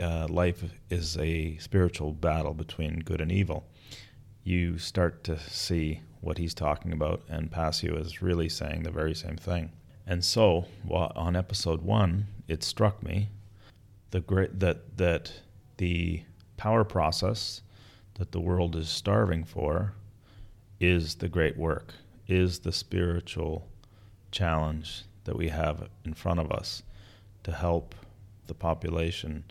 uh, life is a spiritual battle between good and evil, you start to see what he's talking about, and Passio is really saying the very same thing. And so, well, on episode one, it struck me the great that that the power process that the world is starving for is the great work, is the spiritual challenge that we have in front of us to help the population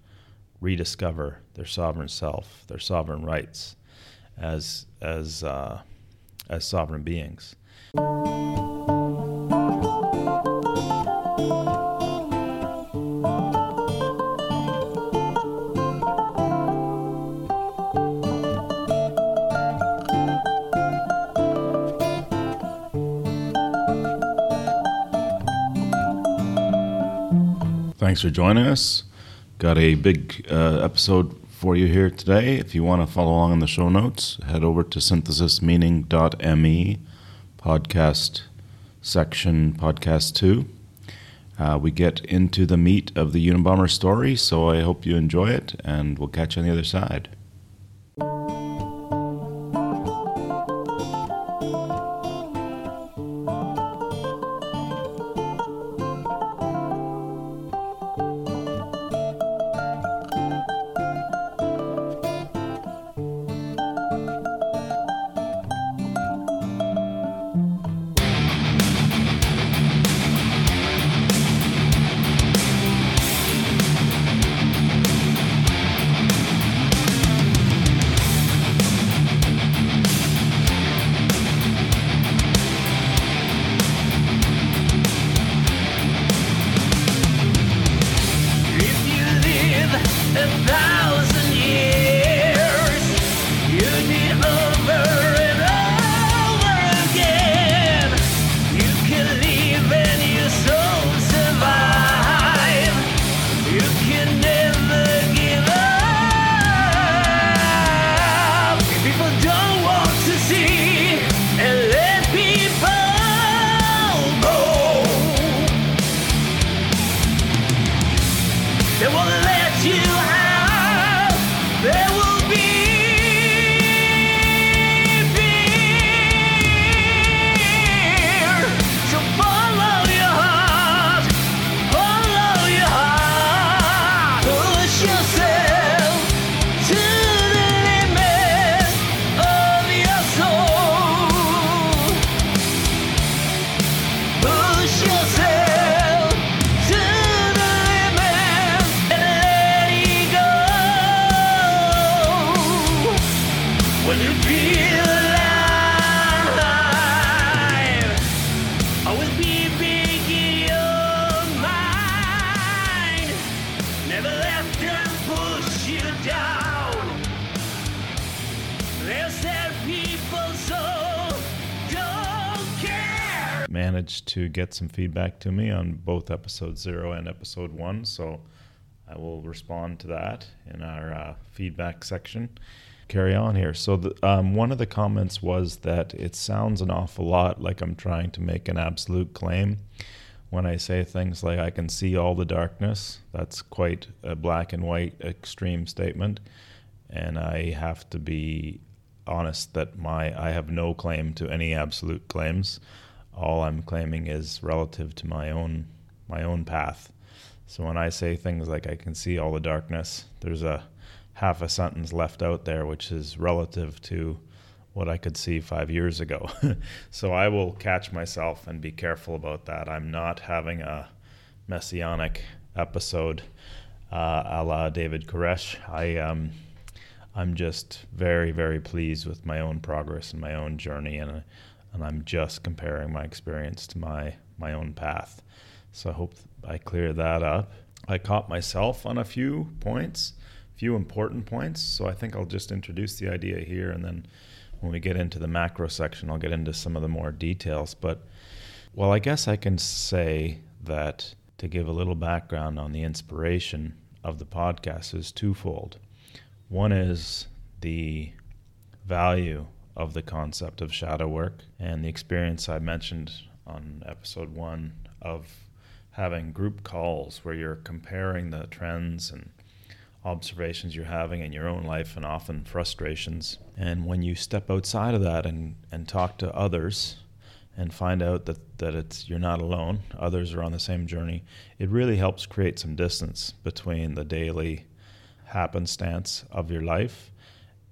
rediscover their sovereign self, their sovereign rights as as uh, as sovereign beings. Thanks for joining us. Got a big uh, episode for you here today. If you want to follow along in the show notes, head over to synthesismeaning.me, podcast section, podcast two. Uh, we get into the meat of the Unabomber story, so I hope you enjoy it, and we'll catch you on the other side. Get some feedback to me on both episode zero and episode one, so I will respond to that in our uh, feedback section. Carry on here. So, the, um, one of the comments was that it sounds an awful lot like I'm trying to make an absolute claim when I say things like I can see all the darkness. That's quite a black and white extreme statement, and I have to be honest that my I have no claim to any absolute claims all I'm claiming is relative to my own my own path. So when I say things like I can see all the darkness, there's a half a sentence left out there which is relative to what I could see five years ago. so I will catch myself and be careful about that. I'm not having a messianic episode uh, a la David Koresh. I um, I'm just very very pleased with my own progress and my own journey and and I'm just comparing my experience to my my own path. So I hope I clear that up. I caught myself on a few points, few important points. So I think I'll just introduce the idea here, and then when we get into the macro section, I'll get into some of the more details. But well, I guess I can say that to give a little background on the inspiration of the podcast is twofold. One is the value of the concept of shadow work and the experience I mentioned on episode one of having group calls where you're comparing the trends and observations you're having in your own life and often frustrations. And when you step outside of that and, and talk to others and find out that, that it's you're not alone, others are on the same journey, it really helps create some distance between the daily happenstance of your life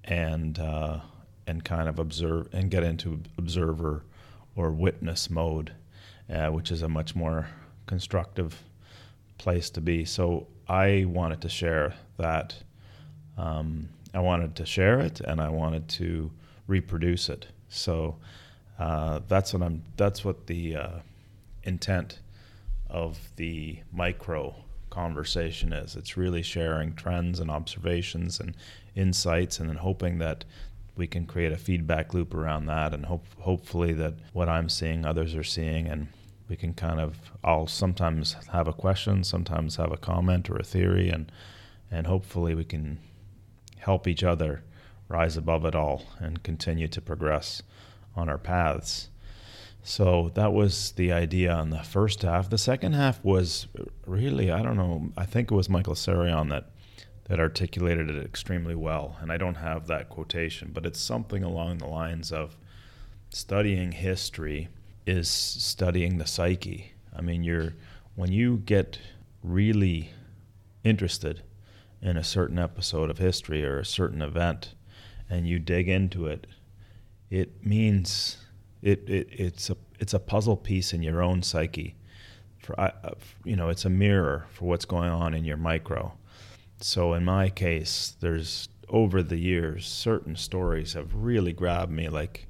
and uh, and kind of observe and get into observer or witness mode, uh, which is a much more constructive place to be. So I wanted to share that. Um, I wanted to share it, and I wanted to reproduce it. So uh, that's what I'm. That's what the uh, intent of the micro conversation is. It's really sharing trends and observations and insights, and then hoping that we can create a feedback loop around that, and hope hopefully that what I'm seeing, others are seeing, and we can kind of I'll sometimes have a question, sometimes have a comment or a theory, and and hopefully we can help each other rise above it all and continue to progress on our paths. So that was the idea on the first half. The second half was really, I don't know, I think it was Michael Tsarion that that articulated it extremely well. And I don't have that quotation, but it's something along the lines of studying history is studying the psyche. I mean, you're when you get really interested in a certain episode of history or a certain event and you dig into it, it means it, it it's a it's a puzzle piece in your own psyche. For uh, you know, it's a mirror for what's going on in your micro. So in my case, there's over the years certain stories have really grabbed me, like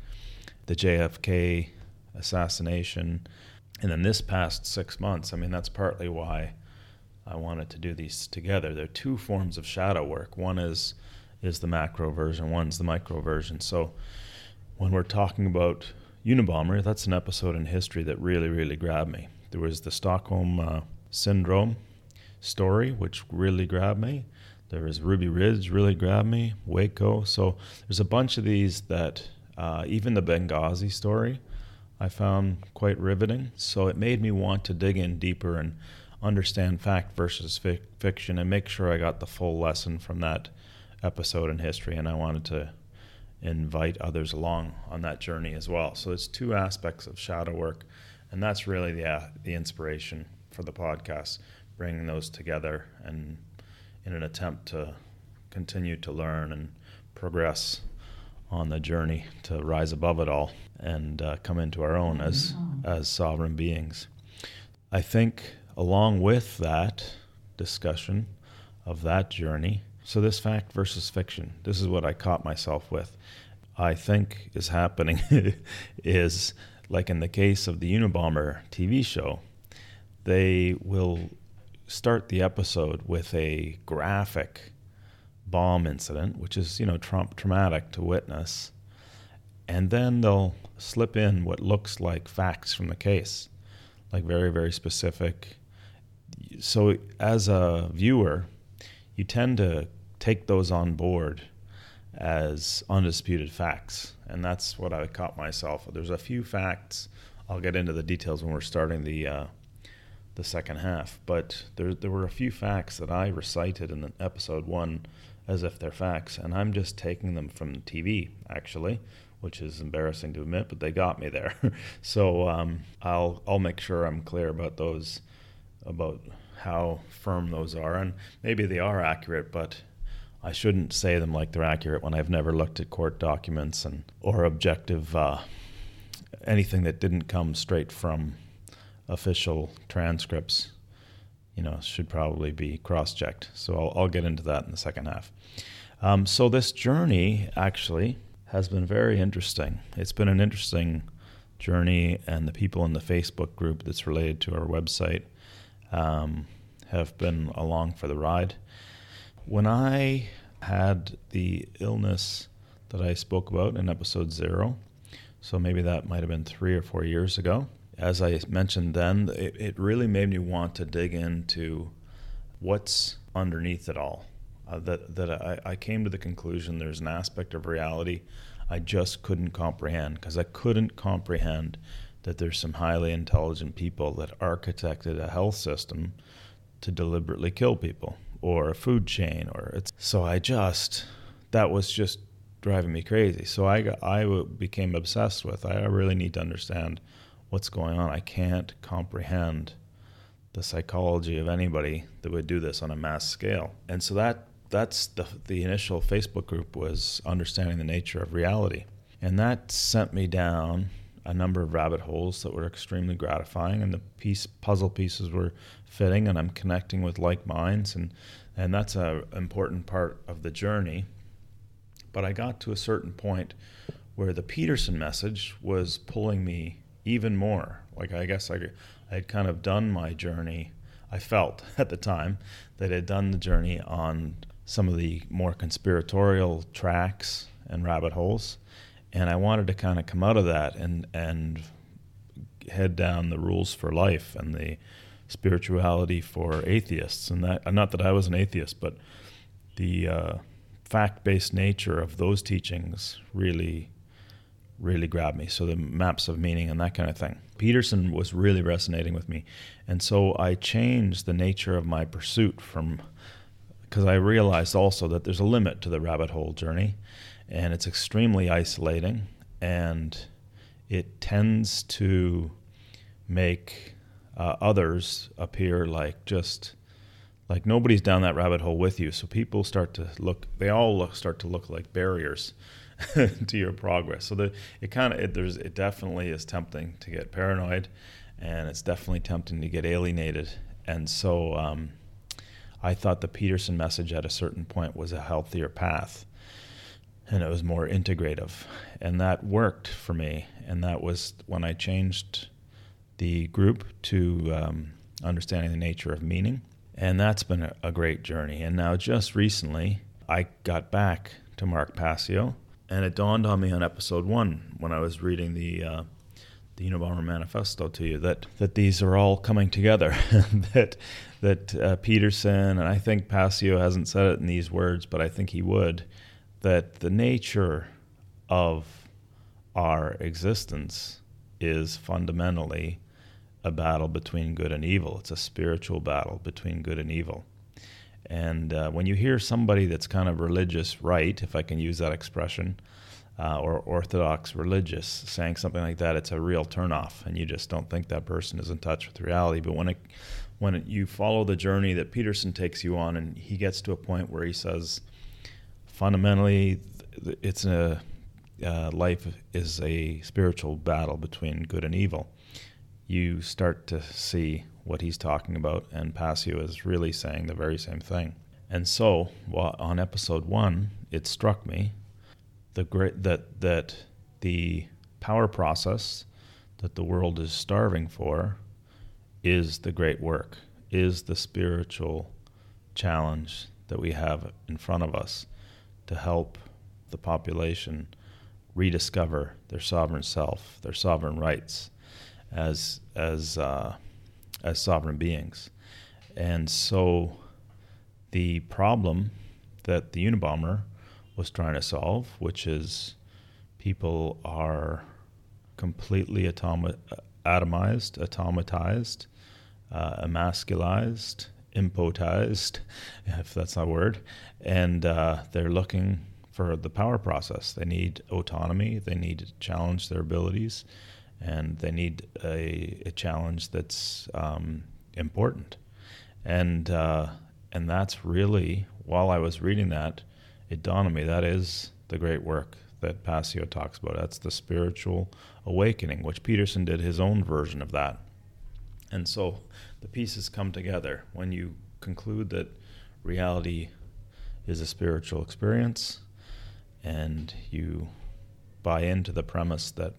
the JFK assassination. And then this past six months, I mean, that's partly why I wanted to do these together. There are two forms of shadow work. One is is the macro version, one's the micro version. So when we're talking about Unabomber, that's an episode in history that really, really grabbed me. There was the Stockholm uh, Syndrome story, which really grabbed me. There was Ruby Ridge, really grabbed me. Waco. So there's a bunch of these that, uh, even the Benghazi story, I found quite riveting. So it made me want to dig in deeper and understand fact versus fic- fiction and make sure I got the full lesson from that episode in history. And I wanted to invite others along on that journey as well. So it's two aspects of shadow work, and that's really the uh, the inspiration for the podcast, bringing those together and in an attempt to continue to learn and progress on the journey to rise above it all and uh, come into our own as as sovereign beings. I think along with that discussion of that journey, so this fact versus fiction, this is what I caught myself with. I think is happening is like in the case of the Unabomber TV show, they will start the episode with a graphic bomb incident, which is, you know, tra- traumatic to witness. And then they'll slip in what looks like facts from the case, like very, very specific. So, as a viewer, you tend to take those on board as undisputed facts. And that's what I caught myself. There's a few facts. I'll get into the details when we're starting the uh, the second half. But there there were a few facts that I recited in episode one as if they're facts, and I'm just taking them from TV, actually, which is embarrassing to admit, but they got me there. so um, I'll I'll make sure I'm clear about those, about how firm those are, and maybe they are accurate, but I shouldn't say them like they're accurate when I've never looked at court documents and or objective uh, anything that didn't come straight from official transcripts you know, should probably be cross checked. So I'll, I'll, get into that in the second half. Um, so this journey actually has been very interesting. It's been an interesting journey, and the people in the Facebook group that's related to our website um, have been along for the ride. When I had the illness that I spoke about in episode zero, so maybe that might have been three or four years ago, as I mentioned then, it, it really made me want to dig into what's underneath it all. Uh, that that I, I came to the conclusion there's an aspect of reality I just couldn't comprehend because I couldn't comprehend that there's some highly intelligent people that architected a health system to deliberately kill people. or a food chain or it's so I just that was just driving me crazy. So I got, I became obsessed with I really need to understand what's going on. I can't comprehend the psychology of anybody that would do this on a mass scale. And so that that's the the initial Facebook group was understanding the nature of reality. And that sent me down a number of rabbit holes that were extremely gratifying and the piece puzzle pieces were fitting and I'm connecting with like minds and and that's a important part of the journey. But I got to a certain point where the Peterson message was pulling me even more. Like I guess I I had kind of done my journey. I felt at the time that I had done the journey on some of the more conspiratorial tracks and rabbit holes, and I wanted to kind of come out of that and and head down the rules for life and the spirituality for atheists. And that not that I was an atheist, but the uh, fact-based nature of those teachings really really grabbed me. So the maps of meaning and that kind of thing. Peterson was really resonating with me. And so I changed the nature of my pursuit from because I realized also that there's a limit to the rabbit hole journey and it's extremely isolating and it tends to make uh, others appear like just like nobody's down that rabbit hole with you so people start to look they all look, start to look like barriers to your progress. So the, it kind of it, there's it definitely is tempting to get paranoid, and it's definitely tempting to get alienated. And so um, I thought the Peterson message at a certain point was a healthier path, and it was more integrative, and that worked for me. And that was when I changed the group to um, understanding the nature of meaning, and that's been a, great journey. And now just recently, I got back to Mark Passio and it dawned on me on episode one when I was reading the uh, the Unabomber Manifesto to you that that these are all coming together. that that uh, Peterson and I think Passio hasn't said it in these words, but I think he would. That the nature of our existence is fundamentally a battle between good and evil. It's a spiritual battle between good and evil. And uh, when you hear somebody that's kind of religious right, if I can use that expression, uh, or orthodox religious saying something like that, it's a real turnoff, and you just don't think that person is in touch with reality. But when it, when it, you follow the journey that Peterson takes you on, and he gets to a point where he says, fundamentally, it's a uh, life is a spiritual battle between good and evil. You start to see what he's talking about, and Passio is really saying the very same thing. And so, on episode one, it struck me the great that that the power process that the world is starving for is the great work, is the spiritual challenge that we have in front of us to help the population rediscover their sovereign self, their sovereign rights as as uh, as sovereign beings. And so the problem that the Unabomber was trying to solve, which is people are completely atomi- atomized, automatized, uh, emasculized, impotized, if that's not a word, and uh, they're looking for the power process. They need autonomy, they need to challenge their abilities, and they need a, a challenge that's um, important. And uh, and that's really while I was reading that, it dawned on me that is the great work that Passio talks about. That's the spiritual awakening, which Peterson did his own version of that. And so the pieces come together when you conclude that reality is a spiritual experience and you buy into the premise that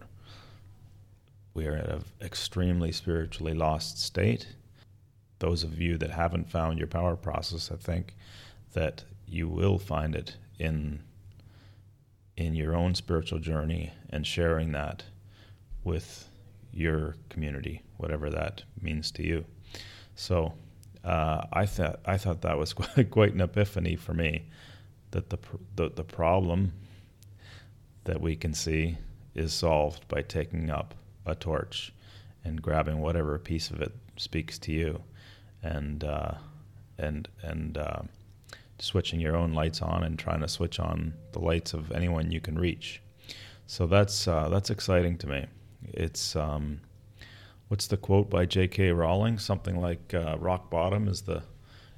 we are at an extremely spiritually lost state. Those of you that haven't found your power process, I think that you will find it in in your own spiritual journey and sharing that with your community, whatever that means to you. So uh, I thought I thought that was quite, quite an epiphany for me that the, the the problem that we can see is solved by taking up a torch and grabbing whatever piece of it speaks to you and uh, and and uh, switching your own lights on and trying to switch on the lights of anyone you can reach. So that's uh, that's exciting to me. It's um, what's the quote by J.K. Rowling? Something like uh, "rock bottom is the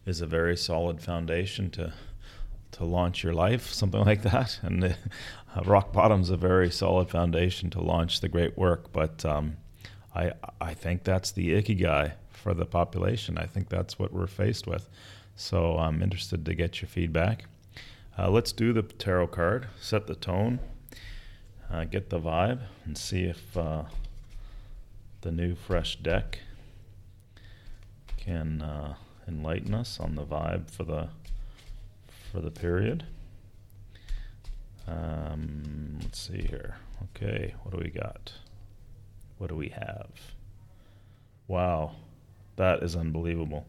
is a very solid foundation to to launch your life," something like that. And uh, rock bottom's a very solid foundation to launch the great work. But um, I I think that's the ikigai for the population. I think that's what we're faced with. So I'm interested to get your feedback. Uh, let's do the tarot card, set the tone, uh, get the vibe, and see if uh, the new fresh deck can uh, enlighten us on the vibe for the for the period. Um, let's see here. Okay, what do we got? What do we have? Wow, that is unbelievable.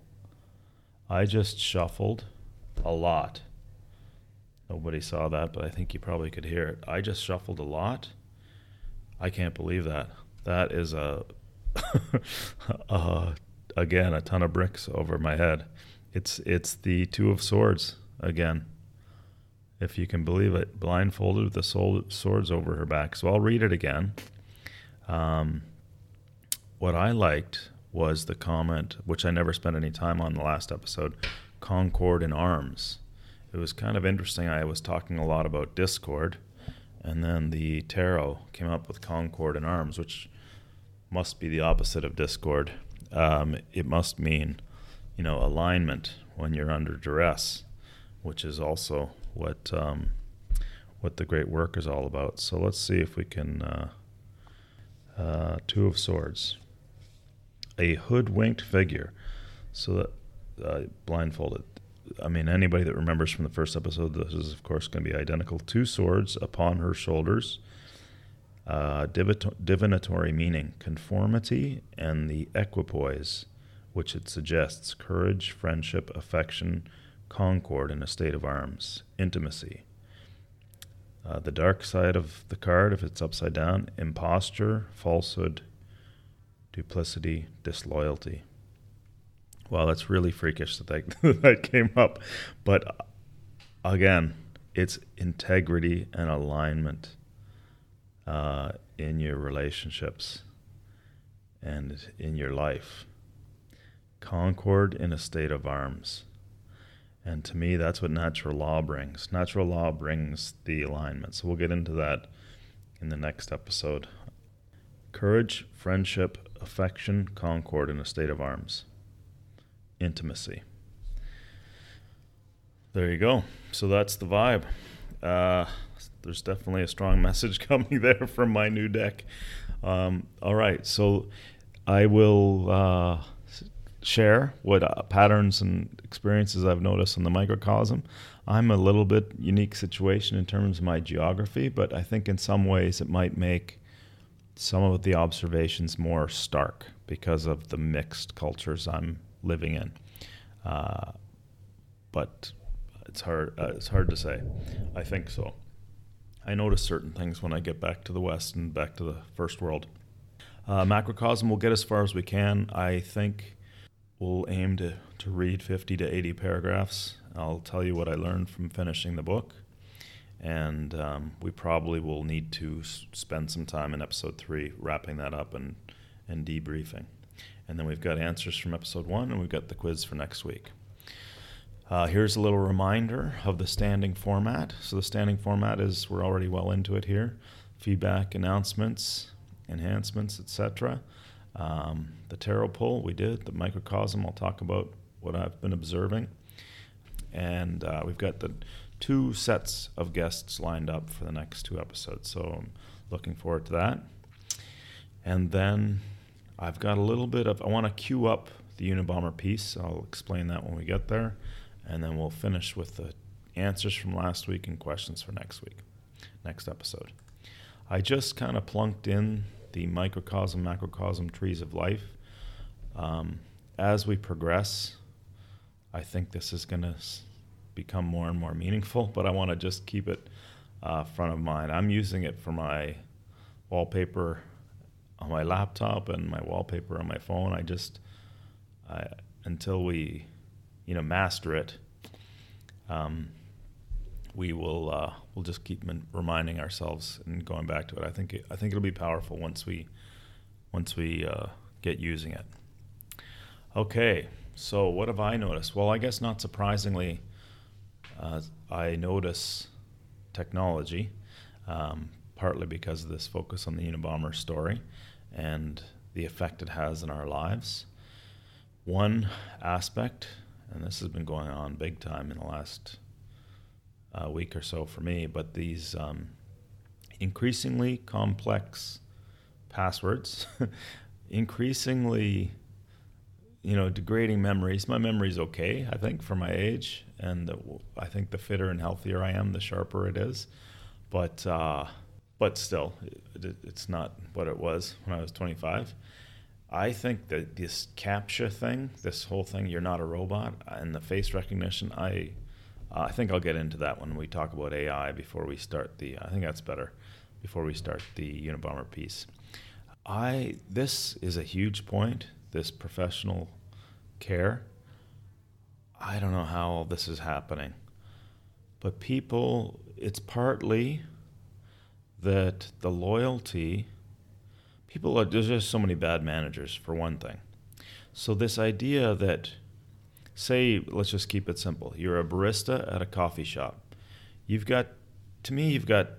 I just shuffled a lot. Nobody saw that, but I think you probably could hear it. I just shuffled a lot. I can't believe that. That is a, uh, again, a ton of bricks over my head. It's it's the two of swords again, if you can believe it, blindfolded with the swords over her back. So I'll read it again. Um, what I liked was the comment, which I never spent any time on the last episode Concord in Arms. It was kind of interesting. I was talking a lot about Discord, and then the tarot came up with Concord in Arms, which must be the opposite of Discord. Um, it must mean, you know, alignment when you're under duress, which is also what um, what the great work is all about. So let's see if we can. Uh, uh, two of Swords a hoodwinked figure. So that uh, blindfolded. I mean, anybody that remembers from the first episode, this is of course going to be identical. Two swords upon her shoulders. Uh, divinatory meaning, conformity, and the equipoise, which it suggests courage, friendship, affection, concord in a state of arms, intimacy. Uh, the dark side of the card, if it's upside down, imposture, falsehood, duplicity, disloyalty. Well, that's really freakish that that, that came up. But again, it's integrity and alignment uh, in your relationships and in your life. Concord in a state of arms. And to me, that's what natural law brings. Natural law brings the alignment. So we'll get into that in the next episode. Courage, friendship, affection, concord in a state of arms, intimacy. There you go. So that's the vibe. Uh, there's definitely a strong message coming there from my new deck. Um, all right, so I will uh, share what uh, patterns and experiences I've noticed in the microcosm. I'm a little bit unique situation in terms of my geography, but I think in some ways it might make some of the observations more stark because of the mixed cultures I'm living in. Uh, but it's hard. Uh, it's hard to say. I think so. I notice certain things when I get back to the West and back to the first world. Uh, macrocosm will get as far as we can. I think we'll aim to, to read 50 to 80 paragraphs. I'll tell you what I learned from finishing the book and um, we probably will need to s- spend some time in episode three wrapping that up and and debriefing. And then we've got answers from episode one, and we've got the quiz for next week. Uh, here's a little reminder of the standing format. So the standing format is we're already well into it here: feedback, announcements, enhancements, etc. Um, the tarot pull we did, the microcosm. I'll talk about what I've been observing, and uh, we've got the two sets of guests lined up for the next two episodes. So I'm looking forward to that. And then I've got a little bit of, I want to queue up the Unabomber piece. I'll explain that when we get there. And then we'll finish with the answers from last week and questions for next week, next episode. I just kind of plunked in the microcosm, macrocosm trees of life. Um, as we progress, I think this is going to become more and more meaningful, but I want to just keep it uh, front of mind. I'm using it for my wallpaper on my laptop and my wallpaper on my phone. I just, I, until we you know, master it, um, we will uh, we'll just keep reminding ourselves and going back to it. I think it, I think it'll be powerful once we once we uh, get using it. Okay, so what have I noticed? Well, I guess not surprisingly, uh, I notice technology, um, partly because of this focus on the Unabomber story and the effect it has in our lives. One aspect, and this has been going on big time in the last uh, week or so for me, but these um, increasingly complex passwords, increasingly, you know, degrading memories. My memory's okay, I think, for my age, and the, I think the fitter and healthier I am, the sharper it is. But uh, but still, it, it's not what it was when I was 25. I think that this CAPTCHA thing, this whole thing, you're not a robot, and the face recognition, I, uh, I think I'll get into that when we talk about AI before we start the. I think that's better, before we start the Unabomber piece. I this is a huge point. This professional care. I don't know how all this is happening, but people. It's partly that the loyalty people are there's just so many bad managers for one thing. So this idea that say let's just keep it simple. You're a barista at a coffee shop. You've got to me you've got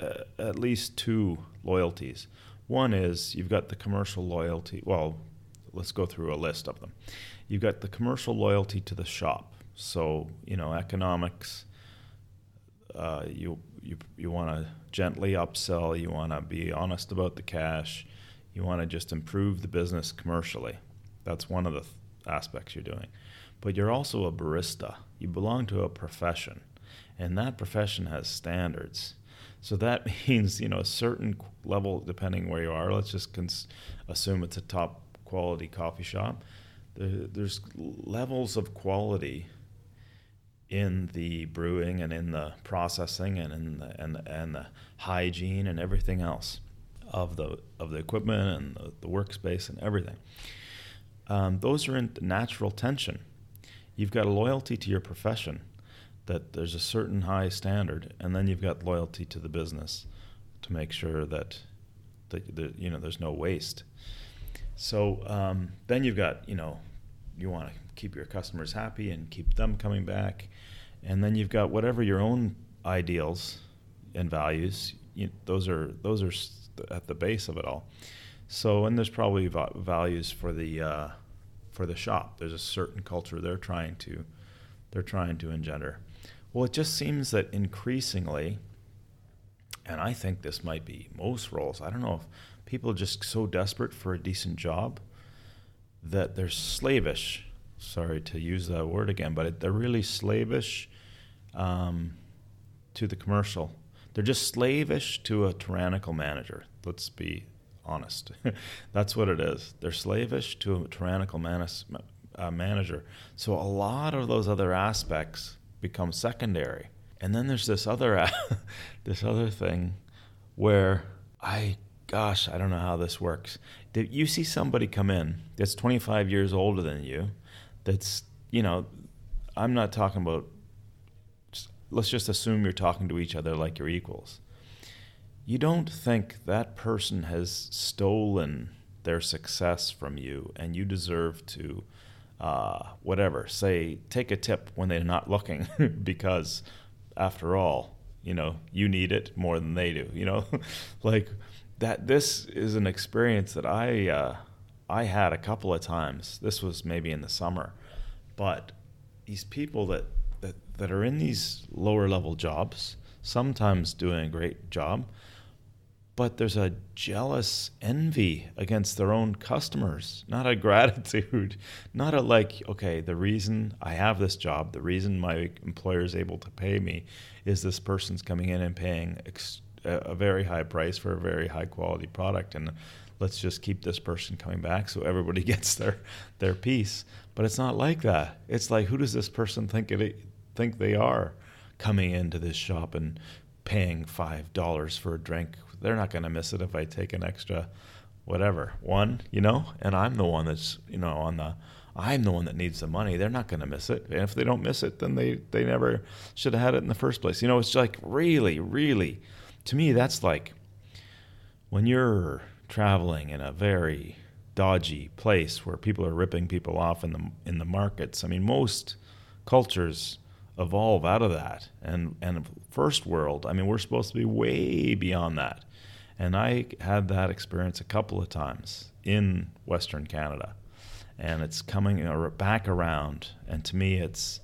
uh, at least two loyalties. One is you've got the commercial loyalty. Well, let's go through a list of them. You've got the commercial loyalty to the shop. So, you know, economics, uh, you you you want to gently upsell. You want to be honest about the cash. You want to just improve the business commercially. That's one of the th- aspects you're doing. But you're also a barista. You belong to a profession, and that profession has standards. So that means you know a certain level, depending where you are. Let's just cons- assume it's a top quality coffee shop. there's levels of quality in the brewing and in the processing and in the, and the, and the hygiene and everything else of the of the equipment and the, the workspace and everything. Um, those are in natural tension. You've got a loyalty to your profession, that there's a certain high standard, and then you've got loyalty to the business to make sure that that, that you know there's no waste. So um, then you've got you know you want to keep your customers happy and keep them coming back. And then you've got whatever your own ideals and values. You, those are those are at the base of it all. So and there's probably values for the uh, for the shop. There's a certain culture they're trying to they're trying to engender. Well, it just seems that increasingly, and I think this might be most roles. I don't know if people are just so desperate for a decent job that they're slavish. Sorry to use that word again, but they're really slavish um, to the commercial. They're just slavish to a tyrannical manager. Let's be honest. That's what it is. They're slavish to a tyrannical manis, uh, manager. So a lot of those other aspects become secondary. And then there's this other this other thing where I gosh, I don't know how this works. You see somebody come in that's 25 years older than you, that's, you know, I'm not talking about, let's just assume you're talking to each other like you're equals. You don't think that person has stolen their success from you and you deserve to, uh, whatever, say, take a tip when they're not looking because, after all, you know, you need it more than they do, you know? like, that this is an experience that I uh, I had a couple of times. This was maybe in the summer, but these people that that, that are in these lower level jobs, sometimes doing a great job, but there's a jealous envy against their own customers, not a gratitude, not a like, okay, the reason I have this job, the reason my employer is able to pay me is this person's coming in and paying ex- a, very high price for a very high quality product and let's just keep this person coming back so everybody gets their their piece. But it's not like that. It's like who does this person think it think they are coming into this shop and paying five dollars for a drink they're not going to miss it if i take an extra whatever one you know and i'm the one that's you know on the I'm the one that needs the money. They're not going to miss it. And if they don't miss it, then they, they never should have had it in the first place. You know, it's like really, really, to me, that's like when you're traveling in a very dodgy place where people are ripping people off in the in the markets. I mean, most cultures evolve out of that, and and first world. I mean, we're supposed to be way beyond that, and I had that experience a couple of times in Western Canada, and it's coming back around. And to me, it's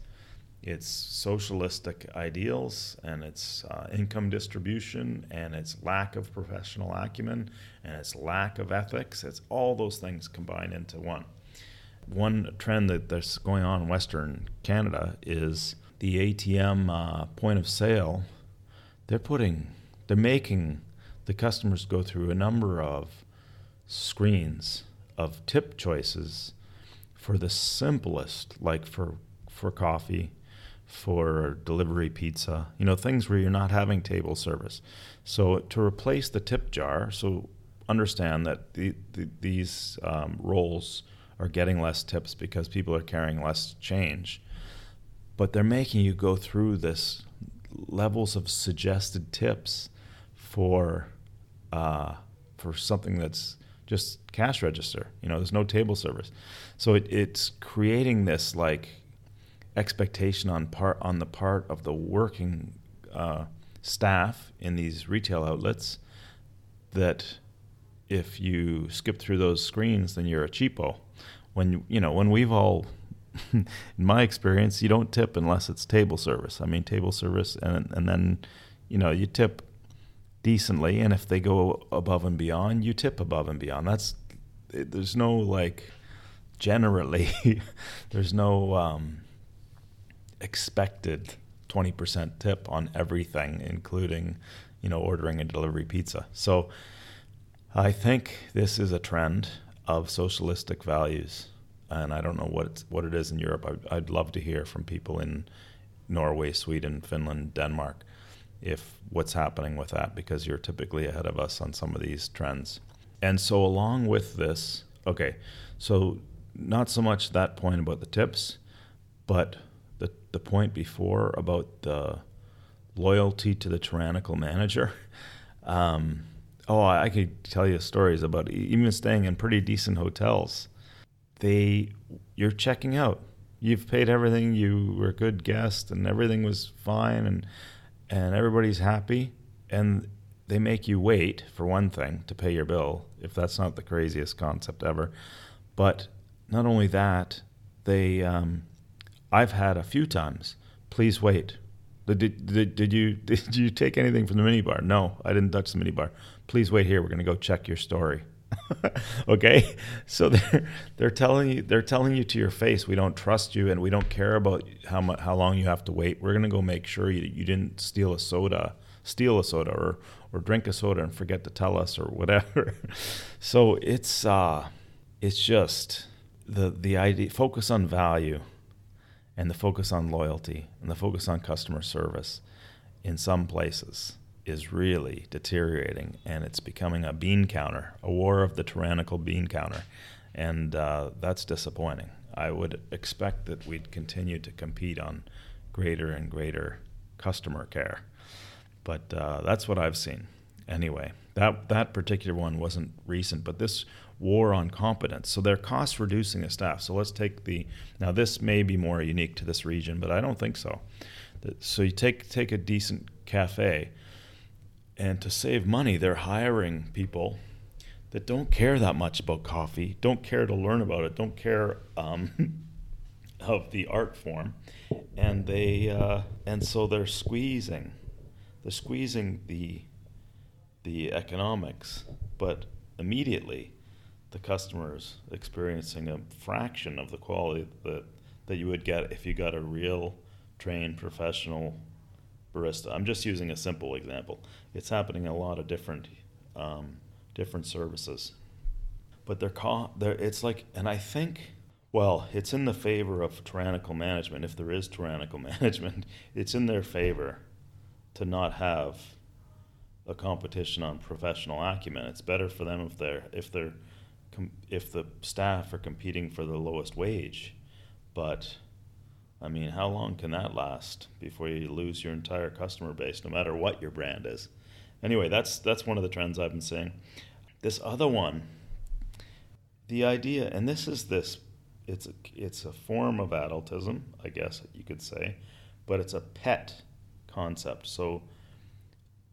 it's socialistic ideals and its uh, income distribution and its lack of professional acumen and its lack of ethics. It's all those things combined into one. One trend that that's going on in Western Canada is the ATM uh, point of sale. They're putting, they're making the customers go through a number of screens of tip choices for the simplest, like for for coffee for delivery pizza, you know, things where you're not having table service. So to replace the tip jar, so understand that the, the, these um, roles are getting less tips because people are carrying less change, but they're making you go through this levels of suggested tips for uh, for something that's just cash register. You know, there's no table service, so it, it's creating this like expectation on part on the part of the working uh, staff in these retail outlets that if you skip through those screens, then you're a cheapo. When you know when we've all, in my experience, you don't tip unless it's table service. I mean table service, and and then you know you tip decently, and if they go above and beyond, you tip above and beyond. That's there's no like generally there's no um, expected 20% tip on everything, including, you know, ordering a delivery pizza. So I think this is a trend of socialistic values. And I don't know what what it is in Europe. I'd, I'd love to hear from people in Norway, Sweden, Finland, Denmark, if what's happening with that, because you're typically ahead of us on some of these trends. And so, along with this, okay, so not so much that point about the tips, but the, the point before about the loyalty to the tyrannical manager. Um, oh, I could tell you stories about even staying in pretty decent hotels. They, you're checking out. You've paid everything. You were a good guest, and everything was fine, and and everybody's happy. And they make you wait for one thing to pay your bill, if that's not the craziest concept ever. But not only that, they um, I've had a few times. Please wait. Did, did, did you did you take anything from the minibar? No, I didn't touch the minibar. Please wait here. We're going to go check your story. okay, so they're they're telling you they're telling you to your face we don't trust you and we don't care about how much how long you have to wait. We're going to go make sure you you didn't steal a soda, steal a soda, or or drink a soda and forget to tell us or whatever. so it's uh, it's just the the idea focus on value and the focus on loyalty and the focus on customer service in some places is really deteriorating and it's becoming a bean counter, a war of the tyrannical bean counter. And uh, that's disappointing. I would expect that we'd continue to compete on greater and greater customer care. But uh, that's what I've seen. Anyway, that, that particular one wasn't recent, but this war on competence. So they're cost reducing the staff. So let's take the now this may be more unique to this region, but I don't think so. So you take take a decent cafe, and to save money, they're hiring people that don't care that much about coffee, don't care to learn about it, don't care um, of the art form, and they uh, and so they're squeezing, they're squeezing the the economics, but immediately the customers experiencing a fraction of the quality that that you would get if you got a real trained professional barista. I'm just using a simple example. It's happening in a lot of different um, different services, but they're, they're it's like, and I think. Well, it's in the favor of tyrannical management. If there is tyrannical management, it's in their favor to not have a competition on professional acumen. It's better for them if they're if they're if the staff are competing for the lowest wage, but I mean, how long can that last before you lose your entire customer base, no matter what your brand is? Anyway, that's that's one of the trends I've been seeing. This other one, the idea, and this is this, it's a, it's a form of adultism, I guess you could say, but it's a pet concept. So,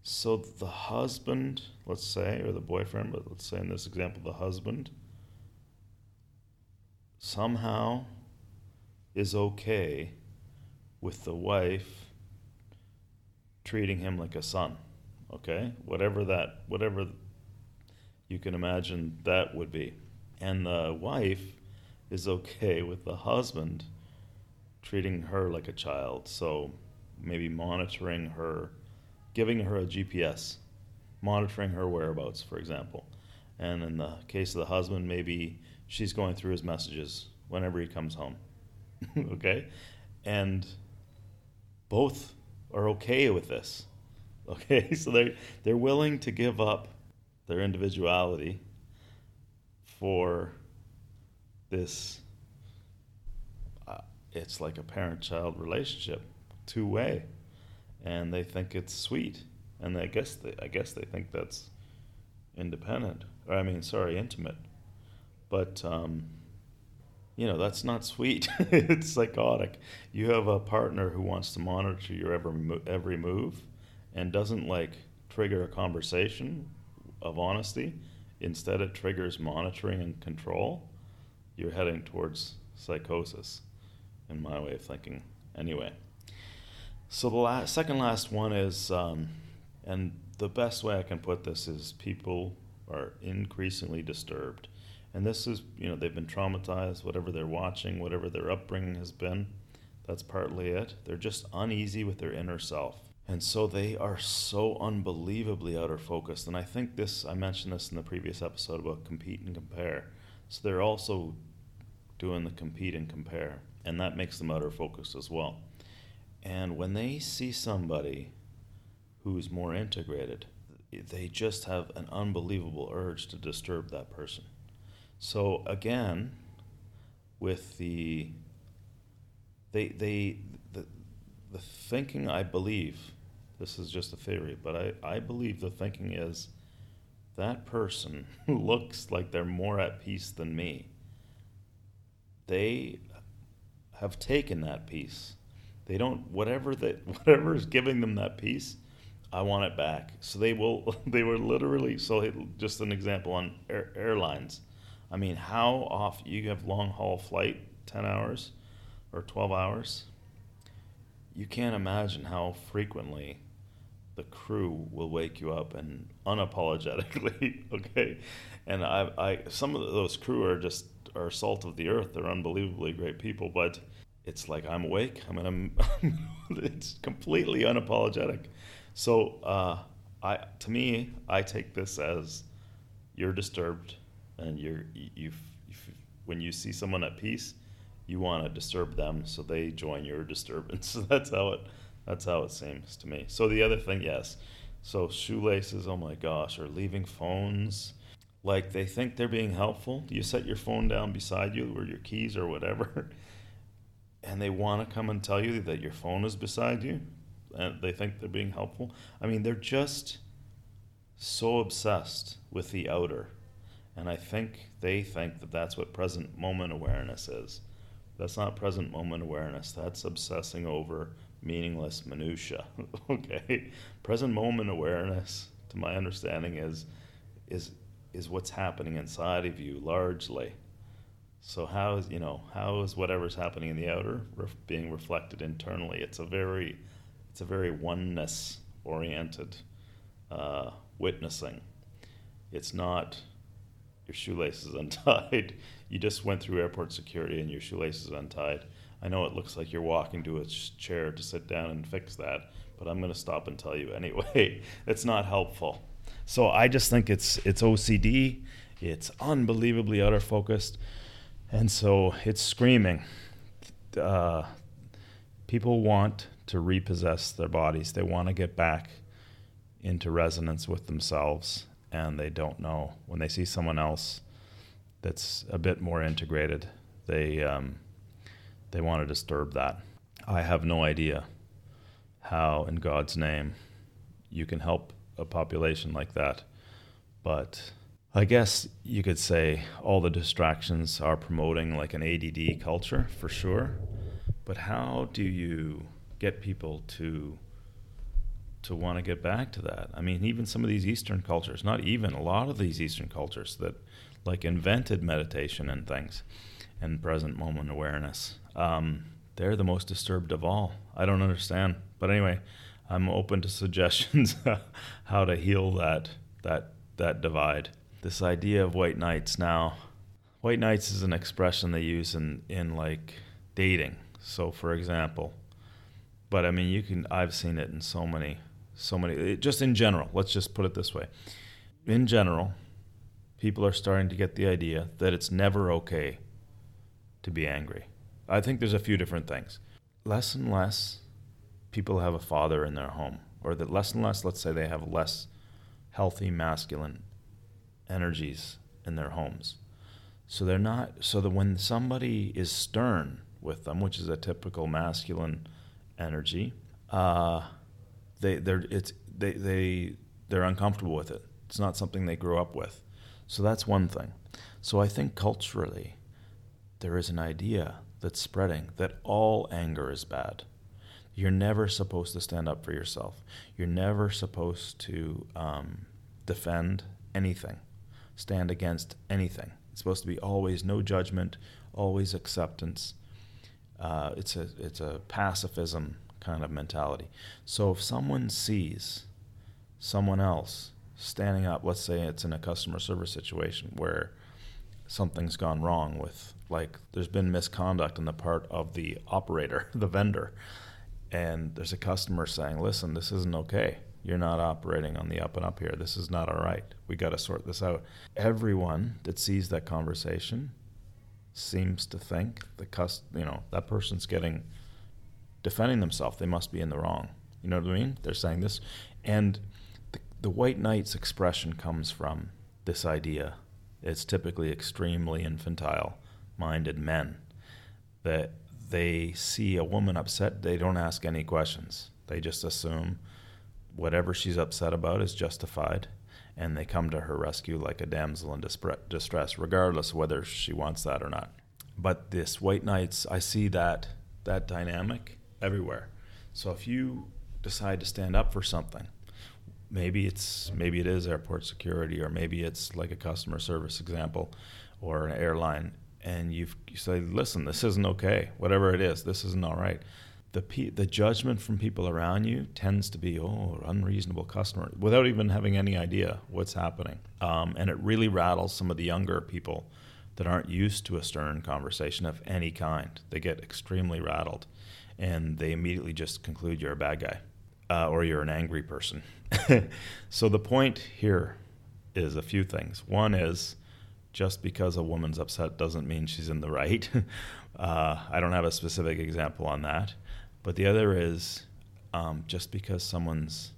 so the husband, let's say, or the boyfriend, but let's say in this example, the husband somehow is okay with the wife treating him like a son. Okay? Whatever that, whatever you can imagine that would be. And the wife is okay with the husband treating her like a child. So maybe monitoring her, giving her a GPS, monitoring her whereabouts, for example. And in the case of the husband, maybe she's going through his messages whenever he comes home. okay? And both are okay with this. Okay? So they they're willing to give up their individuality for this uh, it's like a parent-child relationship, two-way. And they think it's sweet. And I guess they I guess they think that's independent. Or I mean, sorry, intimate. But um, you know that's not sweet. It's psychotic. You have a partner who wants to monitor your every every move and doesn't like trigger a conversation of honesty. Instead it triggers monitoring and control. You're heading towards psychosis in my way of thinking. Anyway so the last, second last one is um, and the best way i can put this is people are increasingly disturbed and this is, you know, they've been traumatized, whatever they're watching, whatever their upbringing has been. That's partly it. They're just uneasy with their inner self. And so they are so unbelievably outer focused. And I think this, I mentioned this in the previous episode about compete and compare. So they're also doing the compete and compare. And that makes them outer focused as well. And when they see somebody who's more integrated, they just have an unbelievable urge to disturb that person. So again, with the they they the the thinking I believe this is just a theory, but I, I believe the thinking is that person looks like they're more at peace than me. They have taken that peace. They don't whatever that whatever is giving them that peace, I want it back. So they will they were literally so just an example on air, airlines I mean, how often you have long haul flight, 10 hours or 12 hours? You can't imagine how frequently the crew will wake you up and unapologetically, okay? And I, I, some of those crew are just are salt of the earth. They're unbelievably great people, but it's like I'm awake. I mean, I'm, it's completely unapologetic. So, uh, I, to me, I take this as you're disturbed and you're you, when you see someone at peace, you want to disturb them, so they join your disturbance. That's how it that's how it seems to me. So the other thing, yes. So shoelaces, oh my gosh, or leaving phones. Like they think they're being helpful. You set your phone down beside you or your keys or whatever, and they want to come and tell you that your phone is beside you, and they think they're being helpful. I mean, they're just so obsessed with the outer and I think they think that that's what present moment awareness is. That's not present moment awareness. That's obsessing over meaningless minutia. okay, present moment awareness, to my understanding, is is is what's happening inside of you largely. So how is you know how is whatever's happening in the outer ref- being reflected internally? It's a very it's a very oneness oriented uh, witnessing. It's not your shoelaces untied. you just went through airport security and your shoelaces untied. I know it looks like you're walking to a chair to sit down and fix that, but I'm going to stop and tell you anyway. it's not helpful. So I just think it's it's OCD. It's unbelievably outer focused, and so it's screaming. Uh, people want to repossess their bodies. They want to get back into resonance with themselves and they don't know when they see someone else that's a bit more integrated. They um, they want to disturb that. I have no idea how, in God's name, you can help a population like that. But I guess you could say all the distractions are promoting like an ADD culture for sure. But how do you get people to to want to get back to that? I mean, even some of these Eastern cultures, not even a lot of these Eastern cultures that like invented meditation and things and present moment awareness. Um, they're the most disturbed of all. I don't understand. But anyway, I'm open to suggestions how to heal that that that divide. This idea of white knights now. White knights is an expression they use in, in like dating. So for example, but I mean you can I've seen it in so many so many just in general. Let's just put it this way. In general, people are starting to get the idea that it's never okay to be angry. I think there's a few different things. Less and less people have a father in their home, or that less and less, let's say, they have less healthy masculine energies in their homes. So they're not, so that when somebody is stern with them, which is a typical masculine energy, uh, they, they're, it's, they, they, they're uncomfortable with it. It's not something they grew up with. So that's one thing. So I think culturally, there is an idea that's spreading that all anger is bad. You're never supposed to stand up for yourself. You're never supposed to um, defend anything, stand against anything. It's supposed to be always no judgment, always acceptance. Uh, it's a it's a pacifism kind of mentality. So if someone sees someone else standing up, let's say it's in a customer service situation where something's gone wrong with like there's been misconduct on the part of the operator, the vendor and there's a customer saying, "Listen, this isn't okay. You're not operating on the up and up here. This is not all right. We got to sort this out." Everyone that sees that conversation seems to think the cust- you know that person's getting defending themselves. They must be in the wrong. You know what I mean? They're saying this, and the, the white knight's expression comes from this idea. It's typically extremely infantile-minded men that they see a woman upset, they don't ask any questions. They just assume whatever she's upset about is justified, and they come to her rescue like a damsel in distress, regardless whether she wants that or not. But this white knights, I see that that dynamic everywhere. So if you decide to stand up for something, maybe it's maybe it is airport security, or maybe it's like a customer service example, or an airline and you say, listen, this isn't okay. Whatever it is, this isn't all right. The, pe- the judgment from people around you tends to be, oh, unreasonable customer, without even having any idea what's happening. Um, and it really rattles some of the younger people that aren't used to a stern conversation of any kind. They get extremely rattled and they immediately just conclude you're a bad guy uh, or you're an angry person. so the point here is a few things. One is, just because a woman's upset doesn't mean she's in the right. uh, I don't have a specific example on that. But the other is um, just because someone's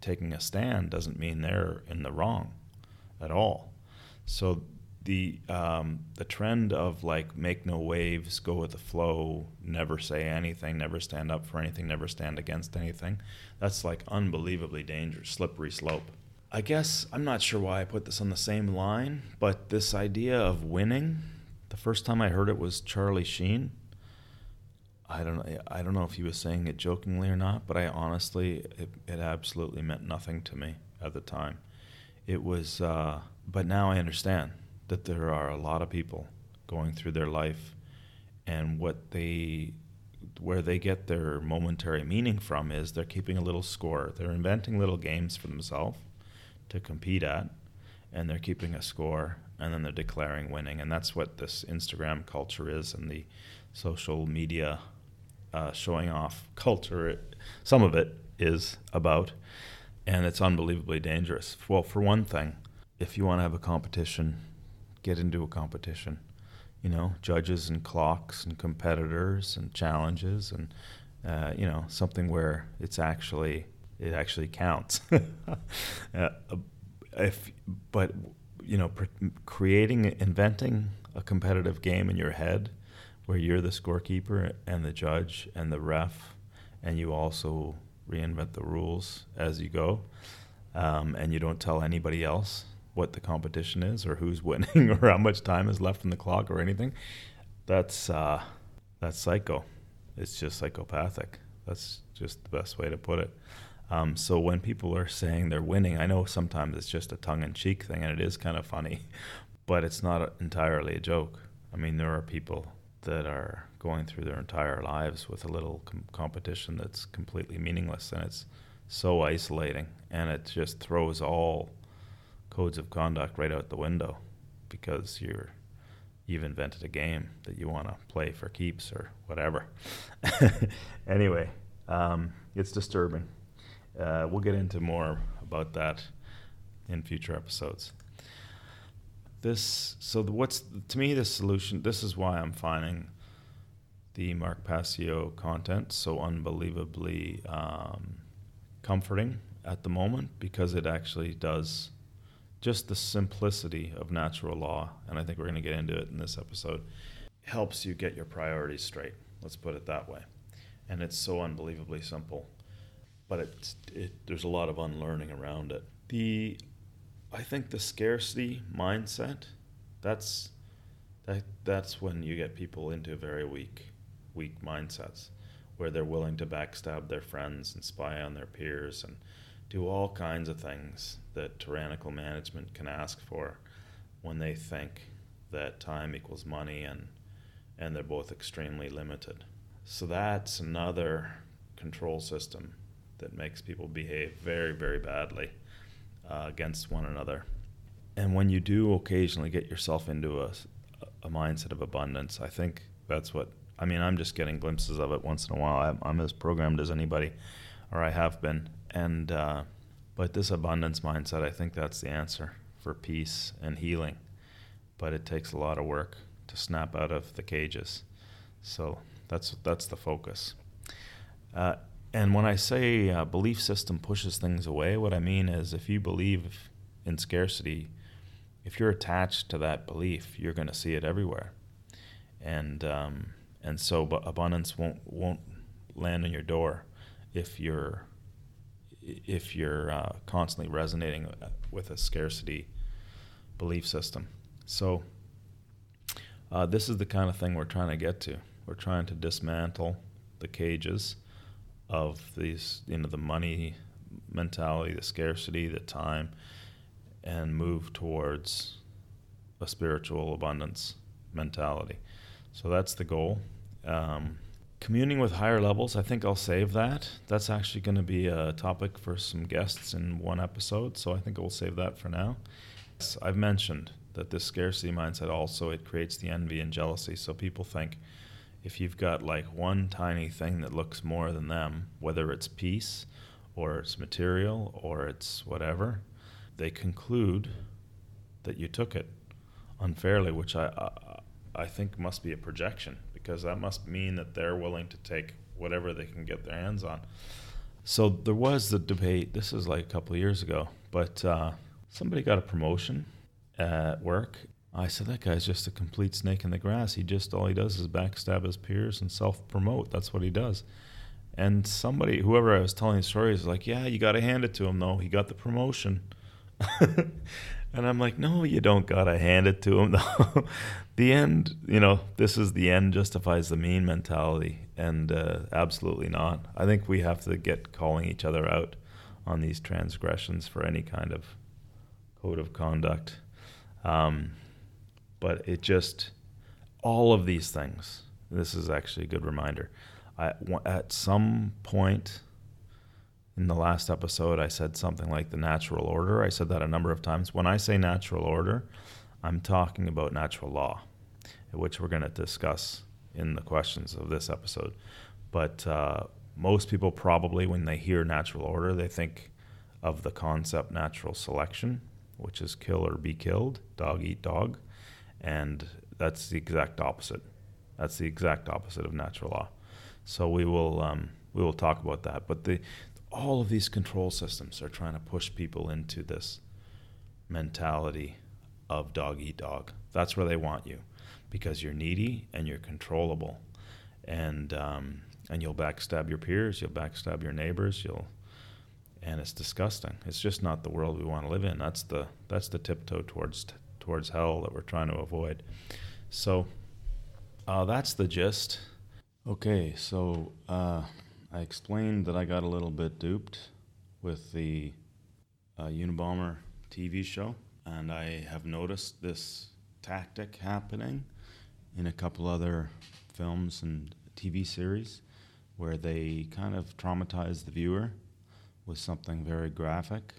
taking a stand doesn't mean they're in the wrong at all. So the um, the trend of like make no waves, go with the flow, never say anything, never stand up for anything, never stand against anything, that's like unbelievably dangerous, slippery slope. I guess I'm not sure why I put this on the same line, but this idea of winning, the first time I heard it was Charlie Sheen. I don't. I don't know if he was saying it jokingly or not, but I honestly, it, it absolutely meant nothing to me at the time. It was, uh, but now I understand that there are a lot of people going through their life, and what they, where they get their momentary meaning from is they're keeping a little score. They're inventing little games for themselves to compete at, and they're keeping a score, and then they're declaring winning. And that's what this Instagram culture is, and the social media uh, showing off culture. Some of it is about, and it's unbelievably dangerous. Well, for one thing, if you want to have a competition, get into a competition. You know, judges and clocks and competitors and challenges and uh, you know something where it's actually it actually counts. uh, if, but you know, creating, inventing a competitive game in your head where you're the scorekeeper and the judge and the ref, and you also reinvent the rules as you go, um, and you don't tell anybody else what the competition is or who's winning or how much time is left in the clock or anything. That's uh, that's psycho. It's just psychopathic. That's just the best way to put it. Um, so when people are saying they're winning, I know sometimes it's just a tongue-in-cheek thing, and it is kind of funny, but it's not entirely a joke. I mean, there are people that are going through their entire lives with a little com- competition that's completely meaningless, and it's so isolating, and it just throws all codes of conduct right out the window because you're you've invented a game that you want to play for keeps or whatever. anyway, um, it's disturbing. Uh, we'll get into more about that in future episodes. This so the, what's to me the solution. This is why I'm finding the Mark Passio content so unbelievably um, comforting at the moment because it actually does just the simplicity of natural law, and I think we're going to get into it in this episode, helps you get your priorities straight. Let's put it that way. And it's so unbelievably simple, but it's, it, there's a lot of unlearning around it. The, I think the scarcity mindset, that's, that, that's when you get people into very weak, weak mindsets, where they're willing to backstab their friends and spy on their peers and do all kinds of things that tyrannical management can ask for when they think that time equals money and and they're both extremely limited. So that's another control system that makes people behave very, very badly uh, against one another. And when you do occasionally get yourself into a, a mindset of abundance, I think that's what I mean. I'm just getting glimpses of it once in a while. I'm, I'm as programmed as anybody, or I have been and uh, but this abundance mindset, I think that's the answer for peace and healing. But it takes a lot of work to snap out of the cages. So that's that's the focus. Uh, and when I say uh, belief system pushes things away, what I mean is if you believe in scarcity, if you're attached to that belief, you're going to see it everywhere. And um, and so abundance won't won't land on your door if you're if you're uh, constantly resonating with a scarcity belief system. So, uh, this is the kind of thing we're trying to get to. We're trying to dismantle the cages of these, you know, the money mentality, the scarcity, the time, and move towards a spiritual abundance mentality. So that's the goal. Um, communing with higher levels, I think I'll save that. That's actually going to be a topic for some guests in one episode, so I think I'll save that for now. I've mentioned that this scarcity mindset also it creates the envy and jealousy. So people think if you've got like one tiny thing that looks more than them, whether it's peace or it's material or it's whatever, they conclude that you took it unfairly, which I I, I think must be a projection because that must mean that they're willing to take whatever they can get their hands on. So there was the debate. This is like a couple years ago, but uh, somebody got a promotion at work. I said that guy's just a complete snake in the grass. He just all he does is backstab his peers and self-promote. That's what he does. And somebody, whoever I was telling the story, is like, "Yeah, you got to hand it to him, though. He got the promotion." And I'm like, no, you don't gotta hand it to him. though. the end, you know, this is the end justifies the mean mentality, and uh, absolutely not. I think we have to get calling each other out on these transgressions for any kind of code of conduct. Um, but it just, all of these things. This is actually a good reminder. I, at some point in the last episode, I said something like the natural order. I said that a number of times. When I say natural order, I'm talking about natural law, which we're going to discuss in the questions of this episode. But uh, most people probably, when they hear natural order, they think of the concept natural selection, which is kill or be killed, dog eat dog. And that's the exact opposite. That's the exact opposite of natural law. So we will um, we will talk about that. But the all of these control systems are trying to push people into this mentality of dog eat dog. That's where they want you because you're needy and you're controllable, and um, and you'll backstab your peers, you'll backstab your neighbors, you'll and it's disgusting. It's just not the world we want to live in. That's the that's the tiptoe towards towards hell that we're trying to avoid. So uh, that's the gist. Okay, so uh, I explained that I got a little bit duped with the uh, Unabomber TV show, and I have noticed this tactic happening in a couple other films and TV series where they kind of traumatize the viewer with something very graphic,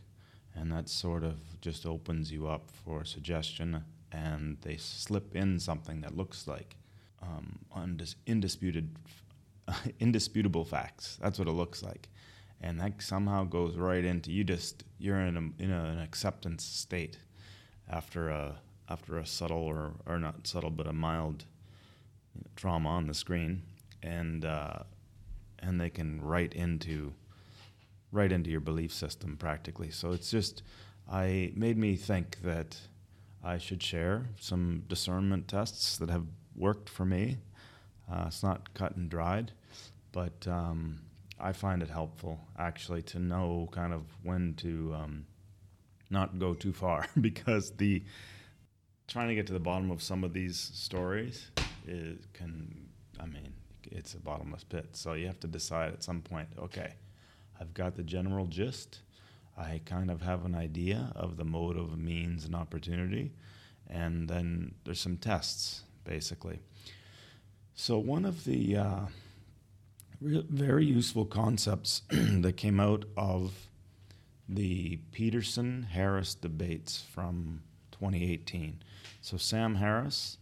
and that sort of just opens you up for suggestion, and they slip in something that looks like um, undis- indisputed, indisputable facts. That's what it looks like, and that somehow goes right into you. Just you're in a, in a, an acceptance state after a after a subtle or or not subtle but a mild you know, trauma on the screen, and uh, and they can write into right into your belief system practically. So it's just I made me think that I should share some discernment tests that have worked for me. Uh, it's not cut and dried, but um, I find it helpful actually to know kind of when to um, not go too far because the trying to get to the bottom of some of these stories is, can I mean it's a bottomless pit. So you have to decide at some point, okay, I've got the general gist. I kind of have an idea of the motive, means, and opportunity. And then there's some tests, basically. So, one of the uh, very useful concepts that came out of the Peterson Harris debates from 2018. So, Sam Harris,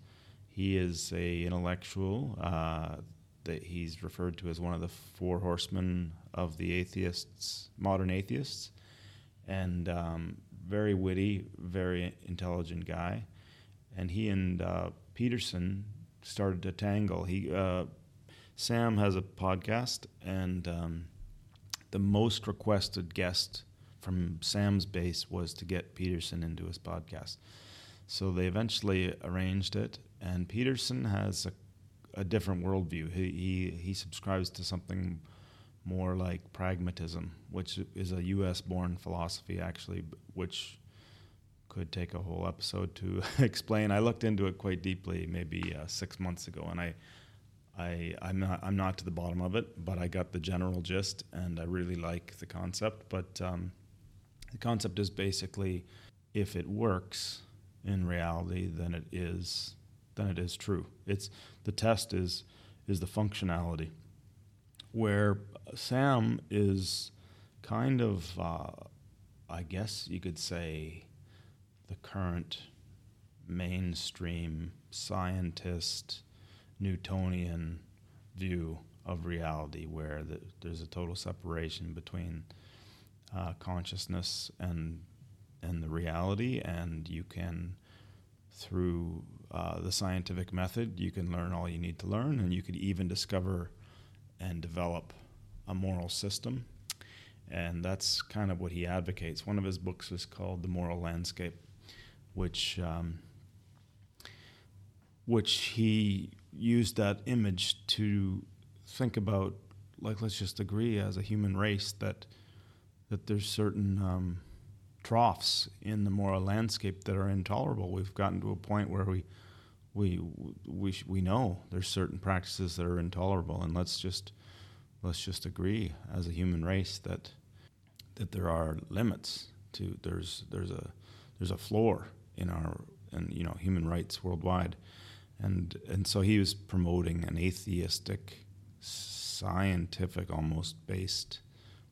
he is a intellectual. Uh, that he's referred to as one of the four horsemen of the atheists, modern atheists, and um, very witty, very intelligent guy. And he and uh, Peterson started to tangle. He uh, Sam has a podcast, and um, the most requested guest from Sam's base was to get Peterson into his podcast. So they eventually arranged it, and Peterson has a a different worldview. He, he, he subscribes to something more like pragmatism, which is a U.S. born philosophy, actually, which could take a whole episode to explain. I looked into it quite deeply maybe uh, six months ago, and I, I, I'm not, I'm not to the bottom of it, but I got the general gist, and I really like the concept. But um, the concept is basically, if it works in reality, then it is then it is true. It's the test is is the functionality, where Sam is kind of, uh, I guess you could say, the current mainstream scientist Newtonian view of reality, where the, there's a total separation between uh, consciousness and and the reality, and you can through uh, the scientific method, you can learn all you need to learn, and you could even discover and develop a moral system. And that's kind of what he advocates. One of his books is called The Moral Landscape, which um, which he used that image to think about, like, let's just agree as a human race that that there's certain um, troughs in the moral landscape that are intolerable. We've gotten to a point where we we we we know there's certain practices that are intolerable, and let's just let's just agree as a human race that that there are limits to there's there's a there's a floor in our and you know human rights worldwide, and and so he was promoting an atheistic, scientific almost based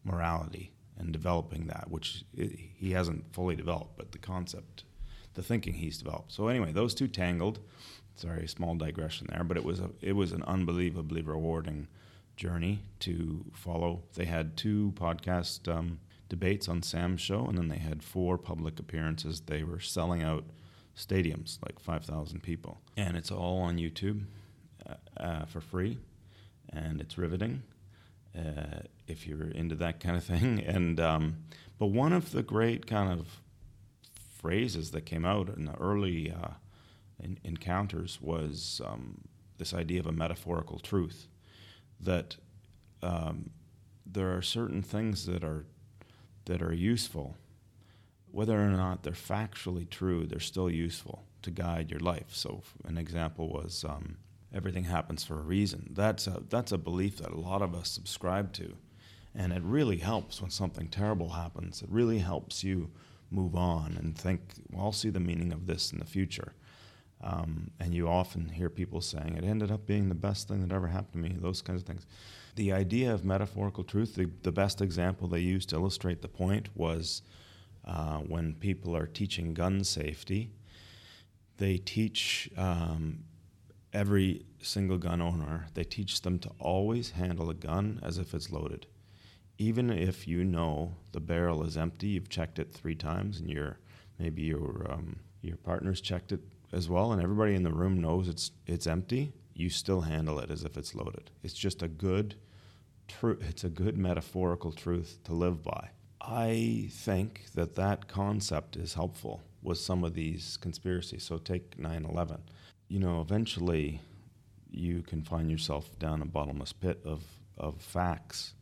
morality and developing that, which he hasn't fully developed, but the concept, the thinking he's developed. So anyway, those two tangled. Sorry, small digression there, but it was a, it was an unbelievably rewarding journey to follow. They had two podcast um, debates on Sam's show, and then they had four public appearances. They were selling out stadiums, like 5,000 people. And it's all on YouTube uh, uh, for free, and it's riveting uh, if you're into that kind of thing. And um, but one of the great kind of phrases that came out in the early uh, in, encounters was um, this idea of a metaphorical truth that um, there are certain things that are that are useful, whether or not they're factually true, they're still useful to guide your life. So, an example was um, everything happens for a reason. That's a that's a belief that a lot of us subscribe to, and it really helps when something terrible happens. It really helps you move on and think, well, I'll see the meaning of this in the future. Um, and you often hear people saying, it ended up being the best thing that ever happened to me, those kinds of things. The idea of metaphorical truth, the, the best example they used to illustrate the point was uh, when people are teaching gun safety, they teach um, every single gun owner, they teach them to always handle a gun as if it's loaded. Even if you know the barrel is empty, you've checked it three times, and your maybe your um, your partner's checked it as well, and everybody in the room knows it's it's empty, you still handle it as if it's loaded. It's just a good true. It's a good metaphorical truth to live by. I think that that concept is helpful with some of these conspiracies. So take 9/11. You know, eventually you can find yourself down a bottomless pit of of facts,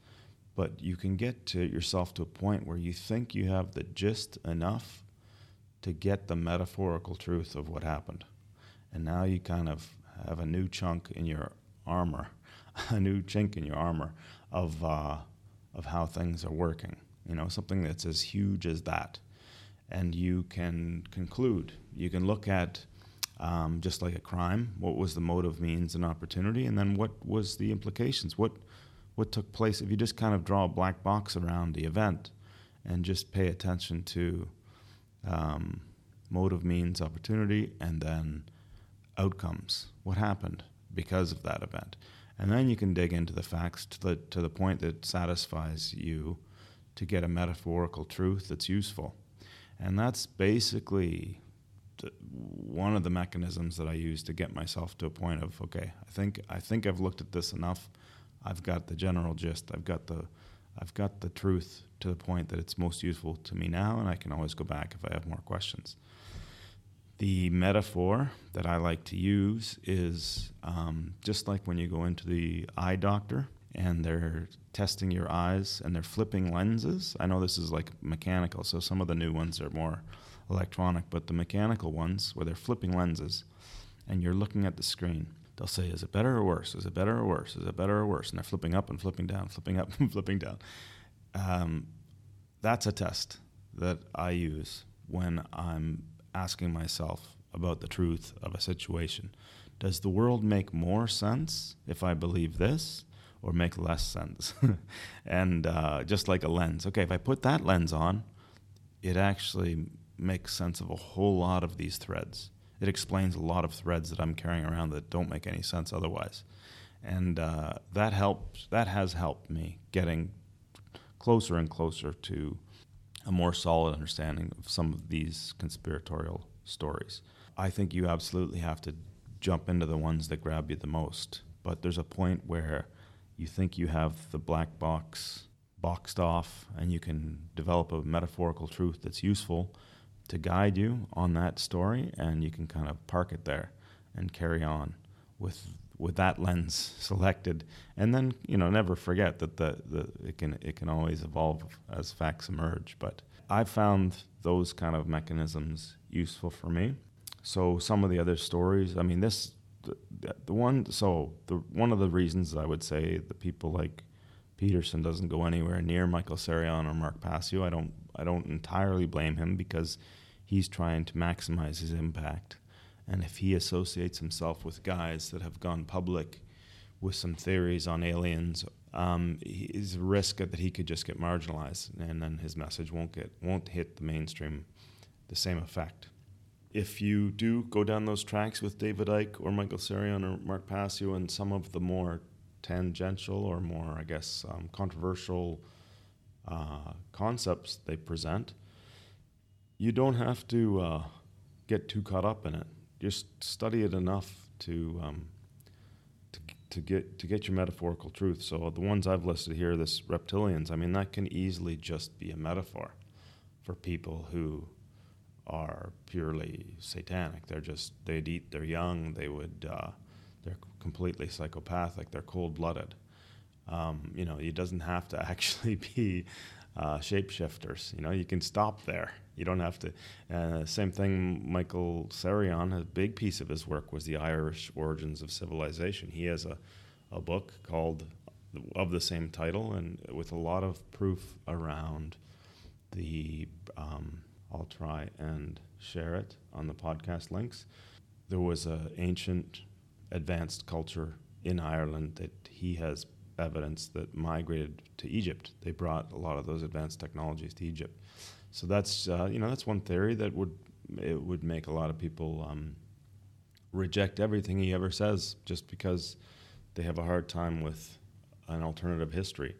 but you can get to yourself to a point where you think you have the gist enough to get the metaphorical truth of what happened. And now you kind of have a new chunk in your armor, a new chink in your armor of, uh, of how things are working. You know, something that's as huge as that. And you can conclude, you can look at um, just like a crime, what was the motive, means, and opportunity, and then what was the implications? What, what took place? If you just kind of draw a black box around the event and just pay attention to um, motive, means, opportunity, and then outcomes. What happened because of that event? And then you can dig into the facts to the, to the point that satisfies you to get a metaphorical truth that's useful. And that's basically one of the mechanisms that I use to get myself to a point of okay, I think I think I've looked at this enough. I've got the general gist. I've got the I've got the truth to the point that it's most useful to me now, and I can always go back if I have more questions. The metaphor that I like to use is um, just like when you go into the eye doctor and they're testing your eyes and they're flipping lenses. I know this is like mechanical, so some of the new ones are more electronic, but the mechanical ones where they're flipping lenses and you're looking at the screen, they'll say, Is it better or worse? Is it better or worse? Is it better or worse? And they're flipping up and flipping down, flipping up and flipping down. Um, that's a test that I use when I'm asking myself about the truth of a situation. Does the world make more sense if I believe this or make less sense? and uh, just like a lens, okay, if I put that lens on, it actually makes sense of a whole lot of these threads. It explains a lot of threads that I'm carrying around that don't make any sense otherwise. And uh, that helps, that has helped me getting closer and closer to a more solid understanding of some of these conspiratorial stories. I think you absolutely have to jump into the ones that grab you the most. But there's a point where you think you have the black box boxed off and you can develop a metaphorical truth that's useful to guide you on that story and you can kind of park it there and carry on with with that lens selected, and then you know never forget that the, the it can it can always evolve as facts emerge. But I've found those kind of mechanisms useful for me. So some of the other stories, I mean, this the, the one so the one of the reasons I would say the people like Peterson doesn't go anywhere near Michael Tsarion or Mark Passio. I don't I don't entirely blame him because he's trying to maximize his impact and if he associates himself with guys that have gone public with some theories on aliens, um, is a risk that he could just get marginalized, and then his message won't get won't hit the mainstream the same effect. If you do go down those tracks with David Icke or Michael Tsarion or Mark Passio and some of the more tangential or more, I guess, um, controversial uh, concepts they present, you don't have to uh, get too caught up in it just study it enough to um, to, to get to get your metaphorical truth. So the ones I've listed here, this reptilians, I mean that can easily just be a metaphor for people who are purely satanic. They're just they'd eat their young. They would uh, they're completely psychopathic. They're cold blooded. Um, you know, it doesn't have to actually be uh, shapeshifters. You know, you can stop there. You don't have to. Uh, same thing. Michael Tsarion, a big piece of his work was the Irish origins of civilization. He has a, a book called of the same title and with a lot of proof around the. Um, I'll try and share it on the podcast links. There was an ancient advanced culture in Ireland that he has evidence that migrated to Egypt. They brought a lot of those advanced technologies to Egypt. So that's uh, you know that's one theory that would it would make a lot of people um, reject everything he ever says just because they have a hard time with an alternative history.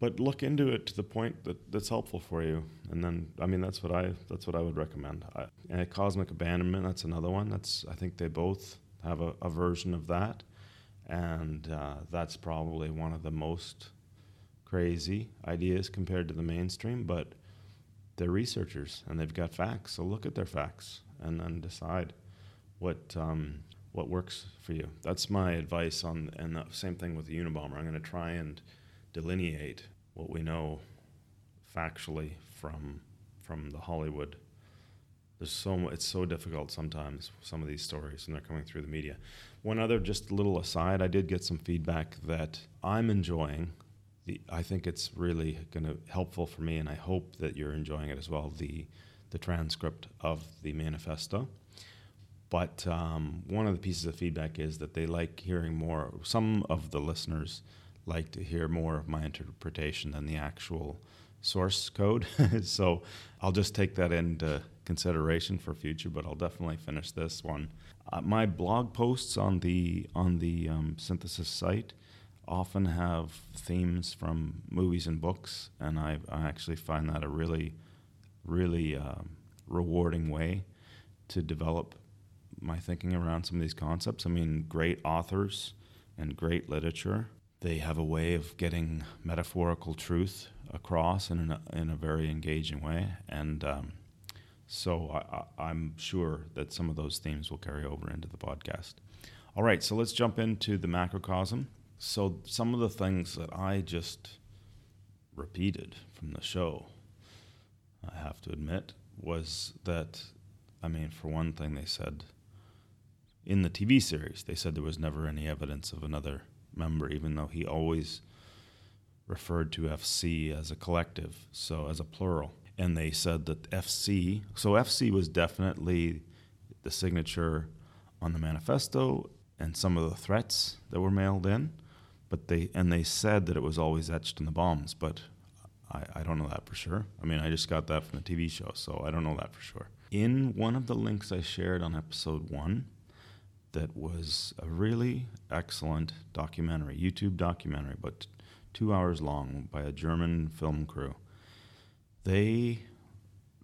But look into it to the point that that's helpful for you, and then I mean that's what I that's what I would recommend. I, and cosmic abandonment that's another one. That's I think they both have a, a version of that and uh, that's probably one of the most crazy ideas compared to the mainstream, but they're researchers and they've got facts. So look at their facts and then decide what um, what works for you. That's my advice on, and the same thing with the Unabomber I'm going to try and delineate what we know factually from from the Hollywood there's so it's so difficult sometimes some of these stories and they're coming through the media. One other just a little aside, I did get some feedback that I'm enjoying. The, I think it's really going to helpful for me, and I hope that you're enjoying it as well. The the transcript of the manifesto. But um, one of the pieces of feedback is that they like hearing more. Some of the listeners like to hear more of my interpretation than the actual source code. so I'll just take that into consideration for future, but I'll definitely finish this one. Uh, my blog posts on the on the um, synthesis site often have themes from movies and books, and I, I actually find that a really, really um, rewarding way to develop my thinking around some of these concepts. I mean, great authors and great literature, they have a way of getting metaphorical truth across in a, in a very engaging way, and um, so I, am sure that some of those themes will carry over into the podcast. All right, so let's jump into the macrocosm. So some of the things that I just repeated from the show, I have to admit, was that, I mean, for one thing, they said in the TV series, they said there was never any evidence of another member, even though he always referred to FC as a collective, so as a plural and they said that FC, so FC was definitely the signature on the manifesto and some of the threats that were mailed in, but they and they said that it was always etched in the bombs, but I, I don't know that for sure. I mean, I just got that from the TV show, so I don't know that for sure. In one of the links I shared on episode one, that was a really excellent documentary, YouTube documentary, but two hours long by a German film crew they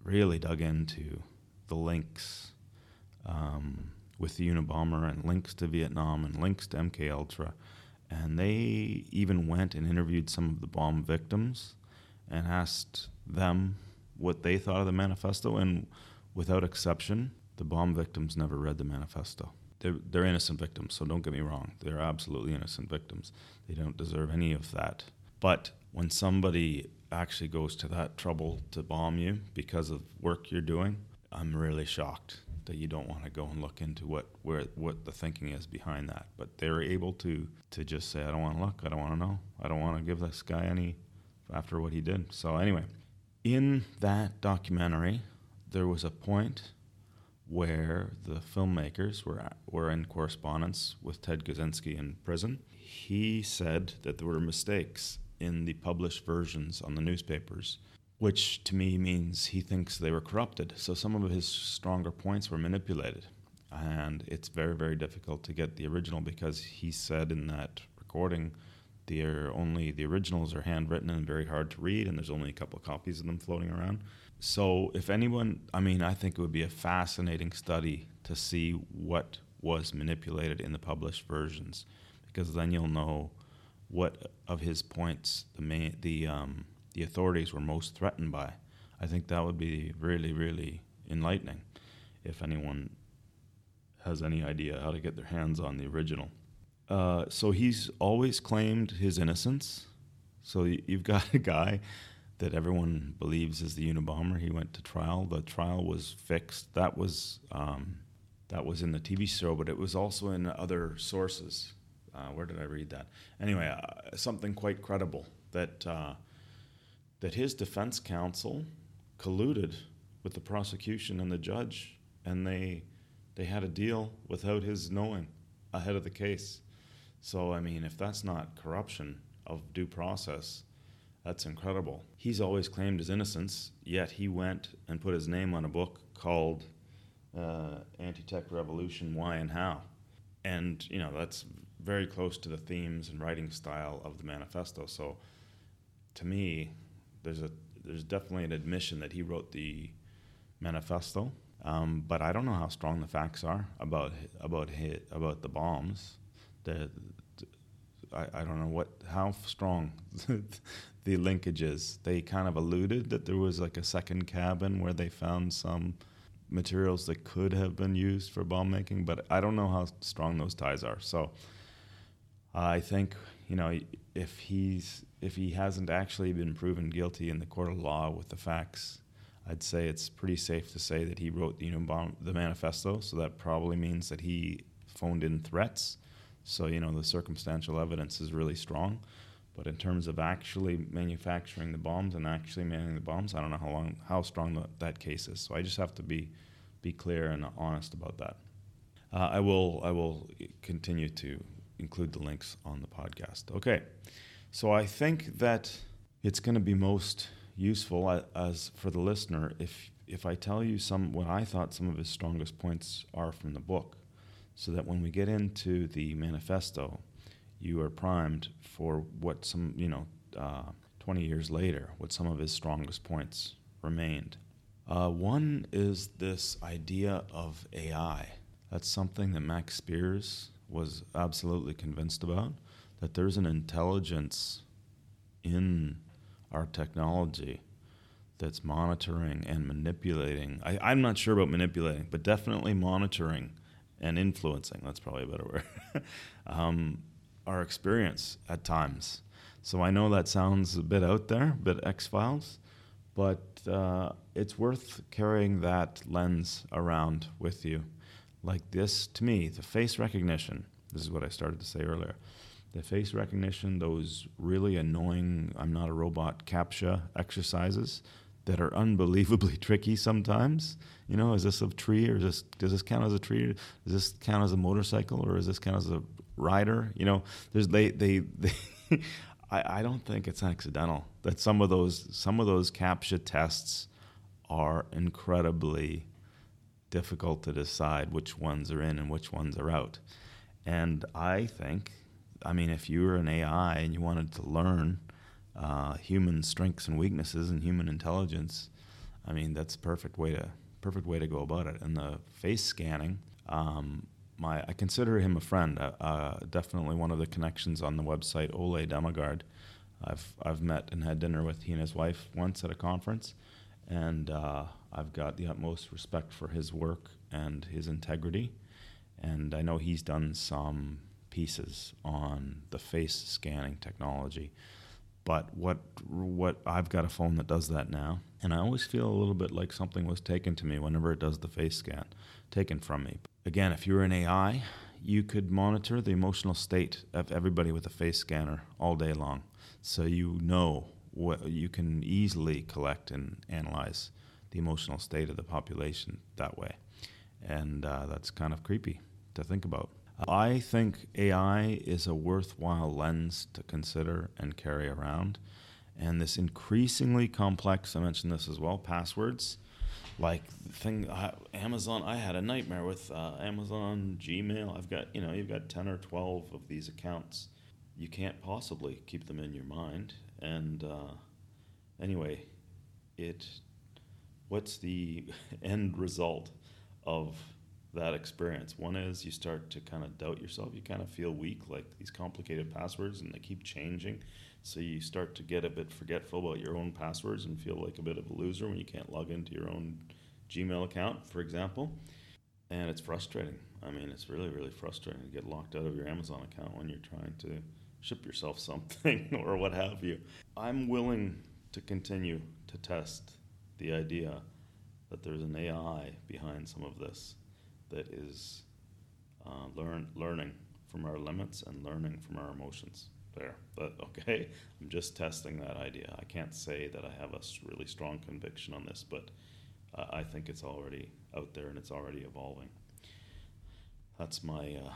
really dug into the links um, with the Unabomber and links to Vietnam and links to MK Ultra, and they even went and interviewed some of the bomb victims and asked them what they thought of the manifesto. And without exception, the bomb victims never read the manifesto. They're, they're innocent victims, so don't get me wrong. They're absolutely innocent victims. They don't deserve any of that. But when somebody actually goes to that trouble to bomb you because of work you're doing, I'm really shocked that you don't want to go and look into what where what the thinking is behind that. But they're able to to just say, I don't want to look, I don't want to know, I don't want to give this guy any after what he did. So anyway, in that documentary, there was a point where the filmmakers were were in correspondence with Ted Kaczynski in prison. He said that there were mistakes in the published versions on the newspapers, which to me means he thinks they were corrupted. So some of his stronger points were manipulated. And it's very, very difficult to get the original because he said in that recording they're only the originals are handwritten and very hard to read, and there's only a couple of copies of them floating around. So, if anyone, I mean, I think it would be a fascinating study to see what was manipulated in the published versions, because then you'll know what of his points the main the um, the authorities were most threatened by. I think that would be really really enlightening if anyone has any idea how to get their hands on the original. Uh, so he's always claimed his innocence. So you've got a guy that everyone believes is the Unabomber. He went to trial. The trial was fixed. That was um, that was in the TV show, but it was also in other sources. Uh, where did I read that? Anyway, uh, something quite credible that uh, that his defense counsel colluded with the prosecution and the judge, and they they had a deal without his knowing ahead of the case. So I mean, if that's not corruption of due process, that's incredible. He's always claimed his innocence, yet he went and put his name on a book called uh, Anti-Tech Revolution: Why and How, and you know that's very close to the themes and writing style of the manifesto. So, to me, there's a there's definitely an admission that he wrote the manifesto, um, but I don't know how strong the facts are about about hit, about the bombs. The, I, I don't know what how strong the linkages. They kind of alluded that there was like a second cabin where they found some materials that could have been used for bomb making, but I don't know how strong those ties are. So uh, I think you know if he's if he hasn't actually been proven guilty in the court of law with the facts, I'd say it's pretty safe to say that he wrote the Unabomber, the manifesto. So that probably means that he phoned in threats. So you know the circumstantial evidence is really strong. But in terms of actually manufacturing the bombs and actually manning the bombs, I don't know how long, how strong the, that case is. So I just have to be, be clear and honest about that. Uh, I will, I will continue to include the links on the podcast. Okay, so I think that it's going to be most useful as for the listener if if I tell you some what I thought some of his strongest points are from the book, so that when we get into the manifesto, you are primed for what some, you know, uh, 20 years later, what some of his strongest points remained. Uh, one is this idea of AI. That's something that Max Spiers was absolutely convinced about, that there's an intelligence in our technology that's monitoring and manipulating. I, am not sure about manipulating, but definitely monitoring and influencing. That's probably a better word. um, our experience at times. So I know that sounds a bit out there, a bit X Files, but uh, it's worth carrying that lens around with you. Like this, to me, the face recognition, this is what I started to say earlier. The face recognition, those really annoying, I'm not a robot CAPTCHA exercises that are unbelievably tricky sometimes. You know, is this a tree or is this, does this count as a tree? Does this count as a motorcycle or does this count as a rider. You know, there's they they, they I, I don't think it's accidental that some of those some of those CAPTCHA tests are incredibly difficult to decide which ones are in and which ones are out. And I think, I mean, if you were an AI and you wanted to learn uh, human strengths and weaknesses and human intelligence, I mean, that's perfect way to perfect way to go about it. And the face scanning, um, my I consider him a friend. Uh, uh, definitely one of the connections on the website. Ole Dammegard. I've I've met and had dinner with he and his wife once at a conference, and uh, I've got the utmost respect for his work and his integrity, and I know he's done some pieces on the face scanning technology. But what what I've got a phone that does that now, and I always feel a little bit like something was taken to me whenever it does the face scan, taken from me. Again, if you're an AI, you could monitor the emotional state of everybody with a face scanner all day long. So you know what you can easily collect and analyze the emotional state of the population that way. And uh, that's kind of creepy to think about. I think AI is a worthwhile lens to consider and carry around. And this increasingly complex, I mentioned this as well, passwords like thing uh, Amazon. I had a nightmare with uh, Amazon Gmail. I've got you know you've got ten or twelve of these accounts. You can't possibly keep them in your mind. And uh, anyway, it what's the end result of that experience? One is you start to kind of doubt yourself. You kind of feel weak, like these complicated passwords, and they keep changing. So you start to get a bit forgetful about your own passwords and feel like a bit of a loser when you can't log into your own Gmail account, for example, and it's frustrating. I mean, it's really, really frustrating to get locked out of your Amazon account when you're trying to ship yourself something or what have you. I'm willing to continue to test the idea that there's an AI behind some of this that is uh, learn, learning from our limits and learning from our emotions. There, but okay, I'm just testing that idea. I can't say that I have a really strong conviction on this, but uh, I think it's already out there and it's already evolving. That's my uh,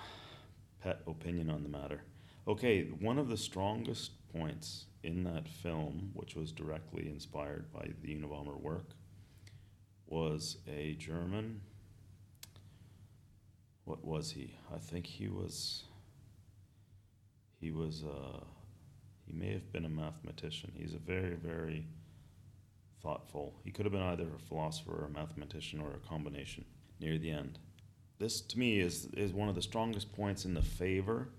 pet opinion on the matter. Okay, one of the strongest points in that film, which was directly inspired by the Unabomber work, was a German. What was he? I think he was. He was. Uh, he may have been a mathematician. He's a very, very thoughtful. He could have been either a philosopher or a mathematician or a combination near the end. This, to me, is, is one of the strongest points in the favor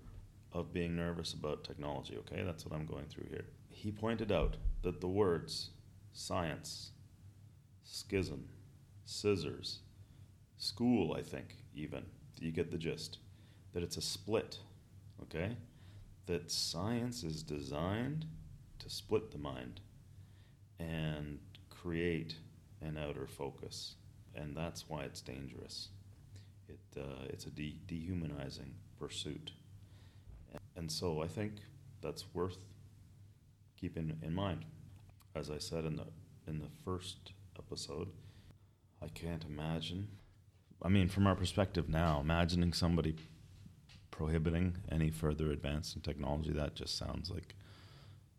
of being nervous about technology, okay? That's what I'm going through here. He pointed out that the words science, schism, scissors, school, I think, even, you get the gist, that it's a split, okay? That science is designed to split the mind and create an outer focus, and that's why it's dangerous. It, uh, it's a de- dehumanizing pursuit. And so I think that's worth keeping in mind. As I said in the in the first episode, I can't imagine. I mean, from our perspective now, imagining somebody prohibiting any further advance in technology, that just sounds like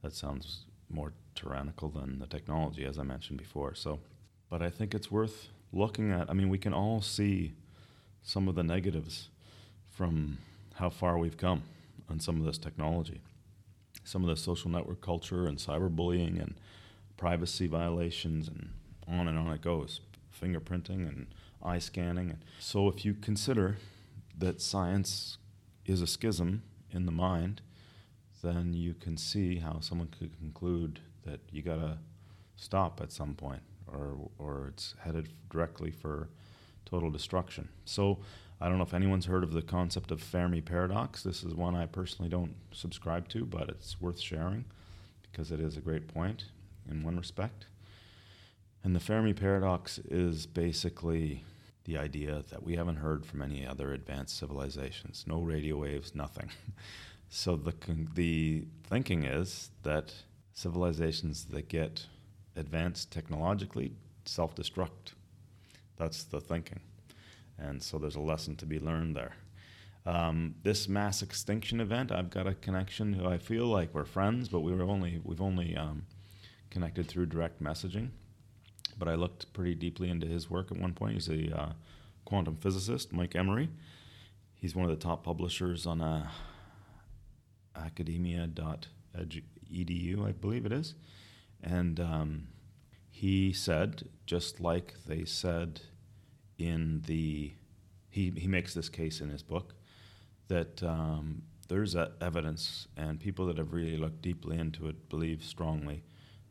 that sounds more tyrannical than the technology, as I mentioned before. So, but I think it's worth looking at. I mean, we can all see some of the negatives from how far we've come on some of this technology. Some of the social network culture and cyberbullying and privacy violations and on and on it goes. Fingerprinting and eye scanning. So if you consider that science is a schism in the mind, then you can see how someone could conclude that you gotta stop at some point or or it's headed directly for total destruction. So I don't know if anyone's heard of the concept of Fermi paradox. This is one I personally don't subscribe to, but it's worth sharing because it is a great point in one respect. And the Fermi paradox is basically the idea that we haven't heard from any other advanced civilizations, no radio waves, nothing. so the the thinking is that civilizations that get advanced technologically self-destruct. That's the thinking. And so there's a lesson to be learned there. Um, this mass extinction event, I've got a connection who I feel like we're friends, but we were only we've only um, connected through direct messaging. But I looked pretty deeply into his work at one point. He's a uh, quantum physicist, Mike Emery. He's one of the top publishers on uh, academia.edu, I believe it is. And um, he said, just like they said in the he, he makes this case in his book that um, there's evidence and people that have really looked deeply into it believe strongly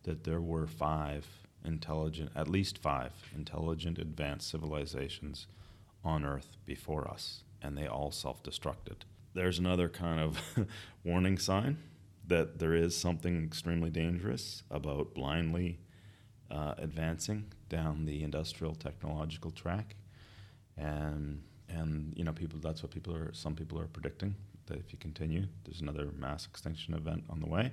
that there were five intelligent at least five intelligent advanced civilizations on earth before us and they all self-destructed there's another kind of warning sign that there is something extremely dangerous about blindly uh, advancing down the industrial technological track, and and you know people that's what people are some people are predicting that if you continue, there's another mass extinction event on the way.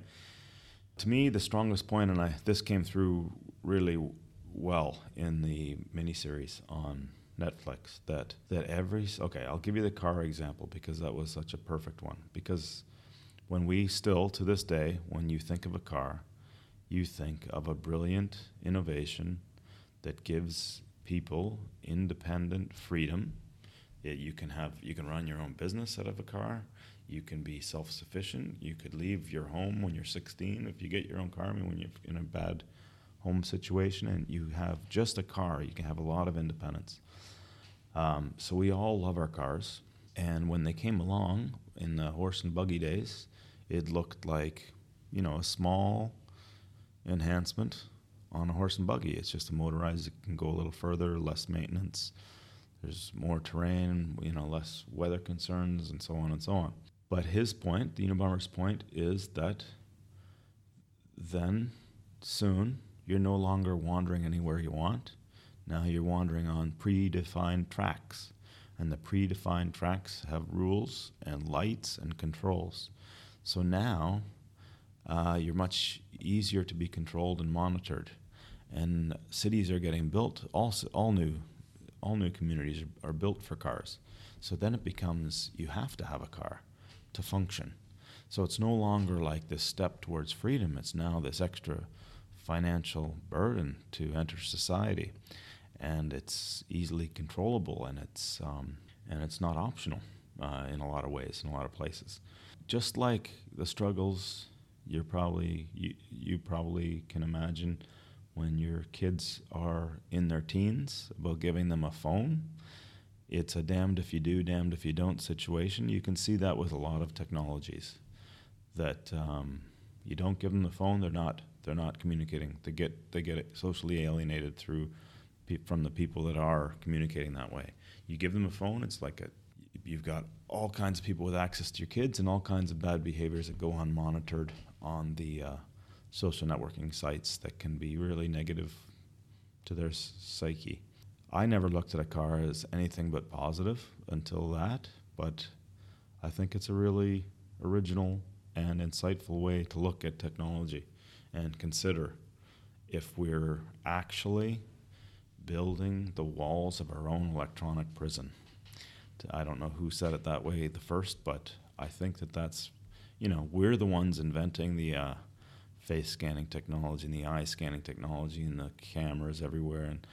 To me, the strongest point, and I this came through really well in the miniseries on Netflix that that every okay, I'll give you the car example because that was such a perfect one. Because when we still to this day, when you think of a car, you think of a brilliant innovation that gives people independent freedom. It, you can have you can run your own business out of a car. You can be self-sufficient. You could leave your home when you're 16 if you get your own car. I mean, when you're in a bad home situation and you have just a car, you can have a lot of independence. Um, so we all love our cars. And when they came along in the horse and buggy days, it looked like you know a small enhancement on a horse and buggy. It's just a motorized. It can go a little further, less maintenance. There's more terrain, you know, less weather concerns, and so on and so on. But his point, the Unabomber's point, is that then soon you're no longer wandering anywhere you want. Now you're wandering on predefined tracks. And the predefined tracks have rules and lights and controls. So now uh, you're much easier to be controlled and monitored. And cities are getting built, all, all new, all new communities are, are built for cars. So then it becomes you have to have a car to function. So it's no longer like this step towards freedom, it's now this extra financial burden to enter society. And it's easily controllable and it's, um, and it's not optional uh, in a lot of ways, in a lot of places. Just like the struggles you're probably, you, you probably can imagine when your kids are in their teens about giving them a phone it's a damned if you do, damned if you don't situation. You can see that with a lot of technologies. That um, you don't give them the phone, they're not they're not communicating. They get they get socially alienated through pe- from the people that are communicating that way. You give them a phone, it's like a you've got all kinds of people with access to your kids and all kinds of bad behaviors that go unmonitored on the uh, social networking sites that can be really negative to their psyche. I never looked at a car as anything but positive until that, but I think it's a really original and insightful way to look at technology and consider if we're actually building the walls of our own electronic prison. I don't know who said it that way the first, but I think that that's, you know, we're the ones inventing the uh, face scanning technology and the eye scanning technology and the cameras everywhere. And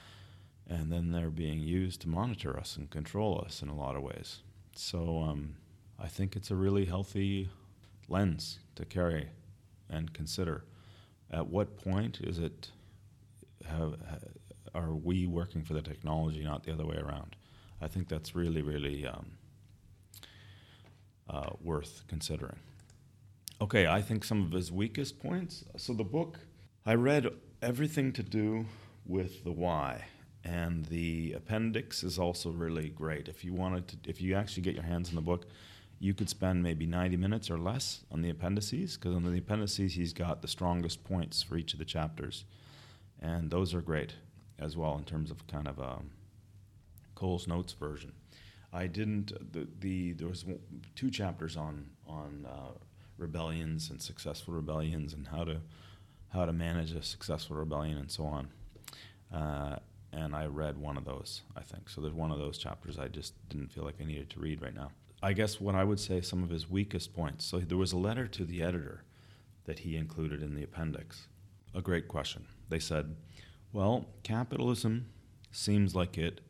and then they're being used to monitor us and control us in a lot of ways. So um, I think it's a really healthy lens to carry and consider. At what point is it have, are we working for the technology, not the other way around? I think that's really, really um, uh, worth considering. Okay, I think some of his weakest points. So the book, I read everything to do with the why and the appendix is also really great. If you wanted to, if you actually get your hands on the book, you could spend maybe 90 minutes or less on the appendices because on the appendices he's got the strongest points for each of the chapters, and those are great as well in terms of kind of um, Coles Notes version. I didn't the, the there was two chapters on on uh, rebellions and successful rebellions and how to how to manage a successful rebellion and so on. Uh, and I read one of those, I think. So there's one of those chapters I just didn't feel like I needed to read right now. I guess what I would say some of his weakest points. So there was a letter to the editor that he included in the appendix. A great question. They said, "Well, capitalism seems like it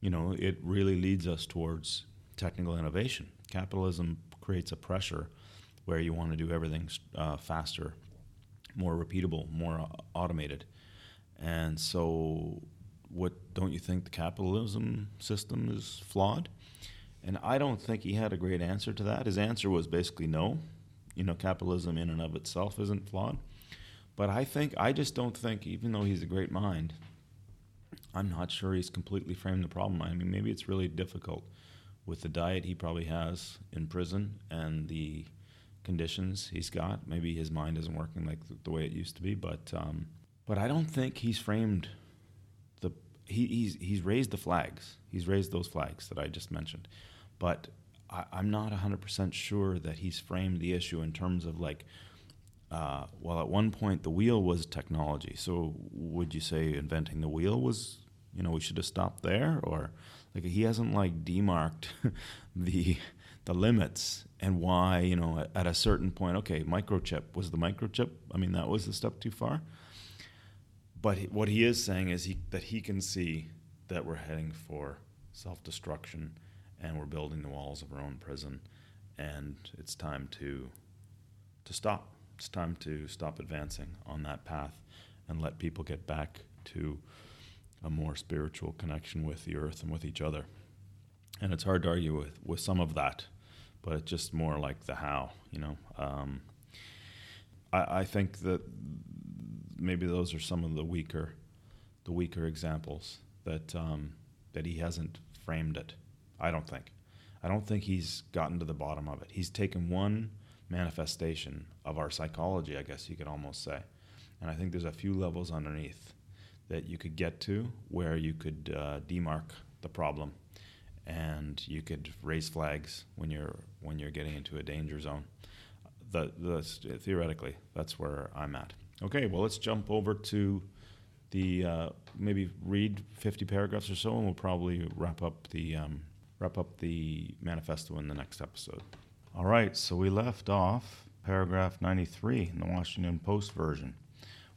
you know, it really leads us towards technical innovation. Capitalism creates a pressure where you want to do everything uh, faster, more repeatable, more automated. And so, what don't you think the capitalism system is flawed? And I don't think he had a great answer to that. His answer was basically no. You know, capitalism in and of itself isn't flawed. But I think, I just don't think, even though he's a great mind, I'm not sure he's completely framed the problem. I mean, maybe it's really difficult with the diet he probably has in prison and the conditions he's got. Maybe his mind isn't working like the, way it used to be, but um, but I don't think he's framed the he, he's he's raised the flags. He's raised those flags that I just mentioned, but I, am not 100% sure that he's framed the issue in terms of like. Uh, well, at one point the wheel was technology. So would you say inventing the wheel was, you know, we should have stopped there, or like he hasn't like demarked the the limits and why you know at, a certain point okay microchip was the microchip i mean that was the step too far but he, what he is saying is he, that he can see that we're heading for self destruction and we're building the walls of our own prison, and it's time to, to stop. It's time to stop advancing on that path and let people get back to a more spiritual connection with the earth and with each other. And it's hard to argue with, with some of that, but it's just more like the how, you know. Um, I, I think that maybe those are some of the weaker, the weaker examples that um, that he hasn't framed it. I don't think. I don't think he's gotten to the bottom of it. He's taken one manifestation of our psychology, I guess you could almost say, and I think there's a few levels underneath that you could get to where you could uh, demark the problem and you could raise flags when you're when you're getting into a danger zone. The, the theoretically, that's where I'm at. Okay, well, let's jump over to the uh, maybe read 50 paragraphs or so, and we'll probably wrap up the um, wrap up the manifesto in the next episode. All right, so we left off paragraph 93 in the Washington Post version.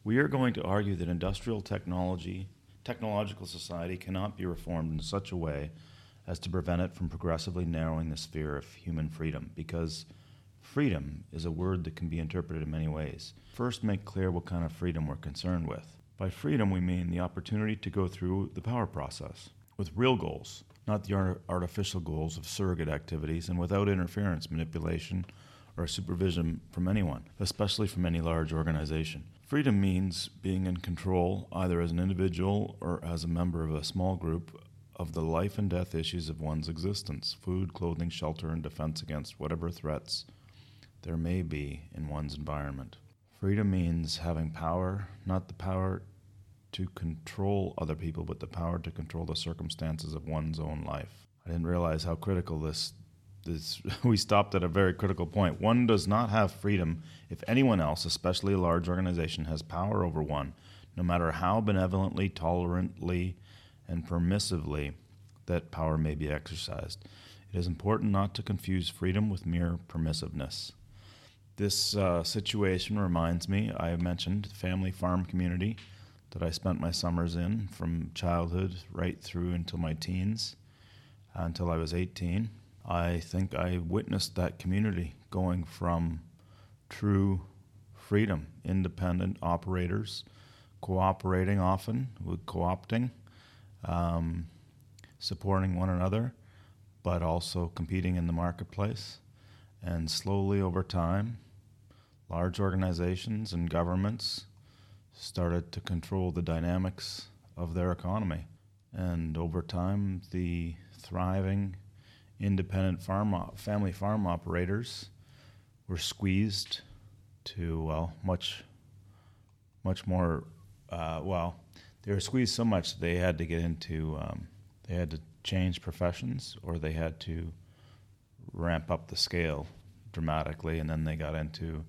We are going to argue that industrial technology, technological society cannot be reformed in such a way as to prevent it from progressively narrowing the sphere of human freedom, because freedom is a word that can be interpreted in many ways. First, make clear what kind of freedom we're concerned with. By freedom, we mean the opportunity to go through the power process with real goals, not the artificial goals of surrogate activities, and without interference, manipulation, or supervision from anyone, especially from any large organization. Freedom means being in control, either as an individual or as a member of a small group, of the life and death issues of one's existence food, clothing, shelter, and defense against whatever threats there may be in one's environment. Freedom means having power, not the power to control other people, but the power to control the circumstances of one's own life. I didn't realize how critical this this we stopped at a very critical point. One does not have freedom if anyone else, especially a large organization, has power over one, no matter how benevolently, tolerantly, and permissively that power may be exercised. It is important not to confuse freedom with mere permissiveness. This uh, situation reminds me, I mentioned family farm community that I spent my summers in from childhood right through until my teens, until I was 18. I think I witnessed that community going from true freedom, independent operators, cooperating often with co opting, um, supporting one another, but also competing in the marketplace. And slowly over time, large organizations and governments started to control the dynamics of their economy. And over time, the thriving independent farm family farm operators were squeezed to well much much more uh, well they were squeezed so much they had to get into um, they had to change professions or they had to ramp up the scale dramatically and then they got into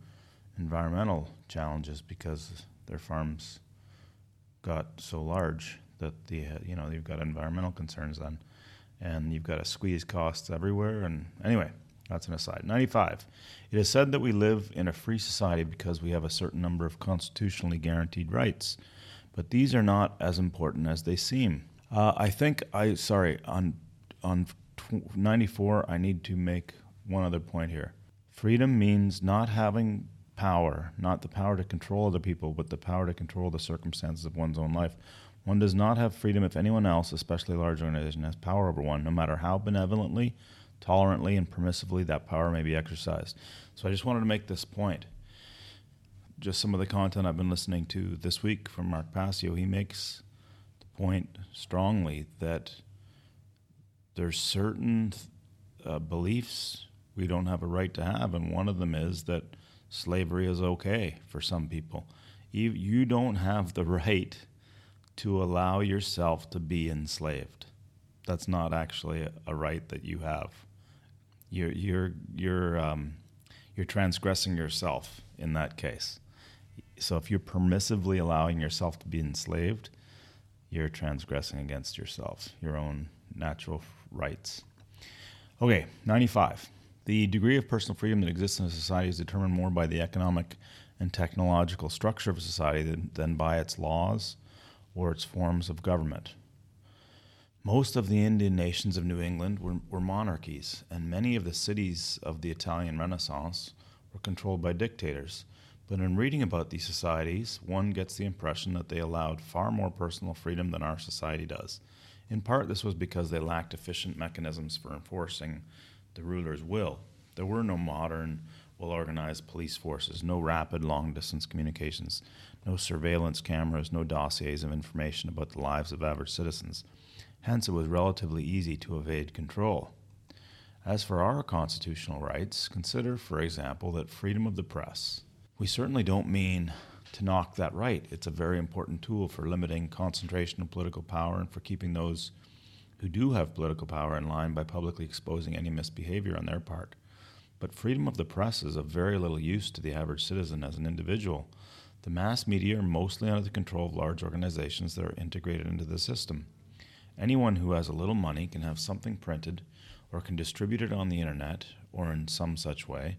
environmental challenges because their farms got so large that the you know you've got environmental concerns then and you've got to squeeze costs everywhere and anyway that's an aside 95 it is said that we live in a free society because we have a certain number of constitutionally guaranteed rights but these are not as important as they seem. Uh, I think I sorry on on 94. I need to make one other point here. Freedom means not having power, not the power to control other people, but the power to control the circumstances of one's own life. One does not have freedom if anyone else, especially a large organization, has power over one, no matter how benevolently, tolerantly, and permissively that power may be exercised. So I just wanted to make this point just some of the content I've been listening to this week from Mark Passio, he makes the point strongly that there's certain uh, beliefs we don't have a right to have, and one of them is that slavery is okay for some people. You, don't have the right to allow yourself to be enslaved. That's not actually a, a right that you have. You're, you're, you're, um, you're transgressing yourself in that case. So if you're permissively allowing yourself to be enslaved, you're transgressing against yourself, your own natural rights. Okay, 95. The degree of personal freedom that exists in a society is determined more by the economic and technological structure of a society than, than by its laws or its forms of government. Most of the Indian nations of New England were, were monarchies, and many of the cities of the Italian Renaissance were controlled by dictators but in reading about these societies, one gets the impression that they allowed far more personal freedom than our society does. In part, this was because they lacked efficient mechanisms for enforcing the ruler's will. There were no modern, well organized police forces, no rapid long distance communications, no surveillance cameras, no dossiers of information about the lives of average citizens. Hence, it was relatively easy to evade control. As for our constitutional rights, consider, for example, that freedom of the press. We certainly don't mean to knock that right. It's a very important tool for limiting concentration of political power and for keeping those who do have political power in line by publicly exposing any misbehavior on their part. But freedom of the press is of very little use to the average citizen as an individual. The mass media are mostly under the control of large organizations that are integrated into the system. Anyone who has a little money can have something printed or can distribute it on the internet or in some such way,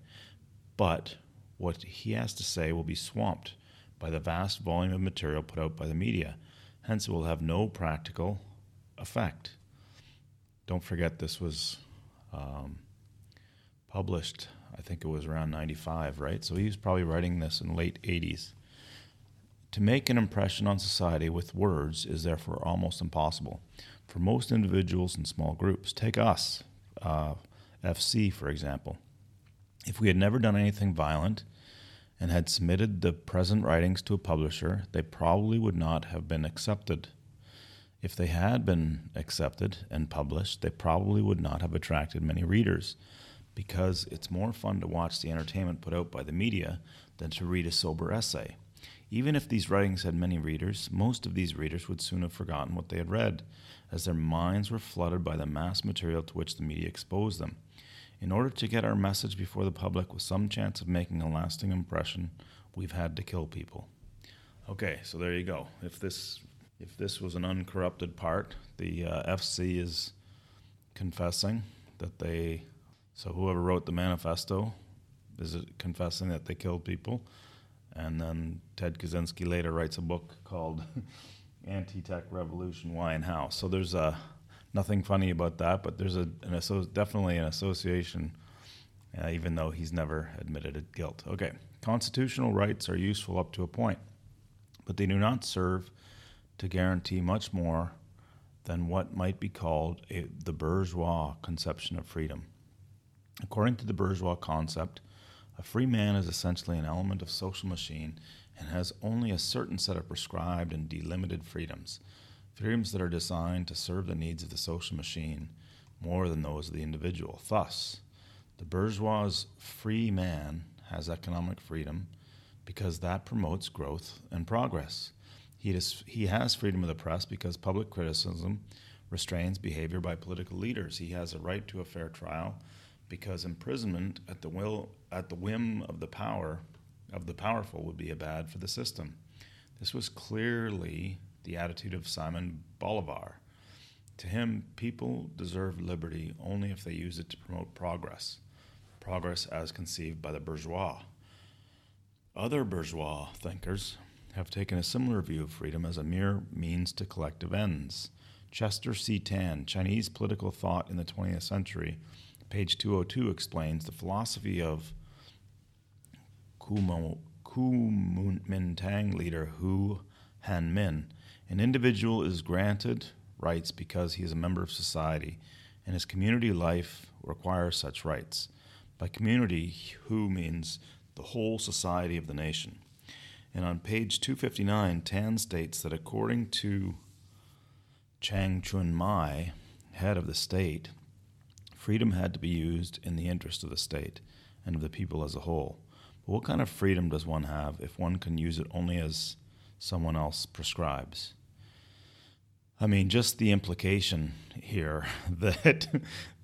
but what he has to say will be swamped by the vast volume of material put out by the media. Hence, it will have no practical effect. Don't forget, this was um, published, I think it was around 95, right? So he was probably writing this in late 80s. To make an impression on society with words is therefore almost impossible for most individuals and small groups. Take us, uh, FC, for example. If we had never done anything violent, and had submitted the present writings to a publisher, they probably would not have been accepted. If they had been accepted and published, they probably would not have attracted many readers, because it's more fun to watch the entertainment put out by the media than to read a sober essay. Even if these writings had many readers, most of these readers would soon have forgotten what they had read, as their minds were flooded by the mass material to which the media exposed them. In order to get our message before the public with some chance of making a lasting impression, we've had to kill people. Okay, so there you go. If this if this was an uncorrupted part, the uh, FC is confessing that they. So whoever wrote the manifesto is confessing that they killed people, and then Ted Kaczynski later writes a book called "Anti-Tech Revolution: Why and How." So there's a nothing funny about that, but there's a an asso- definitely an association, uh, even though he's never admitted guilt. Okay, constitutional rights are useful up to a point, but they do not serve to guarantee much more than what might be called a, the bourgeois conception of freedom. According to the bourgeois concept, a free man is essentially an element of social machine and has only a certain set of prescribed and delimited freedoms freedoms that are designed to serve the needs of the social machine more than those of the individual. Thus, the bourgeois free man has economic freedom because that promotes growth and progress. He, he has freedom of the press because public criticism restrains behavior by political leaders. He has a right to a fair trial because imprisonment at the will at the whim of the power of the powerful would be a bad for the system. This was clearly the attitude of Simon Bolivar. To him, people deserve liberty only if they use it to promote progress, progress as conceived by the bourgeois. Other bourgeois thinkers have taken a similar view of freedom as a mere means to collective ends. Chester C. Tan, Chinese Political Thought in the 20th Century, page 202, explains the philosophy of Kuomintang leader Hu Hanmin an individual is granted rights because he is a member of society, and his community life requires such rights. By community, Hu means the whole society of the nation. And on page 259, Tan states that according to Chang Chun Mai, head of the state, freedom had to be used in the interest of the state and of the people as a whole. But what kind of freedom does one have if one can use it only as someone else prescribes? I mean, just the implication here that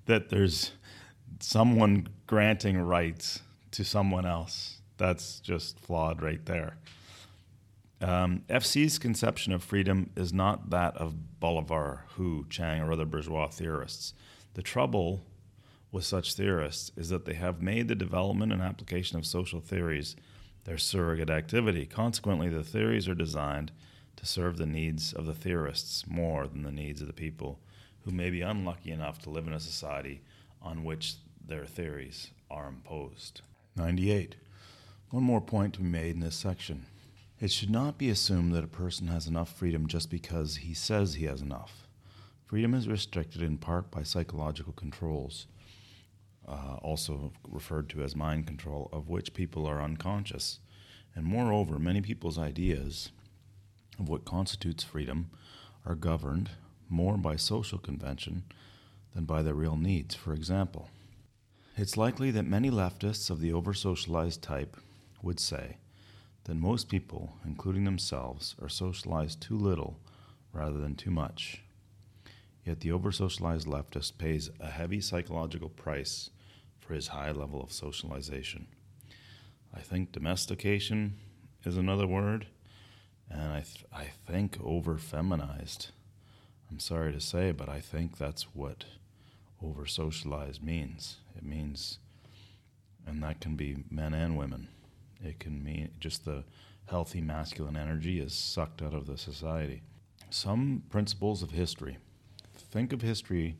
that there's someone granting rights to someone else. That's just flawed right there. Um, FC's conception of freedom is not that of Bolivar, Hu, Chang, or other bourgeois theorists. The trouble with such theorists is that they have made the development and application of social theories their surrogate activity. Consequently, the theories are designed to serve the needs of the theorists more than the needs of the people who may be unlucky enough to live in a society on which their theories are imposed. 98. One more point to be made in this section. It should not be assumed that a person has enough freedom just because he says he has enough. Freedom is restricted in part by psychological controls, uh, also referred to as mind control, of which people are unconscious And moreover, many people's ideas of what constitutes freedom are governed more by social convention than by their real needs. For example, it's likely that many leftists of the over socialized type would say that most people, including themselves, are socialized too little rather than too much. Yet the over socialized leftist pays a heavy psychological price for his high level of socialization. I think domestication is another word, and I, th- I think over feminized. I'm sorry to say, but I think that's what over socialized means. It means, and that can be men and women. It can mean just the healthy masculine energy is sucked out of the society. Some principles of history. Think of history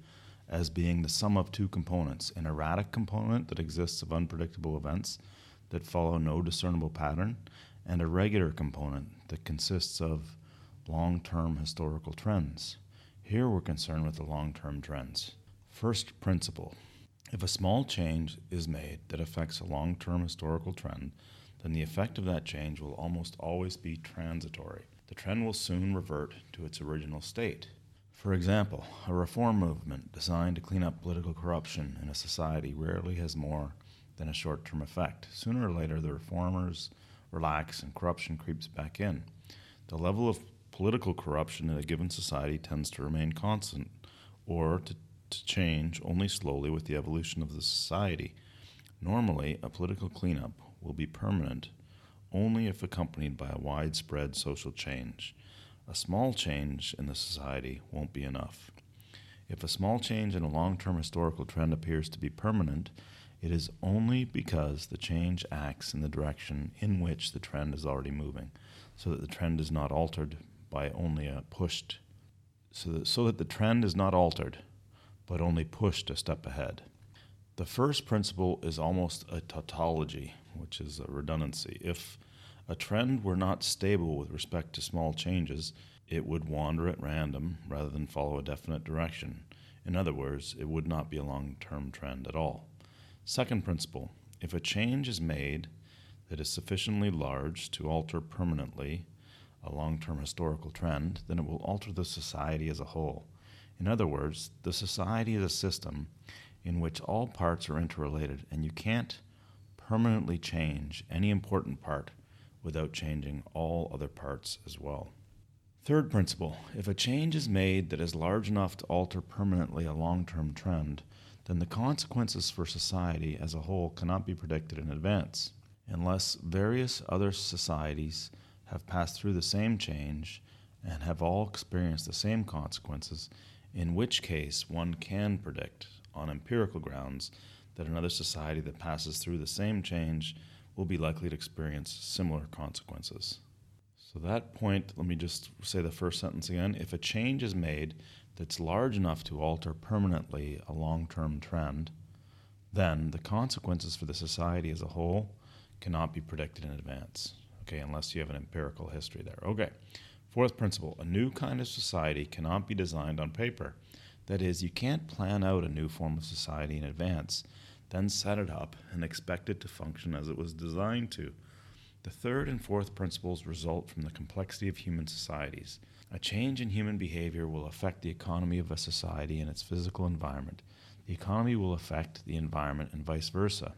as being the sum of two components an erratic component that exists of unpredictable events that follow no discernible pattern, and a regular component that consists of long term historical trends. Here we're concerned with the long term trends. First principle if a small change is made that affects a long term historical trend, then the effect of that change will almost always be transitory. The trend will soon revert to its original state. For example, a reform movement designed to clean up political corruption in a society rarely has more than a short term effect. Sooner or later, the reformers relax and corruption creeps back in. The level of political corruption in a given society tends to remain constant or to, to change only slowly with the evolution of the society. Normally, a political cleanup will be permanent only if accompanied by a widespread social change. A small change in the society won't be enough. If a small change in a long term historical trend appears to be permanent, it is only because the change acts in the direction in which the trend is already moving, so that the trend is not altered by only a pushed, so that, so that the trend is not altered, but only pushed a step ahead. The first principle is almost a tautology, which is a redundancy. If a trend were not stable with respect to small changes, it would wander at random rather than follow a definite direction. In other words, it would not be a long term trend at all. Second principle if a change is made that is sufficiently large to alter permanently a long term historical trend, then it will alter the society as a whole. In other words, the society is a system in which all parts are interrelated, and you can't permanently change any important part without changing all other parts as well. Third principle if a change is made that is large enough to alter permanently a long term trend, then the consequences for society as a whole cannot be predicted in advance. Unless various other societies have passed through the same change and have all experienced the same consequences, in which case one can predict on empirical grounds that another society that passes through the same change will be likely to experience similar consequences. So, that point, let me just say the first sentence again. If a change is made that's large enough to alter permanently a long term trend, then the consequences for the society as a whole cannot be predicted in advance. Okay, unless you have an empirical history there. Okay. Fourth principle a new kind of society cannot be designed on paper. That is, you can't plan out a new form of society in advance then set it up and expect it to function as it was designed to. The third and fourth principles result from the complexity of human societies. A change in human behavior will affect the economy of a society and its physical environment. The economy will affect the environment and vice versa.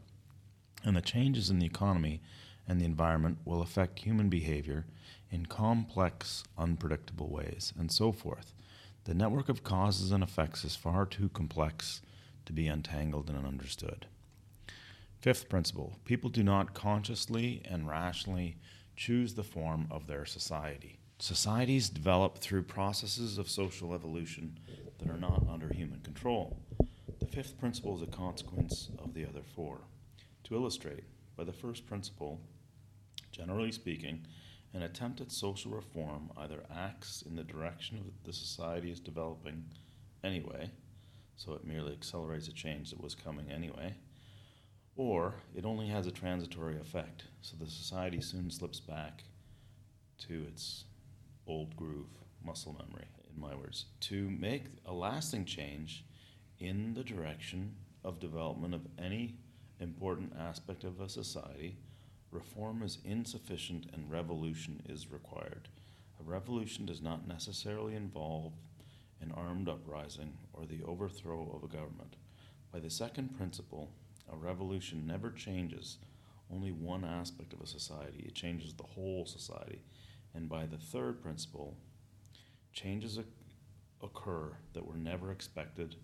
And the changes in the economy and the environment will affect human behavior in complex, unpredictable ways, and so forth. The network of causes and effects is far too complex to be untangled and understood. Fifth principle people do not consciously and rationally choose the form of their society. Societies develop through processes of social evolution that are not under human control. The fifth principle is a consequence of the other four. To illustrate, by the first principle, generally speaking, an attempt at social reform either acts in the direction of the society is developing anyway, so it merely accelerates a change that was coming anyway. Or it only has a transitory effect, so the society soon slips back to its old groove, muscle memory, in my words. To make a lasting change in the direction of development of any important aspect of a society, Reform is insufficient and revolution is required. A revolution does not necessarily involve an armed uprising or the overthrow of a government. By the second principle, a revolution never changes only one aspect of a society, it changes the whole society. And by the third principle, changes occur that were never expected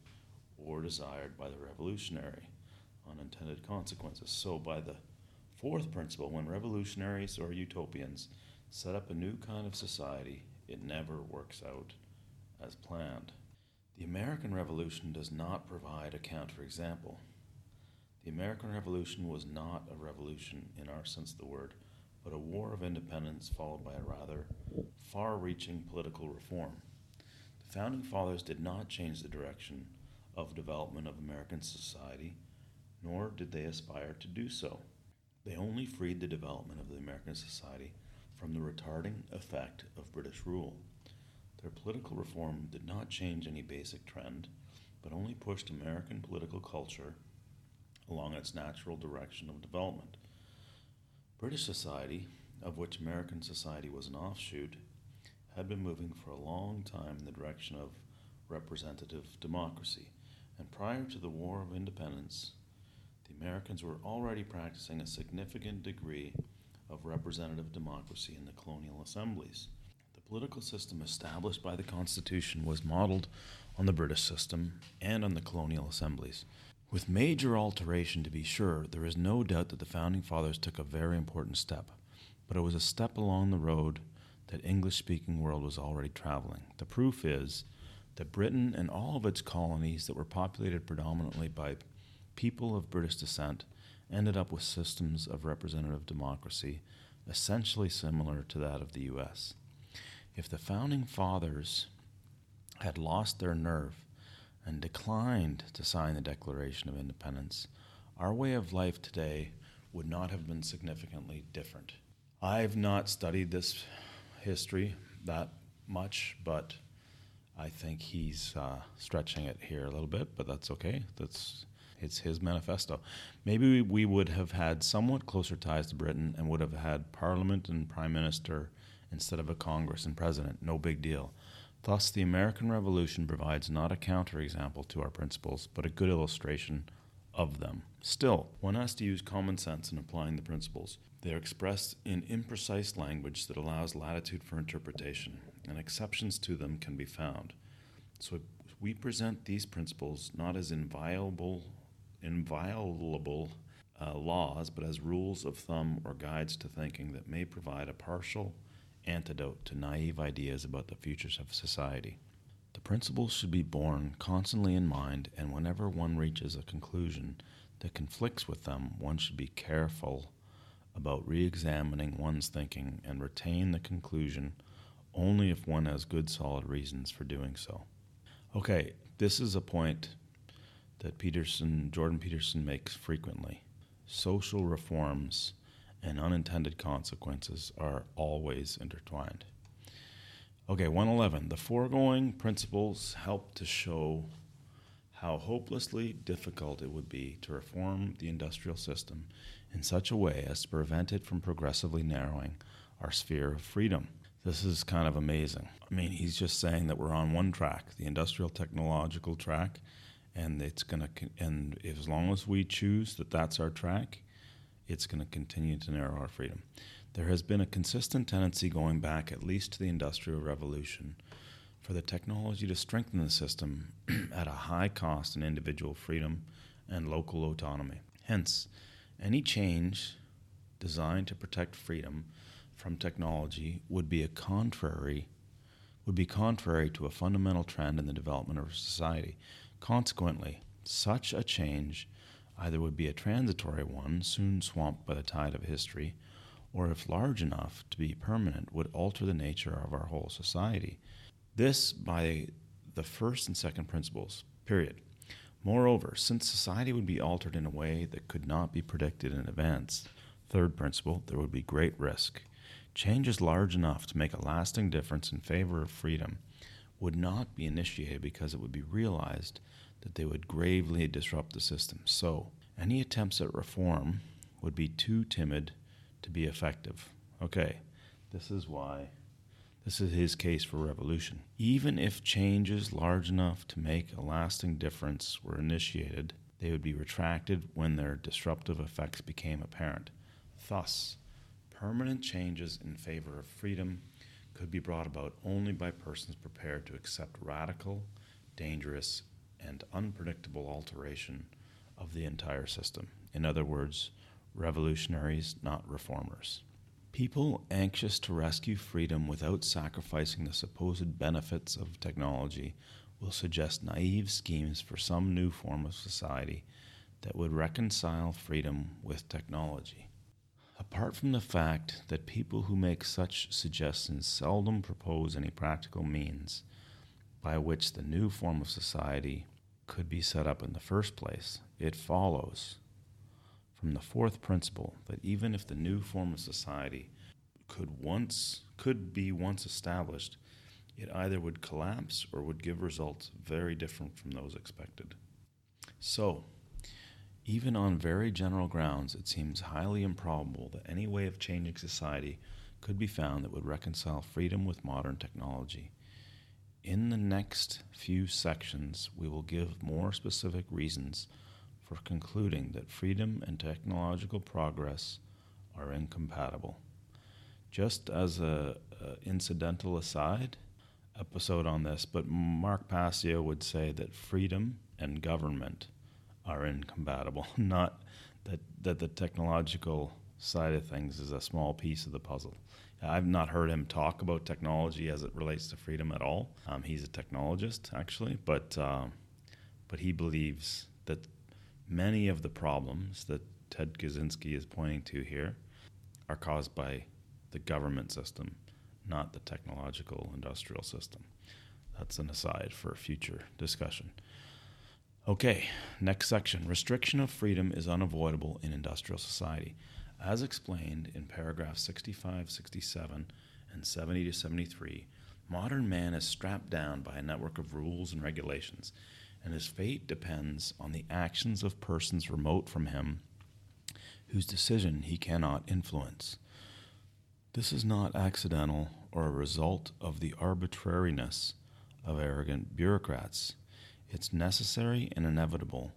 or desired by the revolutionary, unintended consequences. So, by the fourth principle, when revolutionaries or utopians set up a new kind of society, it never works out as planned. The American Revolution does not provide a counterexample. The American Revolution was not a revolution in our sense of the word, but a war of independence followed by a rather far reaching political reform. The Founding Fathers did not change the direction of development of American society, nor did they aspire to do so. They only freed the development of the American society from the retarding effect of British rule. Their political reform did not change any basic trend, but only pushed American political culture along its natural direction of development. British society, of which American society was an offshoot, had been moving for a long time in the direction of representative democracy, and prior to the War of Independence, the Americans were already practicing a significant degree of representative democracy in the colonial assemblies. The political system established by the Constitution was modeled on the British system and on the colonial assemblies. With major alteration, to be sure, there is no doubt that the Founding Fathers took a very important step, but it was a step along the road that English speaking world was already traveling. The proof is that Britain and all of its colonies that were populated predominantly by people of British descent ended up with systems of representative democracy essentially similar to that of the US. If the Founding Fathers had lost their nerve and declined to sign the Declaration of Independence, our way of life today would not have been significantly different. I've not studied this history that much, but I think he's uh, stretching it here a little bit, but that's okay. That's it's his manifesto. Maybe we would have had somewhat closer ties to Britain and would have had Parliament and Prime Minister instead of a Congress and President. No big deal. Thus, the American Revolution provides not a counterexample to our principles, but a good illustration of them. Still, one has to use common sense in applying the principles. They are expressed in imprecise language that allows latitude for interpretation, and exceptions to them can be found. So we present these principles not as inviolable, inviolable uh, laws, but as rules of thumb or guides to thinking that may provide a partial antidote to naive ideas about the futures of society. The principles should be borne constantly in mind, and whenever one reaches a conclusion that conflicts with them, one should be careful about re examining one's thinking and retain the conclusion only if one has good solid reasons for doing so. Okay, this is a point that Peterson, Jordan Peterson makes frequently. Social reforms and unintended consequences are always intertwined. Okay, 111. The foregoing principles help to show how hopelessly difficult it would be to reform the industrial system in such a way as to prevent it from progressively narrowing our sphere of freedom. This is kind of amazing. I mean, he's just saying that we're on one track, the industrial technological track, and it's going to and as long as we choose that that's our track, it's going to continue to narrow our freedom. There has been a consistent tendency going back at least to the Industrial Revolution for the technology to strengthen the system at a high cost in individual freedom and local autonomy. Hence, any change designed to protect freedom from technology would be a contrary would be contrary to a fundamental trend in the development of society. Consequently, such a change either would be a transitory one, soon swamped by the tide of history, or if large enough to be permanent, would alter the nature of our whole society. This by the first and second principles, period. Moreover, since society would be altered in a way that could not be predicted in advance, third principle, there would be great risk. Changes large enough to make a lasting difference in favor of freedom would not be initiated because it would be realized that they would gravely disrupt the system. So, any attempts at reform would be too timid to be effective. Okay, this is why. This is his case for revolution. Even if changes large enough to make a lasting difference were initiated, they would be retracted when their disruptive effects became apparent. Thus, permanent changes in favor of freedom could be brought about only by persons prepared to accept radical, dangerous, and unpredictable alteration of the entire system. In other words, revolutionaries, not reformers. People anxious to rescue freedom without sacrificing the supposed benefits of technology will suggest naive schemes for some new form of society that would reconcile freedom with technology. Apart from the fact that people who make such suggestions seldom propose any practical means by which the new form of society could be set up in the first place, it follows from the fourth principle that even if the new form of society could once could be once established, it either would collapse or would give results very different from those expected. So, even on very general grounds, it seems highly improbable that any way of changing society could be found that would reconcile freedom with modern technology. In the next few sections, we will give more specific reasons for concluding that freedom and technological progress are incompatible. Just as a, incidental aside, episode on this, but Mark Passio would say that freedom and government are incompatible, not that, that the technological side of things is a small piece of the puzzle. I've not heard him talk about technology as it relates to freedom at all. Um, he's a technologist, actually, but, uh, but he believes that many of the problems that Ted Kaczynski is pointing to here are caused by the government system, not the technological industrial system. That's an aside for future discussion. Okay, next section. Restriction of freedom is unavoidable in industrial society. As explained in paragraphs 65, 67, and 70 to 73, modern man is strapped down by a network of rules and regulations, and his fate depends on the actions of persons remote from him whose decision he cannot influence. This is not accidental or a result of the arbitrariness of arrogant bureaucrats. It's necessary and inevitable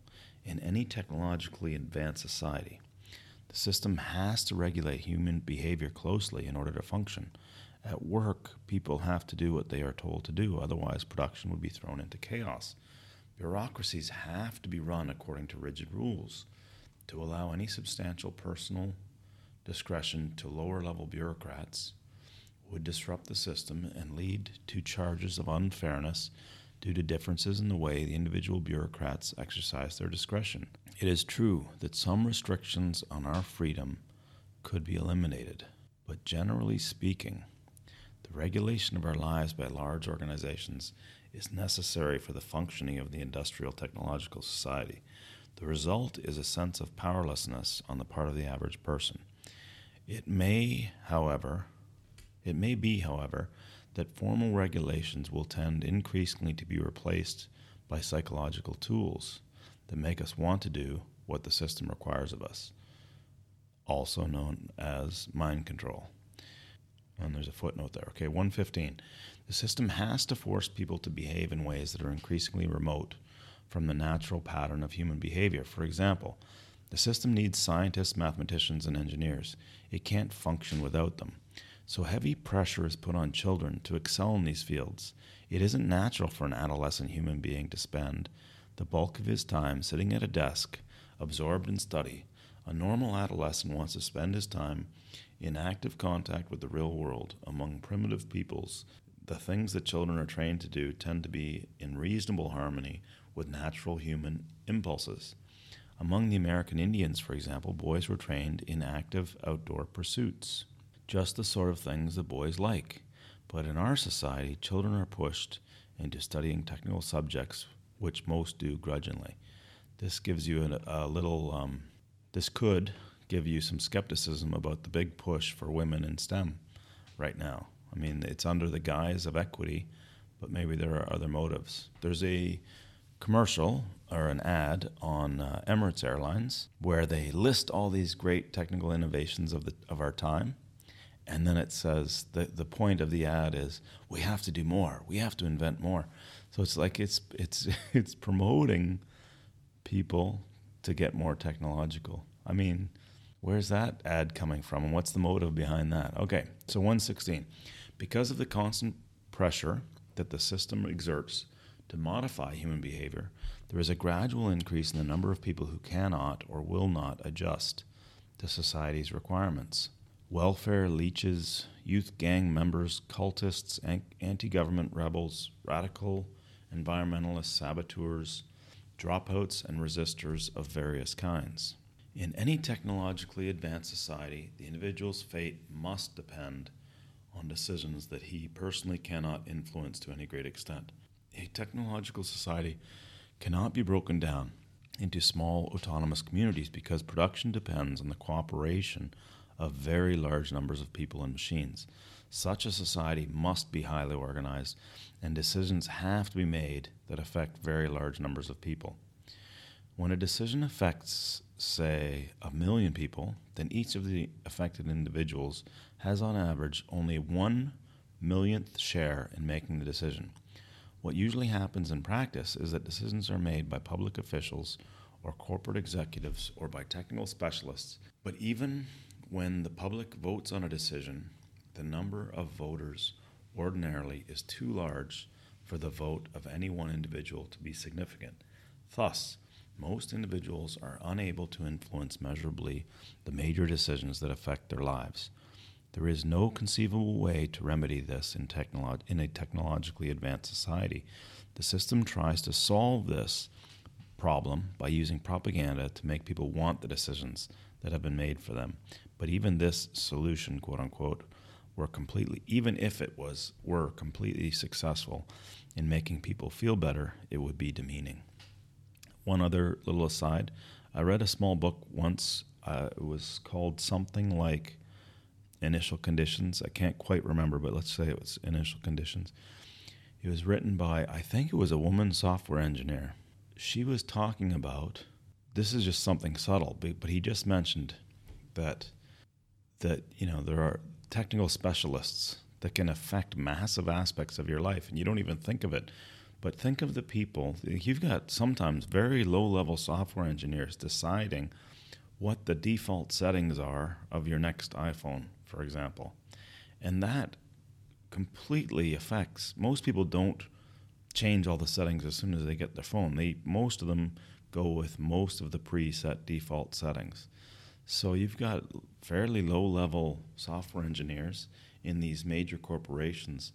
in any technologically advanced society. The system has to regulate human behavior closely in order to function. At work, people have to do what they are told to do, otherwise, production would be thrown into chaos. Bureaucracies have to be run according to rigid rules. To allow any substantial personal discretion to lower level bureaucrats would disrupt the system and lead to charges of unfairness due to differences in the way the individual bureaucrats exercise their discretion. It is true that some restrictions on our freedom could be eliminated, but generally speaking, the regulation of our lives by large organizations is necessary for the functioning of the industrial technological society. The result is a sense of powerlessness on the part of the average person. It may, however, it may be, however, that formal regulations will tend increasingly to be replaced by psychological tools that make us want to do what the system requires of us, also known as mind control. And there's a footnote there. Okay, 115. The system has to force people to behave in ways that are increasingly remote from the natural pattern of human behavior. For example, the system needs scientists, mathematicians, and engineers. It can't function without them. So heavy pressure is put on children to excel in these fields. It isn't natural for an adolescent human being to spend the bulk of his time sitting at a desk, absorbed in study. A normal adolescent wants to spend his time in active contact with the real world among primitive peoples. The things that children are trained to do tend to be in reasonable harmony with natural human impulses. Among the American Indians, for example, boys were trained in active outdoor pursuits just the sort of things that boys like. But in our society, children are pushed into studying technical subjects, which most do grudgingly. This gives you a, a little, um, this could give you some skepticism about the big push for women in STEM right now. I mean, it's under the guise of equity, but maybe there are other motives. There's a commercial or an ad on uh, Emirates Airlines where they list all these great technical innovations of the of our time, and then it says the the point of the ad is we have to do more, we have to invent more. So it's like it's it's it's promoting people to get more technological. I mean, where's that ad coming from, and what's the motive behind that? Okay, so 116, because of the constant pressure that the system exerts to modify human behavior, there is a gradual increase in the number of people who cannot or will not adjust to society's requirements. Welfare leeches, youth gang members, cultists, anti government rebels, radical environmentalists, saboteurs, dropouts, and resistors of various kinds. In any technologically advanced society, the individual's fate must depend on decisions that he personally cannot influence to any great extent. A technological society cannot be broken down into small autonomous communities because production depends on the cooperation of very large numbers of people and machines. Such a society must be highly organized, and decisions have to be made that affect very large numbers of people. When a decision affects, say, a million people, then each of the affected individuals has, on average, only one millionth share in making the decision. What usually happens in practice is that decisions are made by public officials or corporate executives or by technical specialists. But even when the public votes on a decision, the number of voters ordinarily is too large for the vote of any one individual to be significant. Thus, most individuals are unable to influence measurably the major decisions that affect their lives. There is no conceivable way to remedy this in, technolo- in a technologically advanced society. The system tries to solve this problem by using propaganda to make people want the decisions that have been made for them. But even this solution, quote unquote, were completely even if it was were completely successful in making people feel better, it would be demeaning. One other little aside, I read a small book once. Uh, it was called something like initial conditions. I can't quite remember, but let's say it was initial conditions. It was written by, I think it was a woman software engineer. She was talking about this is just something subtle, but he just mentioned that that you know there are technical specialists that can affect massive aspects of your life, and you don't even think of it. But think of the people. You've got sometimes very low level software engineers deciding what the default settings are of your next iPhone for example. And that completely affects most people don't change all the settings as soon as they get their phone. They most of them go with most of the preset default settings. So you've got fairly low level software engineers in these major corporations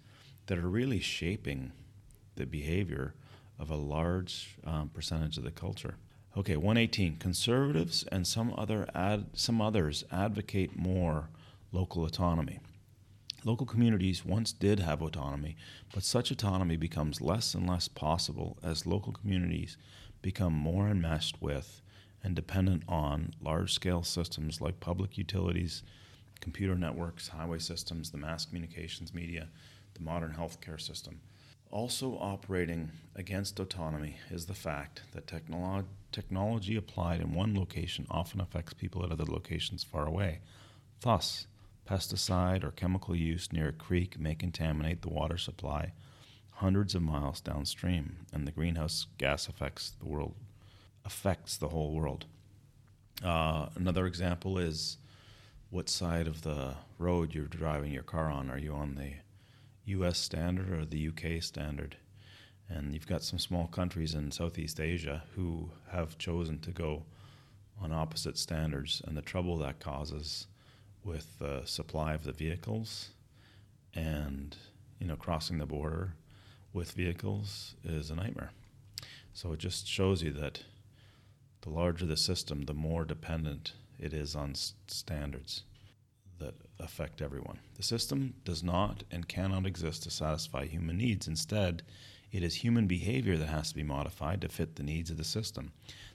that are really shaping the behavior of a large um, percentage of the culture. Okay, 118. Conservatives and some other ad, some others advocate more local autonomy. Local communities once did have autonomy, but such autonomy becomes less and less possible as local communities become more enmeshed with and dependent on large scale systems like public utilities, computer networks, highway systems, the mass communications media, the modern healthcare system. Also operating against autonomy is the fact that technolo- technology applied in one location often affects people at other locations far away. Thus, pesticide or chemical use near a creek may contaminate the water supply hundreds of miles downstream, and the greenhouse gas affects the world affects the whole world. Uh, another example is what side of the road you're driving your car on. Are you on the U.S. standard or the UK standard? And you've got some small countries in Southeast Asia who have chosen to go on opposite standards, and the trouble that causes with the supply of the vehicles and you know crossing the border with vehicles is a nightmare. So it just shows you that the larger the system, the more dependent it is on standards that affect everyone. The system does not and cannot exist to satisfy human needs. Instead, it is human behavior that has to be modified to fit the needs of the system.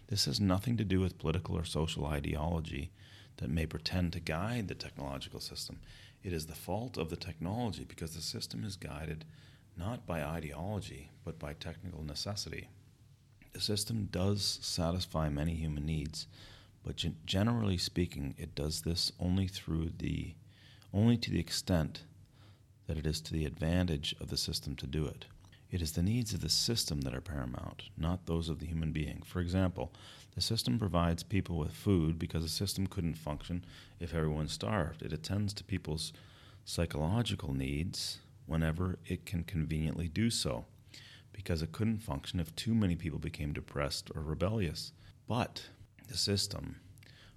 This has nothing to do with political or social ideology that may pretend to guide the technological system. It is the fault of the technology because the system is guided not by ideology, but by technical necessity. The system does satisfy many human needs, but gen- generally speaking, it does this only through the only to the extent that it is to the advantage of the system to do it. It is the needs of the system that are paramount, not those of the human being. For example, the system provides people with food because the system couldn't function if everyone starved. It attends to people's psychological needs whenever it can conveniently do so because it couldn't function if too many people became depressed or rebellious. But the system,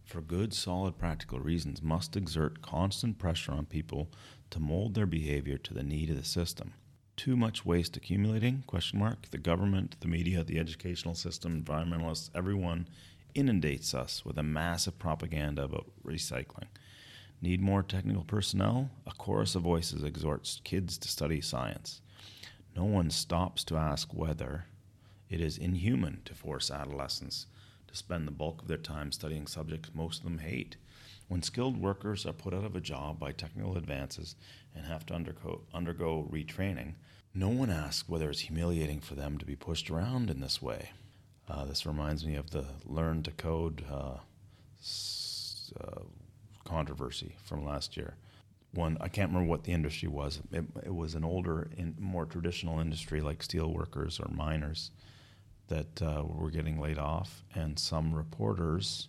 for good, solid, practical reasons, must exert constant pressure on people to mold their behavior to the need of the system. Too much waste accumulating? Question mark. The government, the media, the educational system, environmentalists, everyone inundates us with a massive propaganda about recycling. Need more technical personnel? A chorus of voices exhorts kids to study science. No one stops to ask whether it is inhuman to force adolescents to spend the bulk of their time studying subjects most of them hate. When skilled workers are put out of a job by technical advances and have to undergo, undergo retraining, no one asks whether it's humiliating for them to be pushed around in this way. Uh, this reminds me of the learn to code uh, s- uh, controversy from last year. One, I can't remember what the industry was. It, it was an older, in, more traditional industry like steel workers or miners that uh, were getting laid off, and some reporters,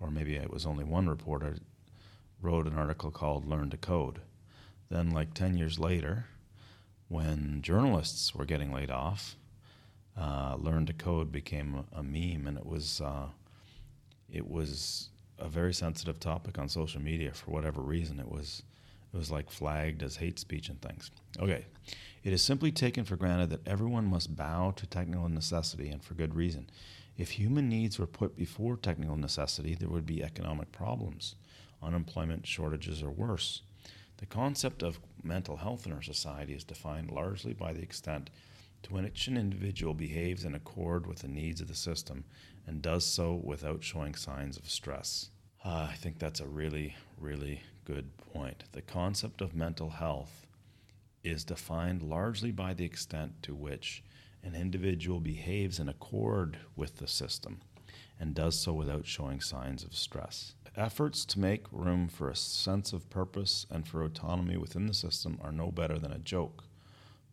or maybe it was only one reporter, wrote an article called "Learn to Code." Then, like ten years later, when journalists were getting laid off, uh, "Learn to Code" became a, a meme, and it was uh, it was a very sensitive topic on social media for whatever reason. It was it was like flagged as hate speech and things. Okay. It is simply taken for granted that everyone must bow to technical necessity and for good reason. If human needs were put before technical necessity, there would be economic problems, unemployment, shortages, or worse. The concept of mental health in our society is defined largely by the extent to which an individual behaves in accord with the needs of the system and does so without showing signs of stress. Uh, I think that's a really, really good point. The concept of mental health is defined largely by the extent to which an individual behaves in accord with the system and does so without showing signs of stress. Efforts to make room for a sense of purpose and for autonomy within the system are no better than a joke.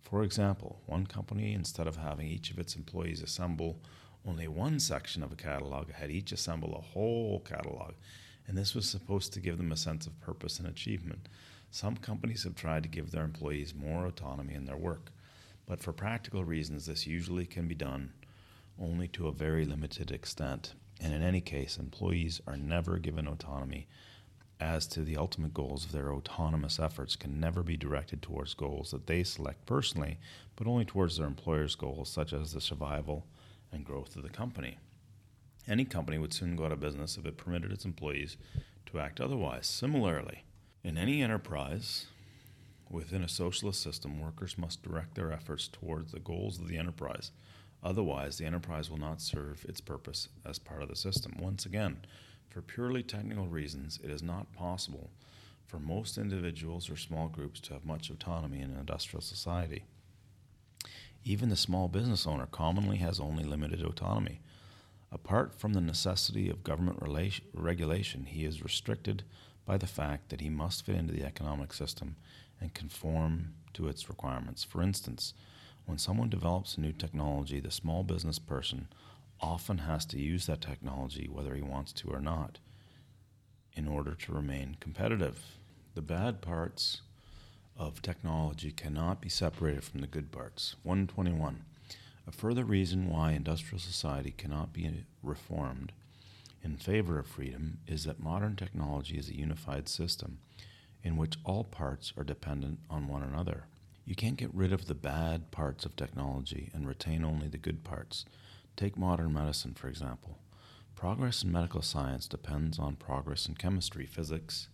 For example, one company, instead of having each of its employees assemble only one section of a catalog, had each assemble a whole catalog, and this was supposed to give them a sense of purpose and achievement. Some companies have tried to give their employees more autonomy in their work, but for practical reasons, this usually can be done only to a very limited extent. And in any case, employees are never given autonomy as to the ultimate goals of their autonomous efforts can never be directed towards goals that they select personally, but only towards their employer's goals, such as the survival and growth of the company. Any company would soon go out of business if it permitted its employees to act otherwise. Similarly, in any enterprise within a socialist system, workers must direct their efforts towards the goals of the enterprise. Otherwise, the enterprise will not serve its purpose as part of the system. Once again, for purely technical reasons, it is not possible for most individuals or small groups to have much autonomy in an industrial society. Even the small business owner commonly has only limited autonomy. Apart from the necessity of government relation, regulation, he is restricted by the fact that he must fit into the economic system and conform to its requirements. For instance, when someone develops a new technology, the small business person often has to use that technology whether he wants to or not in order to remain competitive. The bad parts of technology cannot be separated from the good parts. 121. A further reason why industrial society cannot be reformed in favor of freedom is that modern technology is a unified system in which all parts are dependent on one another. You can't get rid of the bad parts of technology and retain only the good parts. Take modern medicine, for example. Progress in medical science depends on progress in chemistry, physics,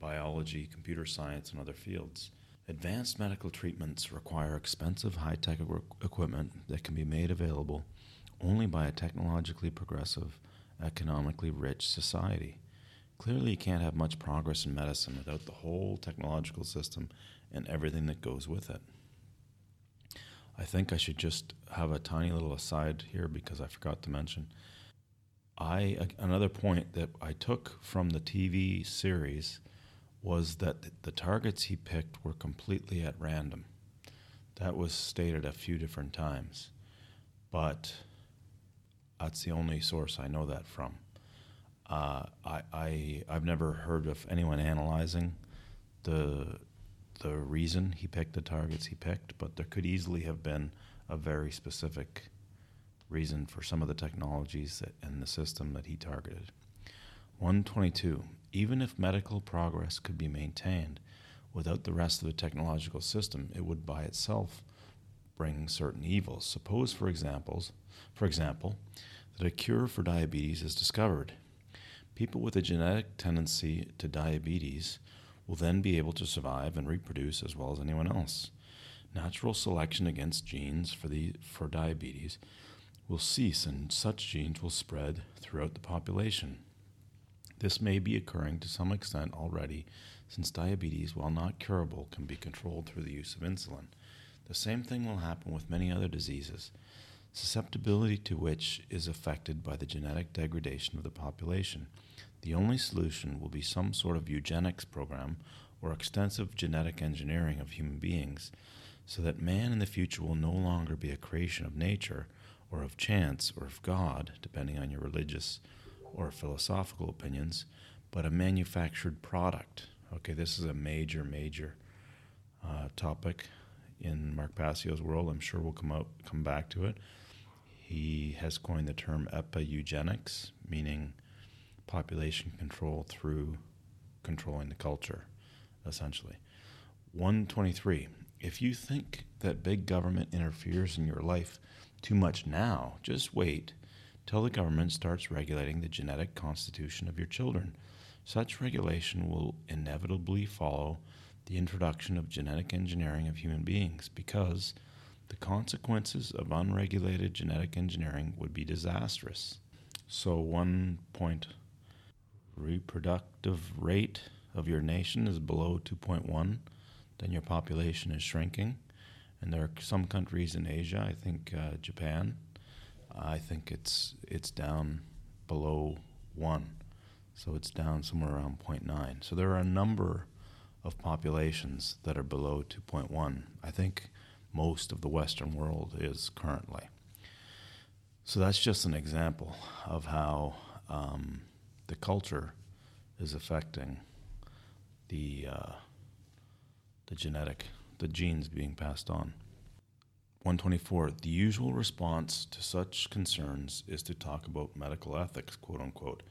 biology, computer science, and other fields. Advanced medical treatments require expensive high tech equipment that can be made available only by a technologically progressive, economically rich society. Clearly, you can't have much progress in medicine without the whole technological system and everything that goes with it. I think I should just have a tiny little aside here because I forgot to mention. I another point that I took from the TV series was that the targets he picked were completely at random. That was stated a few different times, but that's the only source I know that from. Uh, I, I I've never heard of anyone analyzing the the reason he picked the targets he picked, but there could easily have been a very specific reason for some of the technologies that, and the system that he targeted. 122. Even if medical progress could be maintained without the rest of the technological system, it would by itself bring certain evils. Suppose, for examples, for example, that a cure for diabetes is discovered. People with a genetic tendency to diabetes will then be able to survive and reproduce as well as anyone else. Natural selection against genes for, the, for diabetes will cease and such genes will spread throughout the population. This may be occurring to some extent already, since diabetes, while not curable, can be controlled through the use of insulin. The same thing will happen with many other diseases, susceptibility to which is affected by the genetic degradation of the population. The only solution will be some sort of eugenics program or extensive genetic engineering of human beings so that man in the future will no longer be a creation of nature or of chance or of God, depending on your religious or philosophical opinions, but a manufactured product. Okay, this is a major, major uh, topic in Mark Passio's world. I'm sure we'll come out, come back to it. He has coined the term epi-eugenics, meaning population control through controlling the culture, essentially. 123. If you think that big government interferes in your life too much now, just wait till the government starts regulating the genetic constitution of your children. Such regulation will inevitably follow the introduction of genetic engineering of human beings because the consequences of unregulated genetic engineering would be disastrous. So, one point reproductive rate of your nation is below 2.1, then your population is shrinking. And there are some countries in Asia, I think uh, Japan, I think it's it's down below one, so it's down somewhere around 0.9. So there are a number of populations that are below 2.1. I think most of the Western world is currently. So that's just an example of how um, the culture is affecting the uh, the genetic, the genes being passed on. 124. The usual response to such concerns is to talk about medical ethics, quote unquote,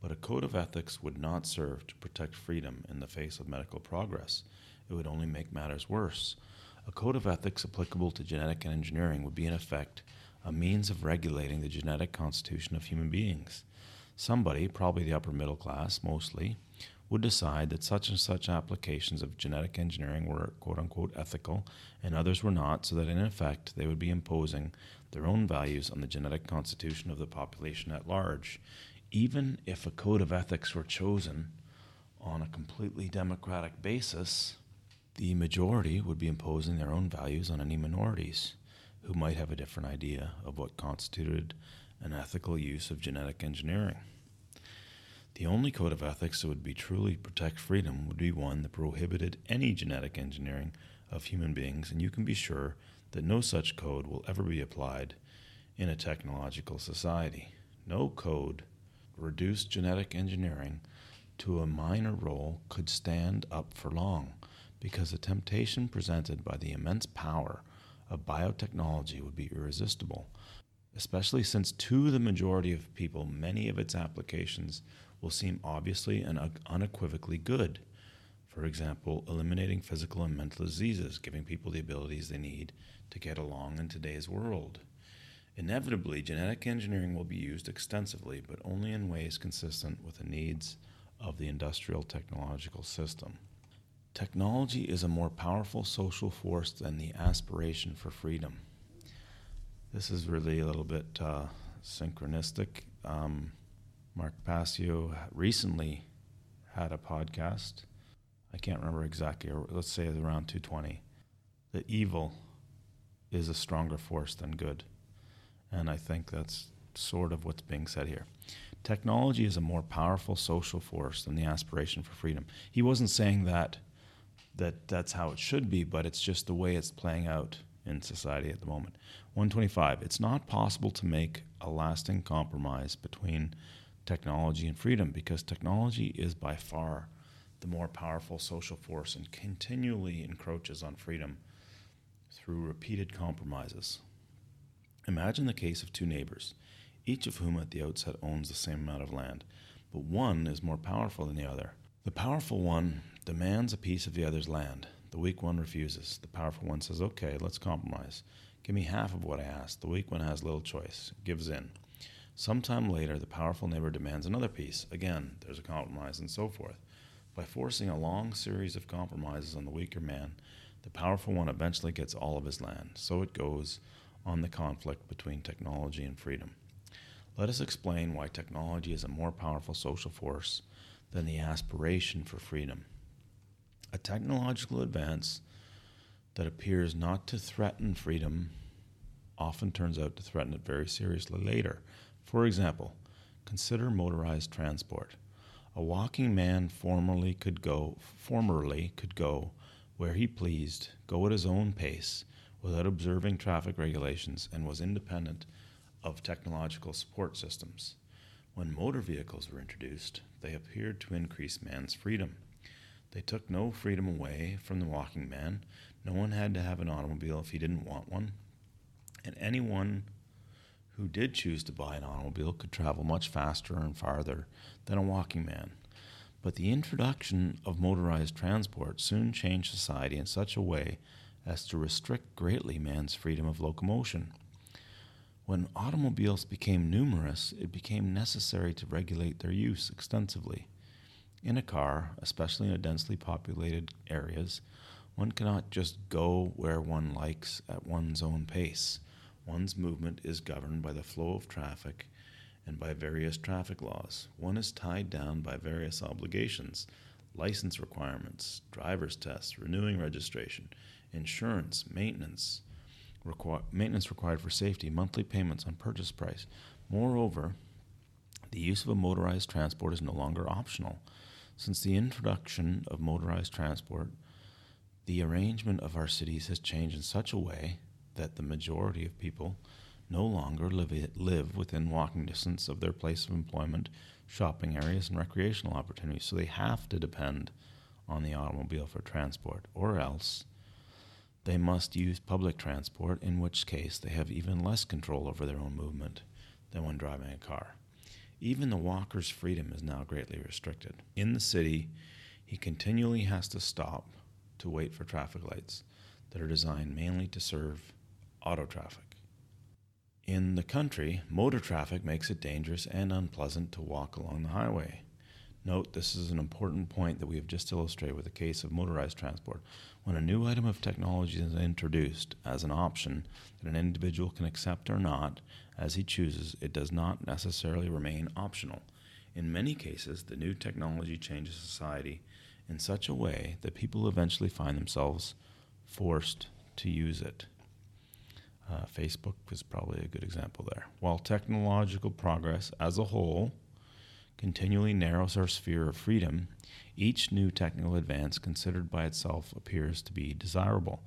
but a code of ethics would not serve to protect freedom in the face of medical progress. It would only make matters worse. A code of ethics applicable to genetic and engineering would be, in effect, a means of regulating the genetic constitution of human beings. Somebody, probably the upper middle class mostly, would decide that such and such applications of genetic engineering were quote unquote ethical and others were not, so that in effect they would be imposing their own values on the genetic constitution of the population at large. Even if a code of ethics were chosen on a completely democratic basis, the majority would be imposing their own values on any minorities who might have a different idea of what constituted an ethical use of genetic engineering. The only code of ethics that would be truly protect freedom would be one that prohibited any genetic engineering of human beings, and you can be sure that no such code will ever be applied in a technological society. No code reduced genetic engineering to a minor role could stand up for long because the temptation presented by the immense power of biotechnology would be irresistible especially since to the majority of people, many of its applications will seem obviously and unequivocally good. For example, eliminating physical and mental diseases, giving people the abilities they need to get along in today's world. Inevitably, genetic engineering will be used extensively, but only in ways consistent with the needs of the industrial technological system. Technology is a more powerful social force than the aspiration for freedom. This is really a little bit uh, synchronistic. Um, Mark Passio recently had a podcast. I can't remember exactly, or let's say around 220. The evil is a stronger force than good. And I think that's sort of what's being said here. Technology is a more powerful social force than the aspiration for freedom. He wasn't saying that that that's how it should be, but it's just the way it's playing out in society at the moment. 125. It's not possible to make a lasting compromise between technology and freedom because technology is by far the more powerful social force and continually encroaches on freedom through repeated compromises. Imagine the case of two neighbors, each of whom at the outset owns the same amount of land, but one is more powerful than the other. The powerful one demands a piece of the other's land. The weak one refuses. The powerful one says, Okay, let's compromise. Give me half of what I asked. The weak one has little choice, gives in. Sometime later, the powerful neighbor demands another piece. Again, there's a compromise, and so forth. By forcing a long series of compromises on the weaker man, the powerful one eventually gets all of his land. So it goes on the conflict between technology and freedom. Let us explain why technology is a more powerful social force than the aspiration for freedom. A technological advance that appears not to threaten freedom often turns out to threaten it very seriously later. For example, consider motorized transport. A walking man formerly could go formerly could go where he pleased, go at his own pace, without observing traffic regulations, and was independent of technological support systems. When motor vehicles were introduced, they appeared to increase man's freedom. They took no freedom away from the walking man. No one had to have an automobile if he didn't want one. And anyone who did choose to buy an automobile could travel much faster and farther than a walking man. But the introduction of motorized transport soon changed society in such a way as to restrict greatly man's freedom of locomotion. When automobiles became numerous, it became necessary to regulate their use extensively. In a car, especially in densely populated areas, one cannot just go where one likes at one's own pace. One's movement is governed by the flow of traffic and by various traffic laws. One is tied down by various obligations, license requirements, driver's tests, renewing registration, insurance, maintenance, requ- maintenance required for safety, monthly payments on purchase price. Moreover, the use of a motorized transport is no longer optional. Since the introduction of motorized transport, the arrangement of our cities has changed in such a way that the majority of people no longer live, live within walking distance of their place of employment, shopping areas, and recreational opportunities. So they have to depend on the automobile for transport, or else they must use public transport, in which case they have even less control over their own movement than when driving a car. Even the walker's freedom is now greatly restricted. In the city, he continually has to stop to wait for traffic lights that are designed mainly to serve auto traffic. In the country, motor traffic makes it dangerous and unpleasant to walk along the highway. Note this is an important point that we have just illustrated with the case of motorized transport. When a new item of technology is introduced as an option that an individual can accept or not as he chooses, it does not necessarily remain optional. In many cases, the new technology changes society in such a way that people eventually find themselves forced to use it. Uh, Facebook is probably a good example there. While technological progress as a whole continually narrows our sphere of freedom, each new technical advance considered by itself appears to be desirable.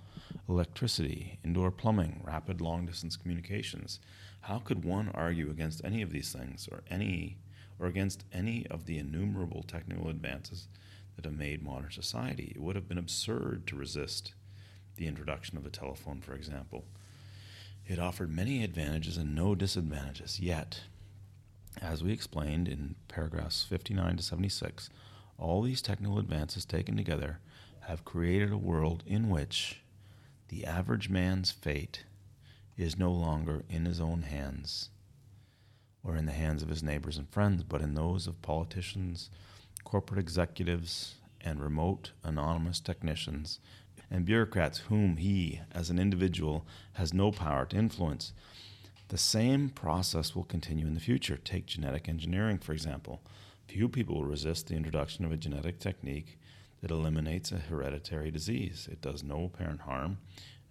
Electricity, indoor plumbing, rapid long distance communications. How could one argue against any of these things or any or against any of the innumerable technical advances that have made modern society? It would have been absurd to resist the introduction of the telephone, for example it offered many advantages and no disadvantages. Yet, as we explained in paragraphs 59 to 76, all these technical advances taken together have created a world in which the average man's fate is no longer in his own hands or in the hands of his neighbors and friends, but in those of politicians, corporate executives, and remote anonymous technicians and bureaucrats whom he, as an individual, has no power to influence. The same process will continue in the future. Take genetic engineering, for example. Few people will resist the introduction of a genetic technique that eliminates a hereditary disease. It does no apparent harm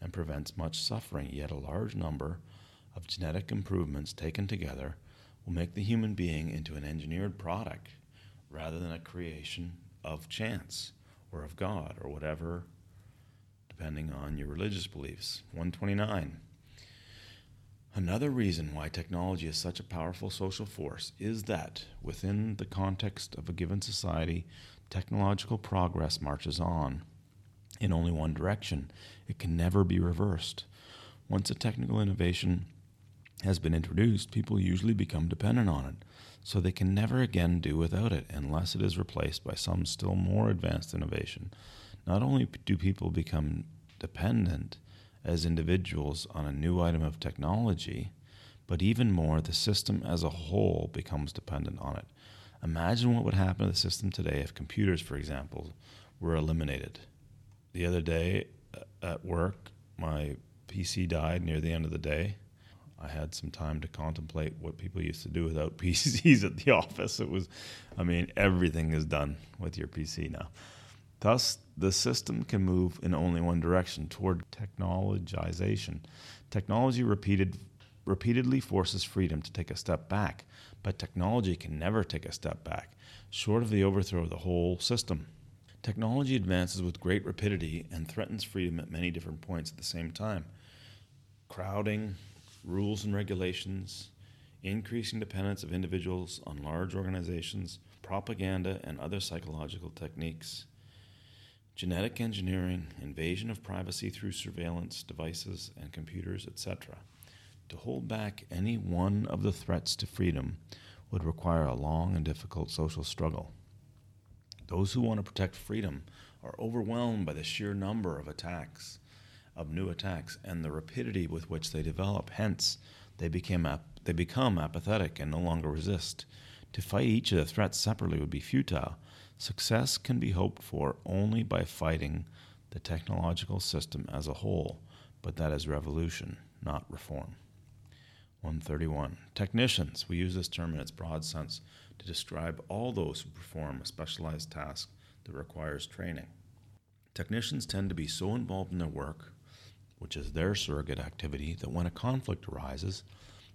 and prevents much suffering, yet a large number of genetic improvements taken together will make the human being into an engineered product rather than a creation of chance or of God or whatever, depending on your religious beliefs. 129. Another reason why technology is such a powerful social force is that within the context of a given society, technological progress marches on in only one direction. It can never be reversed. Once a technical innovation has been introduced, people usually become dependent on it, so they can never again do without it unless it is replaced by some still more advanced innovation. Not only do people become dependent, as individuals on a new item of technology, but even more, the system as a whole becomes dependent on it. Imagine what would happen to the system today if computers, for example, were eliminated. The other day at work, my PC died near the end of the day. I had some time to contemplate what people used to do without PCs at the office. It was, I mean, everything is done with your PC now. Thus, the system can move in only one direction toward technologization. Technology repeated, repeatedly forces freedom to take a step back, but technology can never take a step back, short of the overthrow of the whole system. Technology advances with great rapidity and threatens freedom at many different points at the same time. Crowding, rules and regulations, increasing dependence of individuals on large organizations, propaganda, and other psychological techniques genetic engineering, invasion of privacy through surveillance devices and computers, etc. To hold back any one of the threats to freedom would require a long and difficult social struggle. Those who want to protect freedom are overwhelmed by the sheer number of attacks, of new attacks, and the rapidity with which they develop. Hence, they, became ap- they become apathetic and no longer resist. To fight each of the threats separately would be futile Success can be hoped for only by fighting the technological system as a whole, but that is revolution, not reform. 131. Technicians. We use this term in its broad sense to describe all those who perform a specialized task that requires training. Technicians tend to be so involved in their work, which is their surrogate activity, that when a conflict arises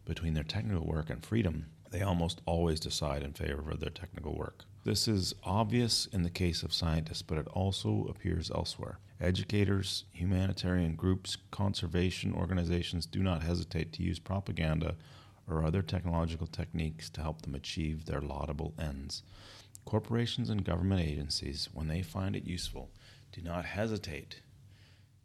between their technical work and freedom, they almost always decide in favor of their technical work. This is obvious in the case of scientists, but it also appears elsewhere. Educators, humanitarian groups, conservation organizations do not hesitate to use propaganda or other technological techniques to help them achieve their laudable ends. Corporations and government agencies, when they find it useful, do not hesitate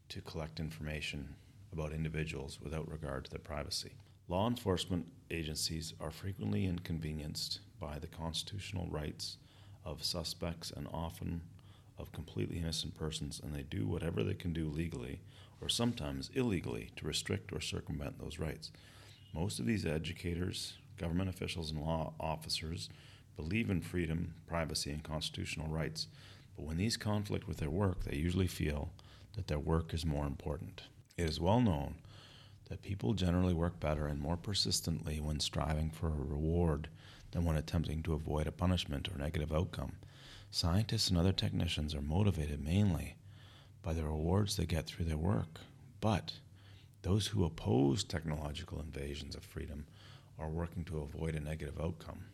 to collect information about individuals without regard to their privacy. Law enforcement agencies are frequently inconvenienced by the constitutional rights of suspects and often of completely innocent persons, and they do whatever they can do legally or sometimes illegally to restrict or circumvent those rights. Most of these educators, government officials, and law officers believe in freedom, privacy, and constitutional rights, but when these conflict with their work, they usually feel that their work is more important. It is well known that people generally work better and more persistently when striving for a reward than when attempting to avoid a punishment or negative outcome. Scientists and other technicians are motivated mainly by the rewards they get through their work. But those who oppose technological invasions of freedom are working to avoid a negative outcome.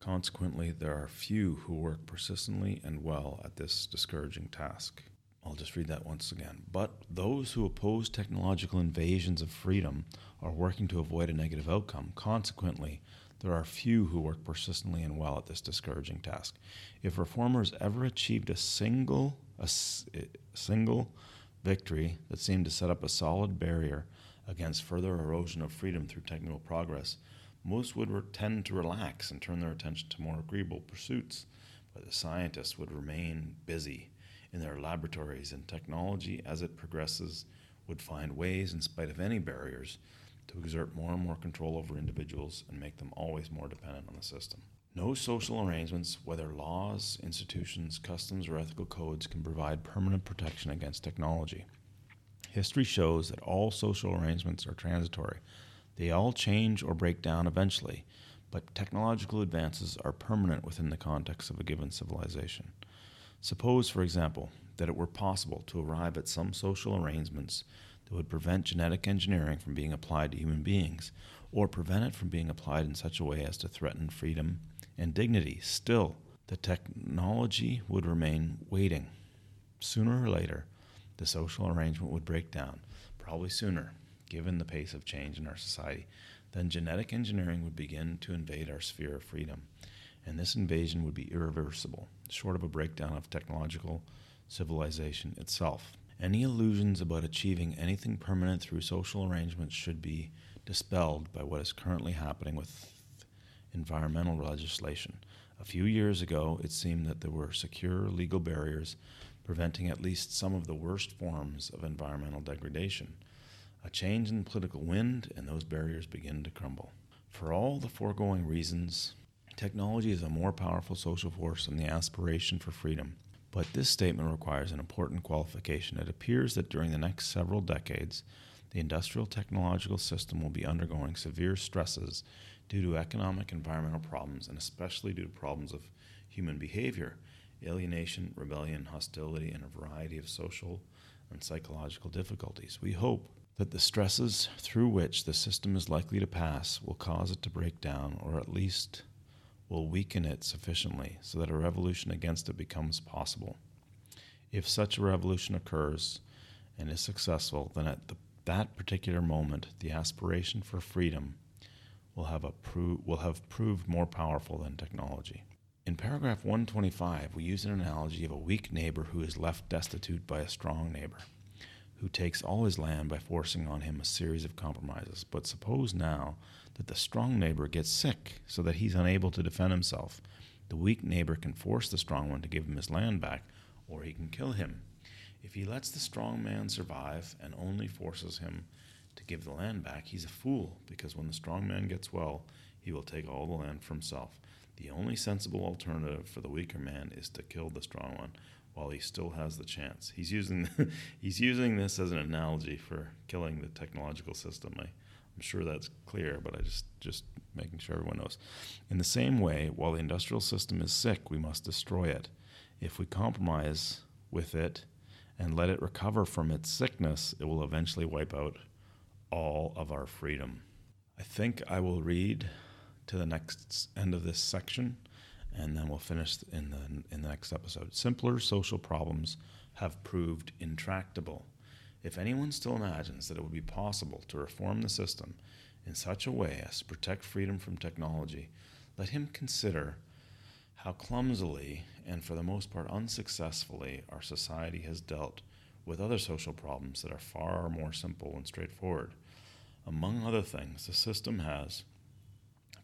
Consequently, there are few who work persistently and well at this discouraging task. I'll just read that once again. But those who oppose technological invasions of freedom are working to avoid a negative outcome. Consequently, there are few who work persistently and well at this discouraging task. If reformers ever achieved a single a single victory that seemed to set up a solid barrier against further erosion of freedom through technical progress, most would re- tend to relax and turn their attention to more agreeable pursuits. But the scientists would remain busy in their laboratories, and technology, as it progresses, would find ways, in spite of any barriers, to exert more and more control over individuals and make them always more dependent on the system. No social arrangements, whether laws, institutions, customs, or ethical codes, can provide permanent protection against technology. History shows that all social arrangements are transitory. They all change or break down eventually, but technological advances are permanent within the context of a given civilization. Suppose, for example, that it were possible to arrive at some social arrangements that would prevent genetic engineering from being applied to human beings, or prevent it from being applied in such a way as to threaten freedom and dignity. Still, the technology would remain waiting. Sooner or later, the social arrangement would break down, probably sooner, given the pace of change in our society. Then genetic engineering would begin to invade our sphere of freedom, and this invasion would be irreversible, short of a breakdown of technological civilization itself. Any illusions about achieving anything permanent through social arrangements should be dispelled by what is currently happening with environmental legislation. A few years ago, it seemed that there were secure legal barriers preventing at least some of the worst forms of environmental degradation. A change in political wind, and those barriers begin to crumble. For all the foregoing reasons, technology is a more powerful social force than the aspiration for freedom. But this statement requires an important qualification. It appears that during the next several decades, the industrial technological system will be undergoing severe stresses due to economic environmental problems and especially due to problems of human behavior, alienation, rebellion, hostility, and a variety of social and psychological difficulties. We hope that the stresses through which the system is likely to pass will cause it to break down or at least will weaken it sufficiently so that a revolution against it becomes possible. If such a revolution occurs and is successful, then at the, that particular moment, the aspiration for freedom will have, pro- will have proved more powerful than technology. In paragraph 125, we use an analogy of a weak neighbor who is left destitute by a strong neighbor, who takes all his land by forcing on him a series of compromises. But suppose now that the strong neighbor gets sick so that he's unable to defend himself. The weak neighbor can force the strong one to give him his land back, or he can kill him. If he lets the strong man survive and only forces him to give the land back, he's a fool, because when the strong man gets well, he will take all the land for himself. The only sensible alternative for the weaker man is to kill the strong one while he still has the chance. He's using he's using this as an analogy for killing the technological system. I, I'm sure that's clear, but I just just making sure everyone knows. In the same way, while the industrial system is sick, we must destroy it. If we compromise with it and let it recover from its sickness, it will eventually wipe out all of our freedom. I think I will read to the next end of this section, and then we'll finish in the in the next episode. Simpler social problems have proved intractable. If anyone still imagines that it would be possible to reform the system in such a way as to protect freedom from technology, let him consider how clumsily and for the most part unsuccessfully our society has dealt with other social problems that are far more simple and straightforward. Among other things, the system has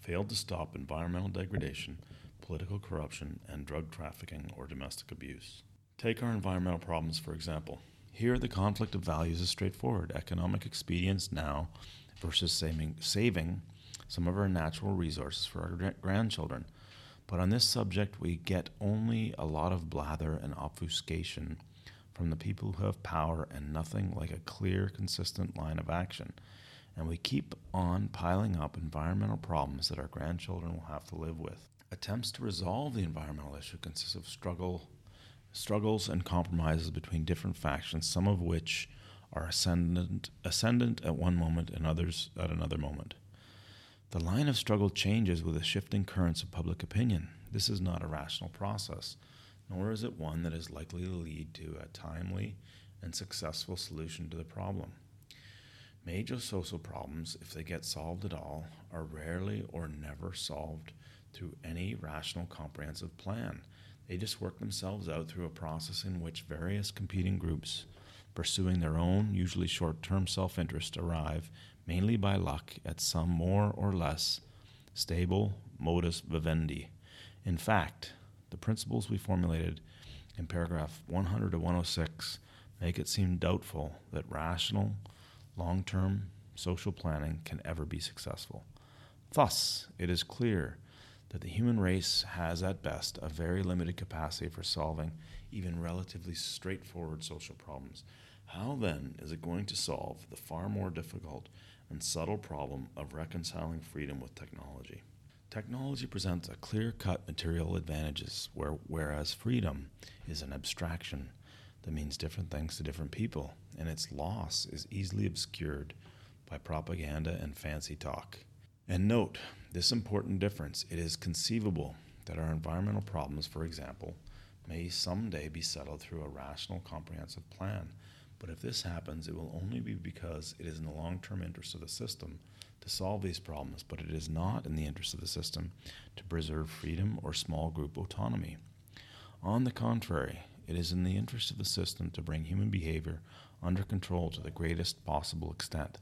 failed to stop environmental degradation, political corruption, and drug trafficking or domestic abuse. Take our environmental problems, for example. Here, the conflict of values is straightforward economic expedience now versus saving, saving some of our natural resources for our grandchildren. But on this subject, we get only a lot of blather and obfuscation from the people who have power and nothing like a clear, consistent line of action. And we keep on piling up environmental problems that our grandchildren will have to live with. Attempts to resolve the environmental issue consist of struggle struggles and compromises between different factions, some of which are ascendant, ascendant at one moment and others at another moment. The line of struggle changes with the shifting currents of public opinion. This is not a rational process, nor is it one that is likely to lead to a timely and successful solution to the problem. Major social problems, if they get solved at all, are rarely or never solved through any rational comprehensive plan. They just work themselves out through a process in which various competing groups, pursuing their own, usually short term self interest, arrive, mainly by luck, at some more or less stable modus vivendi. In fact, the principles we formulated in paragraph 100 to 106 make it seem doubtful that rational, long term social planning can ever be successful. Thus, it is clear that the human race has at best a very limited capacity for solving even relatively straightforward social problems. How then is it going to solve the far more difficult and subtle problem of reconciling freedom with technology? Technology presents a clear cut material advantages, where, whereas freedom is an abstraction that means different things to different people and its loss is easily obscured by propaganda and fancy talk. And note this important difference it is conceivable that our environmental problems, for example, may someday be settled through a rational, comprehensive plan. But if this happens, it will only be because it is in the long term interest of the system to solve these problems, but it is not in the interest of the system to preserve freedom or small group autonomy. On the contrary, it is in the interest of the system to bring human behavior under control to the greatest possible extent.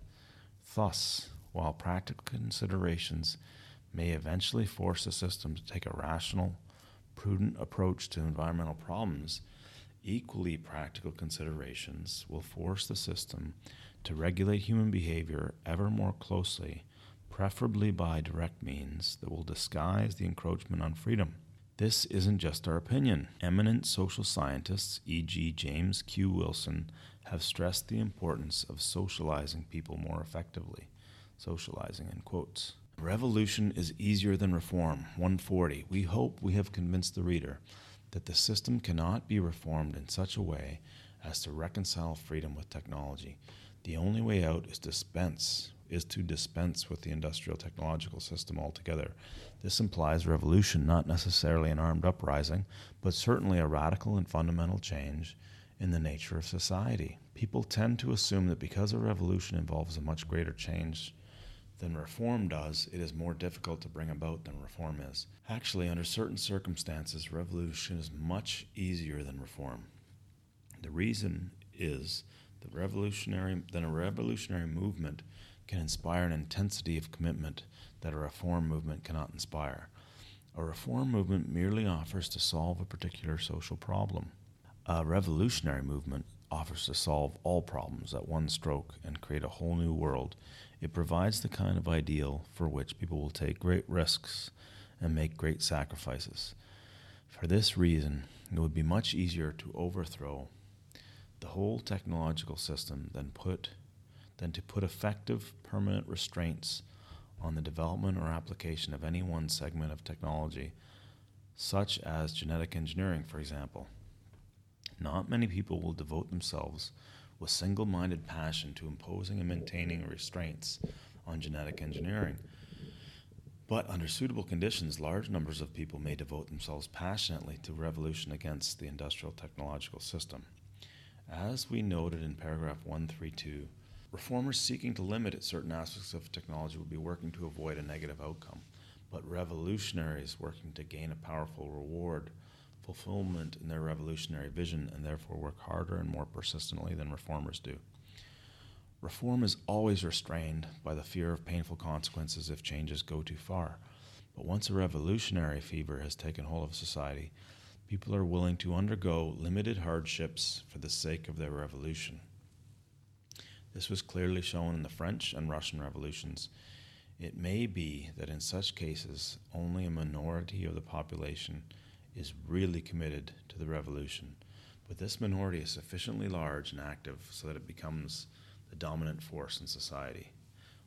Thus, while practical considerations may eventually force the system to take a rational, prudent approach to environmental problems, equally practical considerations will force the system to regulate human behavior ever more closely, preferably by direct means that will disguise the encroachment on freedom. This isn't just our opinion. Eminent social scientists, e.g., James Q. Wilson, have stressed the importance of socializing people more effectively. Socializing in quotes. Revolution is easier than reform. 140. We hope we have convinced the reader that the system cannot be reformed in such a way as to reconcile freedom with technology. The only way out is dispense is to dispense with the industrial technological system altogether. This implies revolution, not necessarily an armed uprising, but certainly a radical and fundamental change in the nature of society. People tend to assume that because a revolution involves a much greater change than reform does, it is more difficult to bring about than reform is. Actually, under certain circumstances, revolution is much easier than reform. The reason is the revolutionary, that a revolutionary movement can inspire an intensity of commitment that a reform movement cannot inspire. A reform movement merely offers to solve a particular social problem. A revolutionary movement offers to solve all problems at one stroke and create a whole new world. It provides the kind of ideal for which people will take great risks and make great sacrifices. For this reason, it would be much easier to overthrow the whole technological system than put than to put effective permanent restraints on the development or application of any one segment of technology, such as genetic engineering, for example. Not many people will devote themselves with single minded passion to imposing and maintaining restraints on genetic engineering. But under suitable conditions, large numbers of people may devote themselves passionately to revolution against the industrial technological system. As we noted in paragraph 132, reformers seeking to limit certain aspects of technology will be working to avoid a negative outcome, but revolutionaries working to gain a powerful reward, fulfillment in their revolutionary vision, and therefore work harder and more persistently than reformers do. Reform is always restrained by the fear of painful consequences if changes go too far. But once a revolutionary fever has taken hold of society, people are willing to undergo limited hardships for the sake of their revolution. This was clearly shown in the French and Russian revolutions. It may be that in such cases, only a minority of the population is really committed to the revolution, but this minority is sufficiently large and active so that it becomes the dominant force in society.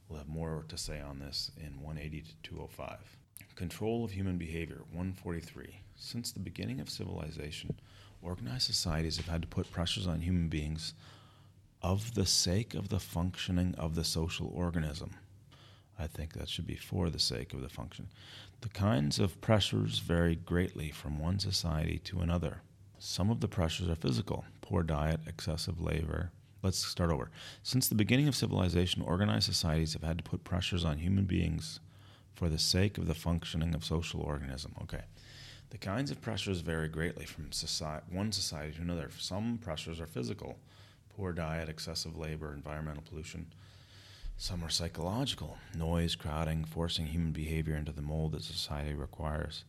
We'll have more to say on this in 180 to 205. Control of human behavior, 143. Since the beginning of civilization, organized societies have had to put pressures on human beings of the sake of the functioning of the social organism. I think that should be for the sake of the function. The kinds of pressures vary greatly from one society to another. Some of the pressures are physical poor diet, excessive labor. Let's start over. Since the beginning of civilization, organized societies have had to put pressures on human beings for the sake of the functioning of social organism. Okay. The kinds of pressures vary greatly from society, one society to another. Some pressures are physical poor diet, excessive labor, environmental pollution. Some are psychological noise, crowding, forcing human behavior into the mold that society requires.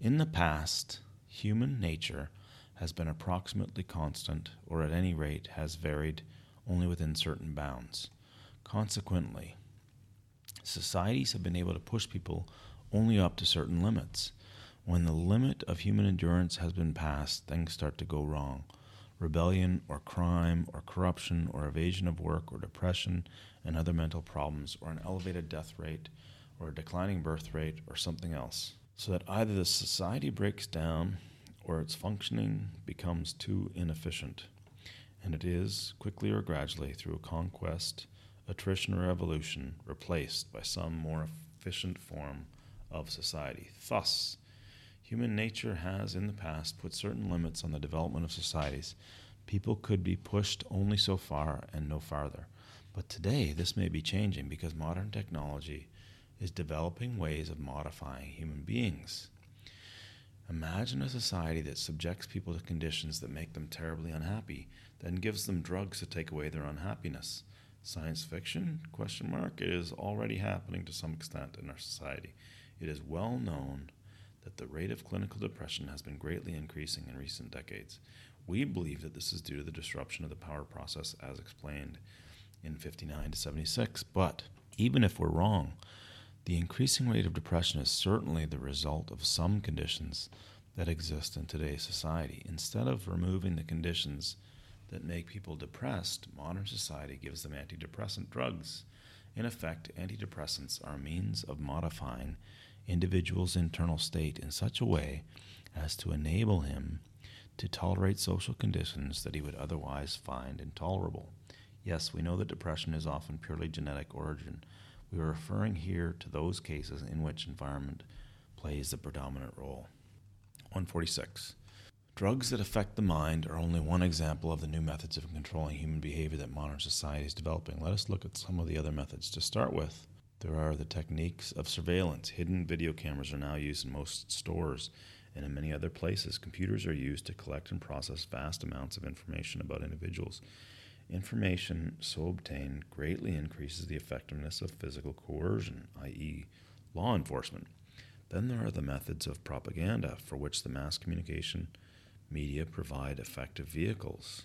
In the past, human nature has been approximately constant, or at any rate has varied only within certain bounds. Consequently, societies have been able to push people only up to certain limits. When the limit of human endurance has been passed, things start to go wrong. Rebellion or crime or corruption or evasion of work or depression and other mental problems or an elevated death rate or a declining birth rate or something else. So that either the society breaks down or its functioning becomes too inefficient. and it is, quickly or gradually, through a conquest, attrition, or evolution, replaced by some more efficient form of society. Thus, human nature has in the past put certain limits on the development of societies. People could be pushed only so far and no farther. But today, this may be changing because modern technology is developing ways of modifying human beings. Imagine a society that subjects people to conditions that make them terribly unhappy, then gives them drugs to take away their unhappiness. Science fiction? Question mark. It is already happening to some extent in our society. It is well known that the rate of clinical depression has been greatly increasing in recent decades. We believe that this is due to the disruption of the power process as explained in 59 to 76. But even if we're wrong, the increasing rate of depression is certainly the result of some conditions that exist in today's society. Instead of removing the conditions that make people depressed, modern society gives them antidepressant drugs. In effect, antidepressants are means of modifying individual's internal state in such a way as to enable him to tolerate social conditions that he would otherwise find intolerable. Yes, we know that depression is often purely genetic origin, we are referring here to those cases in which environment plays the predominant role. 146. Drugs that affect the mind are only one example of the new methods of controlling human behavior that modern society is developing. Let us look at some of the other methods. To start with, there are the techniques of surveillance. Hidden video cameras are now used in most stores and in many other places. Computers are used to collect and process vast amounts of information about individuals. Information so obtained greatly increases the effectiveness of physical coercion, i.e., law enforcement. Then there are the methods of propaganda, for which the mass communication media provide effective vehicles.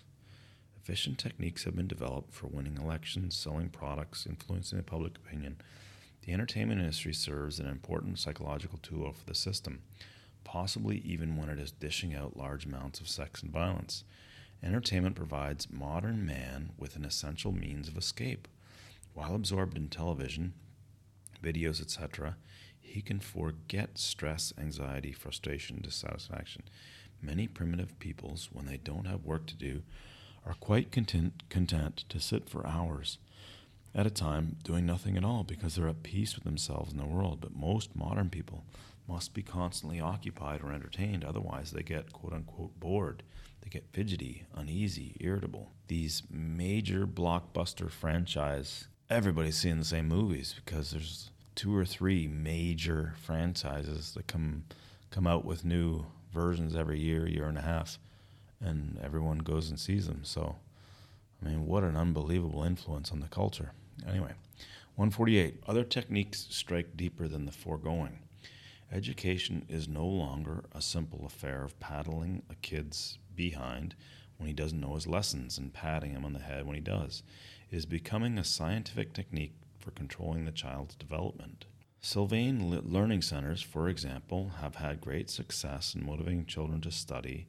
Efficient techniques have been developed for winning elections, selling products, influencing the public opinion. The entertainment industry serves an important psychological tool for the system, possibly even when it is dishing out large amounts of sex and violence. Entertainment provides modern man with an essential means of escape. While absorbed in television, videos, etc., he can forget stress, anxiety, frustration, dissatisfaction. Many primitive peoples, when they don't have work to do, are quite content, content to sit for hours at a time doing nothing at all because they're at peace with themselves and the world. But most modern people must be constantly occupied or entertained, otherwise, they get quote unquote bored. They get fidgety, uneasy, irritable. These major blockbuster franchise, everybody's seeing the same movies because there's two or three major franchises that come come out with new versions every year, year and a half, and everyone goes and sees them. So, I mean, what an unbelievable influence on the culture. Anyway, 148. Other techniques strike deeper than the foregoing. Education is no longer a simple affair of paddling a kid's behind when he doesn't know his lessons and patting him on the head when he does. It is becoming a scientific technique for controlling the child's development. Sylvan learning centers, for example, have had great success in motivating children to study,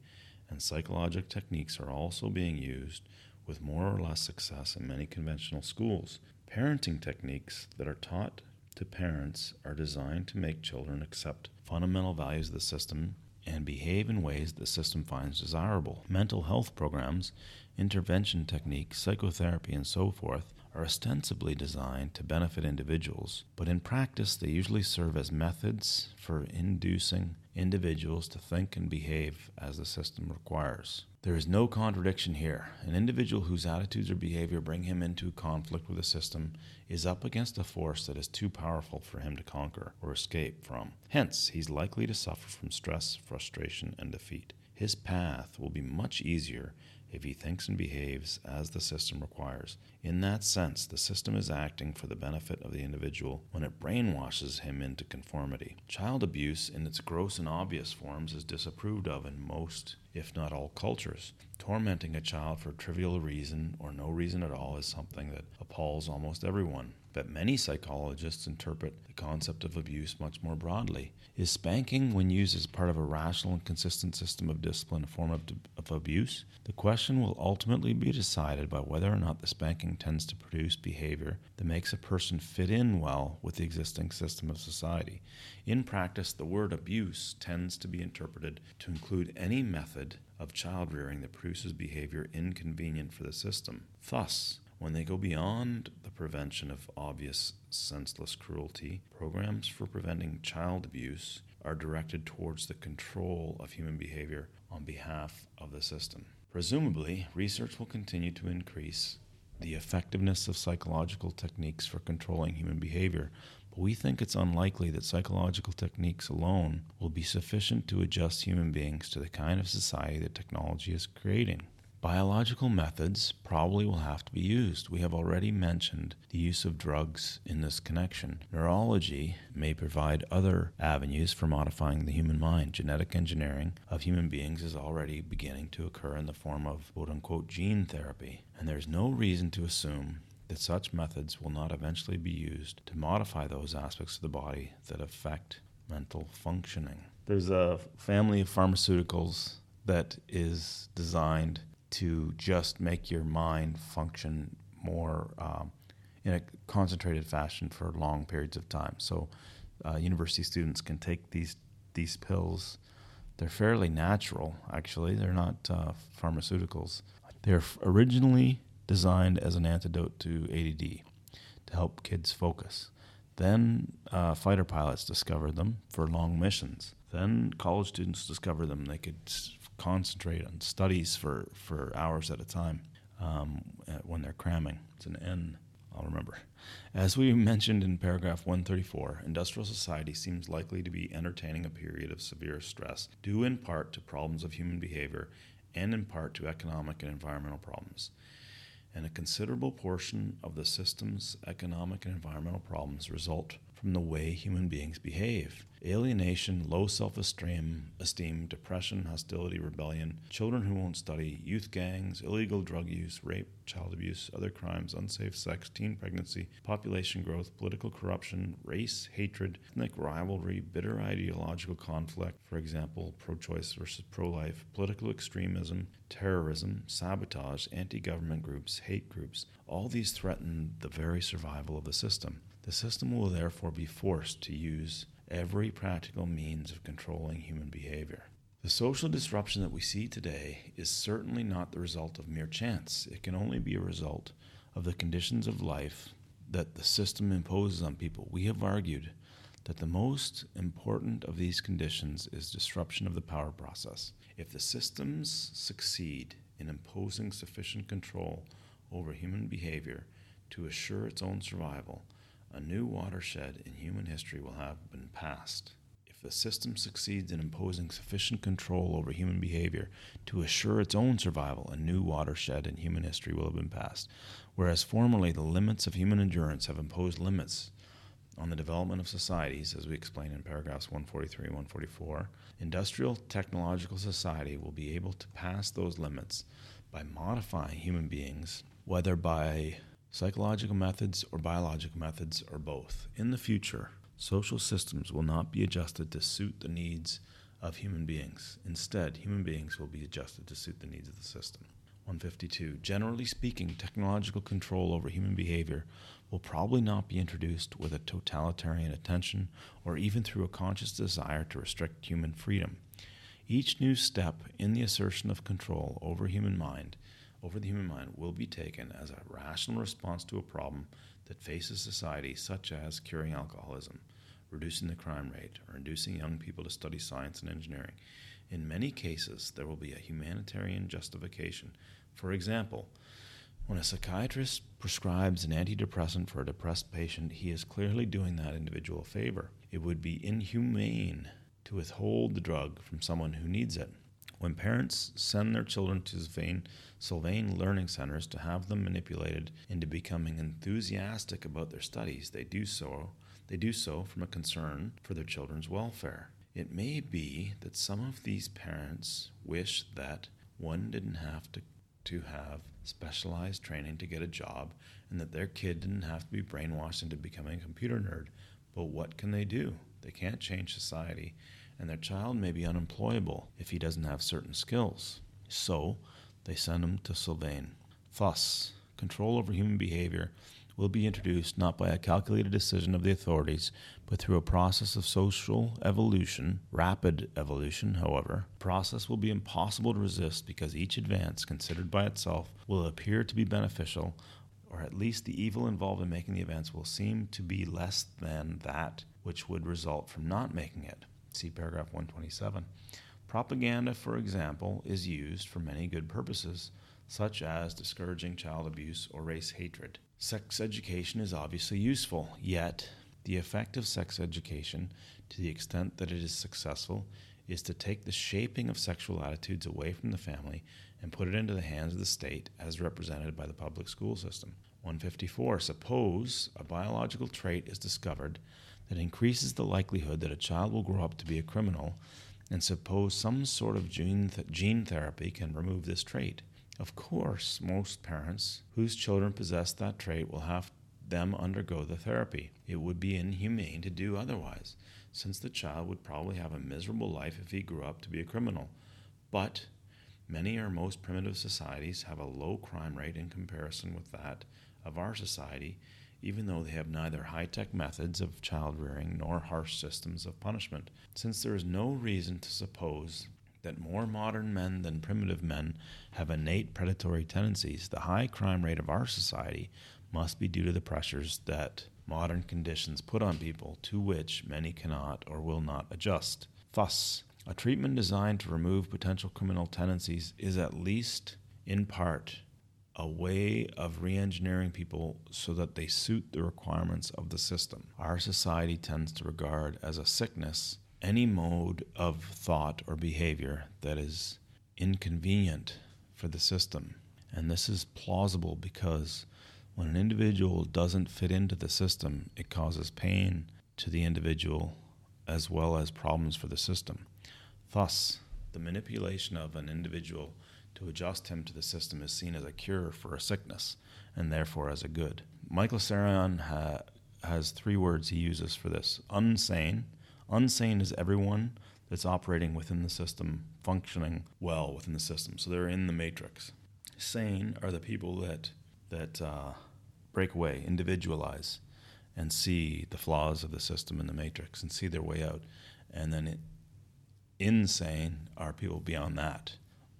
and psychological techniques are also being used with more or less success in many conventional schools. Parenting techniques that are taught to parents are designed to make children accept fundamental values of the system and behave in ways the system finds desirable. Mental health programs, intervention techniques, psychotherapy, and so forth are ostensibly designed to benefit individuals, but in practice they usually serve as methods for inducing individuals to think and behave as the system requires. There is no contradiction here. An individual whose attitudes or behavior bring him into conflict with the system is up against a force that is too powerful for him to conquer or escape from. Hence, he's likely to suffer from stress, frustration, and defeat. His path will be much easier if he thinks and behaves as the system requires. In that sense, the system is acting for the benefit of the individual when it brainwashes him into conformity. Child abuse, in its gross and obvious forms, is disapproved of in most, if not all, cultures. Tormenting a child for trivial reason or no reason at all is something that appalls almost everyone. But many psychologists interpret the concept of abuse much more broadly. Is spanking, when used as part of a rational and consistent system of discipline, a form of, of abuse? The question will ultimately be decided by whether or not the spanking tends to produce behavior that makes a person fit in well with the existing system of society. In practice, the word abuse tends to be interpreted to include any method of child rearing that produces behavior inconvenient for the system. Thus, when they go beyond the prevention of obvious senseless cruelty, programs for preventing child abuse are directed towards the control of human behavior on behalf of the system. Presumably, research will continue to increase the effectiveness of psychological techniques for controlling human behavior, but we think it's unlikely that psychological techniques alone will be sufficient to adjust human beings to the kind of society that technology is creating. Biological methods probably will have to be used. We have already mentioned the use of drugs in this connection. Neurology may provide other avenues for modifying the human mind. Genetic engineering of human beings is already beginning to occur in the form of quote unquote gene therapy, and there's no reason to assume that such methods will not eventually be used to modify those aspects of the body that affect mental functioning. There's a family of pharmaceuticals that is designed to just make your mind function more um, in a concentrated fashion for long periods of time. So, uh, university students can take these these pills. They're fairly natural, actually. They're not uh, pharmaceuticals. They're originally designed as an antidote to ADD to help kids focus. Then uh, fighter pilots discovered them for long missions. Then college students discovered them. They could concentrate on studies for, for hours at a time um, when they're cramming. It's an N, I'll remember. As we mentioned in paragraph 134, industrial society seems likely to be entertaining a period of severe stress, due in part to problems of human behavior and in part to economic and environmental problems. And a considerable portion of the system's economic and environmental problems result from the way human beings behave alienation, low self esteem, esteem, depression, hostility, rebellion, children who won't study, youth gangs, illegal drug use, rape, child abuse, other crimes, unsafe sex, teen pregnancy, population growth, political corruption, race, hatred, ethnic rivalry, bitter ideological conflict, for example, pro choice versus pro life, political extremism, terrorism, sabotage, anti government groups, hate groups. All these threaten the very survival of the system. The system will therefore be forced to use every practical means of controlling human behavior. The social disruption that we see today is certainly not the result of mere chance. It can only be a result of the conditions of life that the system imposes on people. We have argued that the most important of these conditions is disruption of the power process. If the systems succeed in imposing sufficient control over human behavior to assure its own survival, a new watershed in human history will have been passed. If the system succeeds in imposing sufficient control over human behavior to assure its own survival, a new watershed in human history will have been passed. Whereas formerly the limits of human endurance have imposed limits on the development of societies, as we explain in paragraphs 143 and 144, industrial technological society will be able to pass those limits by modifying human beings, whether by psychological methods or biological methods or both. In the future, social systems will not be adjusted to suit the needs of human beings. Instead, human beings will be adjusted to suit the needs of the system. 152. Generally speaking, technological control over human behavior will probably not be introduced with a totalitarian attention or even through a conscious desire to restrict human freedom. Each new step in the assertion of control over human mind over the human mind will be taken as a rational response to a problem that faces society, such as curing alcoholism, reducing the crime rate, or inducing young people to study science and engineering. In many cases, there will be a humanitarian justification. For example, when a psychiatrist prescribes an antidepressant for a depressed patient, he is clearly doing that individual a favor. It would be inhumane to withhold the drug from someone who needs it. When parents send their children to Sylvan, Sylvan learning centers to have them manipulated into becoming enthusiastic about their studies, they do so they do so from a concern for their children's welfare. It may be that some of these parents wish that one didn't have to, to have specialized training to get a job and that their kid didn't have to be brainwashed into becoming a computer nerd. But what can they do? They can't change society and their child may be unemployable if he doesn't have certain skills. So, they send him to Sylvan. Thus, control over human behavior will be introduced not by a calculated decision of the authorities, But through a process of social evolution, rapid evolution, however, the process will be impossible to resist because each advance, considered by itself, will appear to be beneficial, or at least the evil involved in making the advance will seem to be less than that which would result from not making it. See paragraph 127. Propaganda, for example, is used for many good purposes, such as discouraging child abuse or race hatred. Sex education is obviously useful, yet, the effect of sex education, to the extent that it is successful, is to take the shaping of sexual attitudes away from the family and put it into the hands of the state as represented by the public school system. 154. Suppose a biological trait is discovered that increases the likelihood that a child will grow up to be a criminal, and suppose some sort of gene, th- gene therapy can remove this trait. Of course, most parents whose children possess that trait will have them undergo the therapy. It would be inhumane to do otherwise, since the child would probably have a miserable life if he grew up to be a criminal. But many or most primitive societies have a low crime rate in comparison with that of our society, even though they have neither high tech methods of child rearing nor harsh systems of punishment, since there is no reason to suppose that more modern men than primitive men have innate predatory tendencies, the high crime rate of our society must be due to the pressures that modern conditions put on people to which many cannot or will not adjust. Thus, a treatment designed to remove potential criminal tendencies is at least in part a way of re engineering people so that they suit the requirements of the system. Our society tends to regard as a sickness any mode of thought or behavior that is inconvenient for the system. And this is plausible because when an individual doesn't fit into the system, it causes pain to the individual as well as problems for the system. Thus, the manipulation of an individual to adjust him to the system is seen as a cure for a sickness and therefore as a good. Michael Tsarion ha- has three words he uses for this unsane. Unsane is everyone that's operating within the system, functioning well within the system. So they're in the matrix. Sane are the people that that uh, break away, individualize, and see the flaws of the system in the matrix and see their way out. And then it, insane are people beyond that,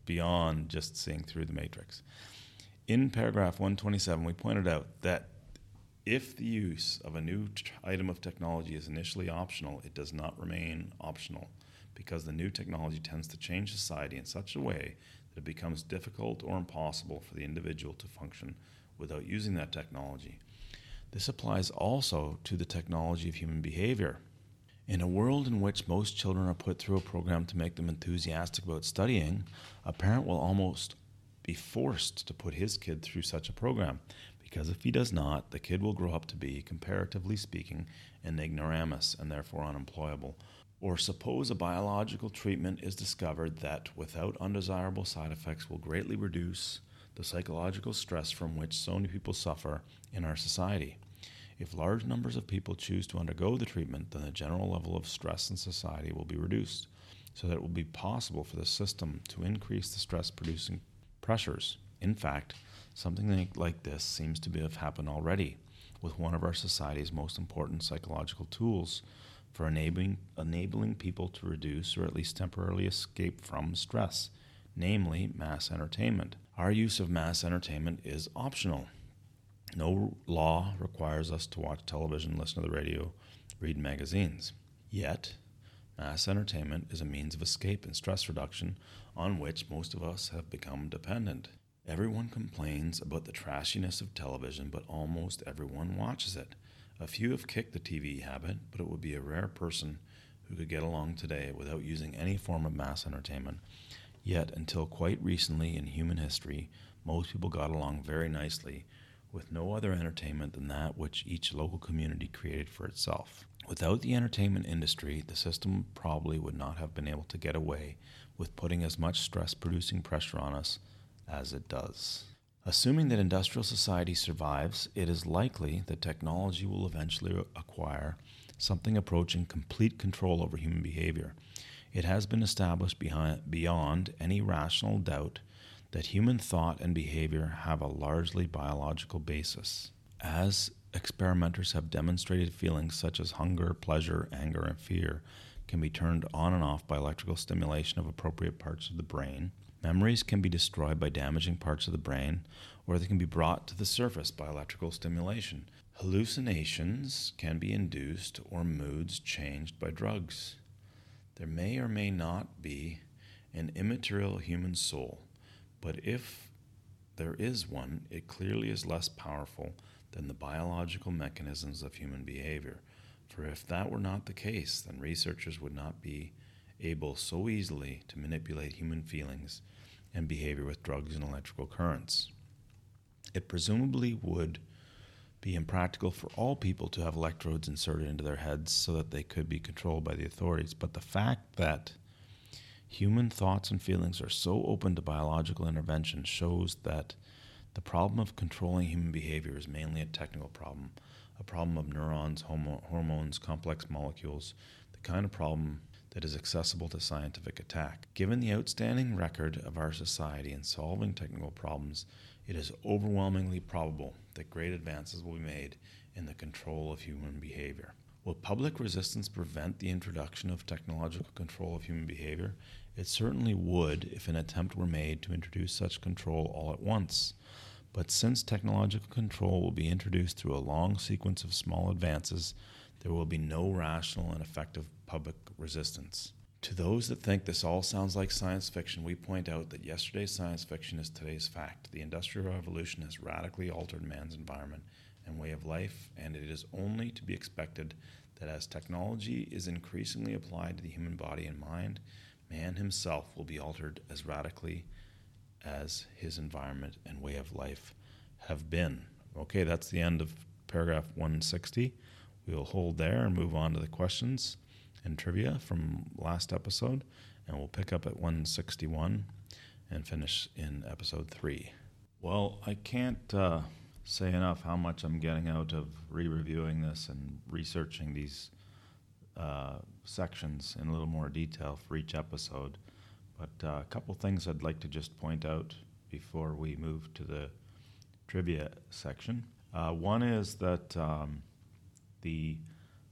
beyond just seeing through the matrix. In paragraph 127, we pointed out that if the use of a new t- item of technology is initially optional, it does not remain optional because the new technology tends to change society in such a way that it becomes difficult or impossible for the individual to function without using that technology. This applies also to the technology of human behavior. In a world in which most children are put through a program to make them enthusiastic about studying, a parent will almost be forced to put his kid through such a program because if he does not, the kid will grow up to be, comparatively speaking, an ignoramus and therefore unemployable. Or suppose a biological treatment is discovered that, without undesirable side effects, will greatly reduce the psychological stress from which so many people suffer in our society. If large numbers of people choose to undergo the treatment, then the general level of stress in society will be reduced, so that it will be possible for the system to increase the stress producing pressures. In fact, something like this seems to have happened already with one of our society's most important psychological tools for enabling, enabling people to reduce or at least temporarily escape from stress, namely mass entertainment. Our use of mass entertainment is optional. No law requires us to watch television, listen to the radio, read magazines. Yet, mass entertainment is a means of escape and stress reduction on which most of us have become dependent. Everyone complains about the trashiness of television, but almost everyone watches it. A few have kicked the TV habit, but it would be a rare person who could get along today without using any form of mass entertainment. Yet, until quite recently in human history, most people got along very nicely with no other entertainment than that which each local community created for itself. Without the entertainment industry, the system probably would not have been able to get away with putting as much stress producing pressure on us as it does. Assuming that industrial society survives, it is likely that technology will eventually acquire something approaching complete control over human behavior. It has been established behind, beyond any rational doubt that human thought and behavior have a largely biological basis. As experimenters have demonstrated feelings such as hunger, pleasure, anger, and fear can be turned on and off by electrical stimulation of appropriate parts of the brain. Memories can be destroyed by damaging parts of the brain, or they can be brought to the surface by electrical stimulation. Hallucinations can be induced or moods changed by drugs. There may or may not be an immaterial human soul, but if there is one, it clearly is less powerful than the biological mechanisms of human behavior. For if that were not the case, then researchers would not be able so easily to manipulate human feelings and behavior with drugs and electrical currents. It presumably would be impractical for all people to have electrodes inserted into their heads so that they could be controlled by the authorities. But the fact that human thoughts and feelings are so open to biological intervention shows that the problem of controlling human behavior is mainly a technical problem, a problem of neurons, homo- hormones, complex molecules, the kind of problem that is accessible to scientific attack. Given the outstanding record of our society in solving technical problems, it is overwhelmingly probable that great advances will be made in the control of human behavior. Will public resistance prevent the introduction of technological control of human behavior? It certainly would if an attempt were made to introduce such control all at once. But since technological control will be introduced through a long sequence of small advances, there will be no rational and effective public resistance. To those that think this all sounds like science fiction, we point out that yesterday's science fiction is today's fact. The Industrial Revolution has radically altered man's environment and way of life, and it is only to be expected that as technology is increasingly applied to the human body and mind, man himself will be altered as radically as his environment and way of life have been. Okay, that's the end of paragraph 160. We'll hold there and move on to the questions and trivia from last episode, and we'll pick up at 161 and finish in episode 3. Well, I can't uh, say enough how much I'm getting out of re reviewing this and researching these uh, sections in a little more detail for each episode. But uh, a couple things I'd like to just point out before we move to the trivia section. Uh, one is that um, the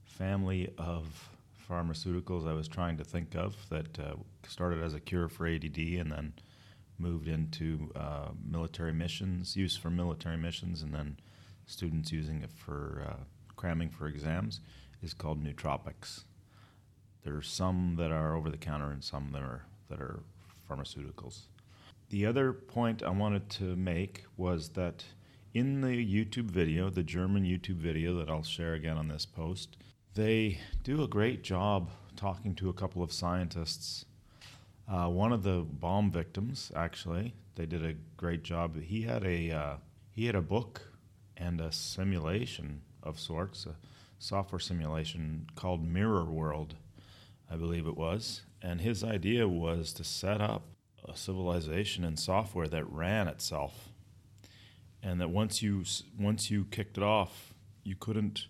family of pharmaceuticals I was trying to think of that uh, started as a cure for ADD and then moved into uh, military missions, use for military missions, and then students using it for uh, cramming for exams, is called nootropics. There are some that are over the counter and some that are that are pharmaceuticals. The other point I wanted to make was that in the YouTube video, the German YouTube video that I'll share again on this post, they do a great job talking to a couple of scientists. Uh, one of the bomb victims, actually, they did a great job. He had a uh, he had a book and a simulation of sorts, a software simulation called Mirror World, I believe it was. And his idea was to set up a civilization and software that ran itself, and that once you once you kicked it off, you couldn't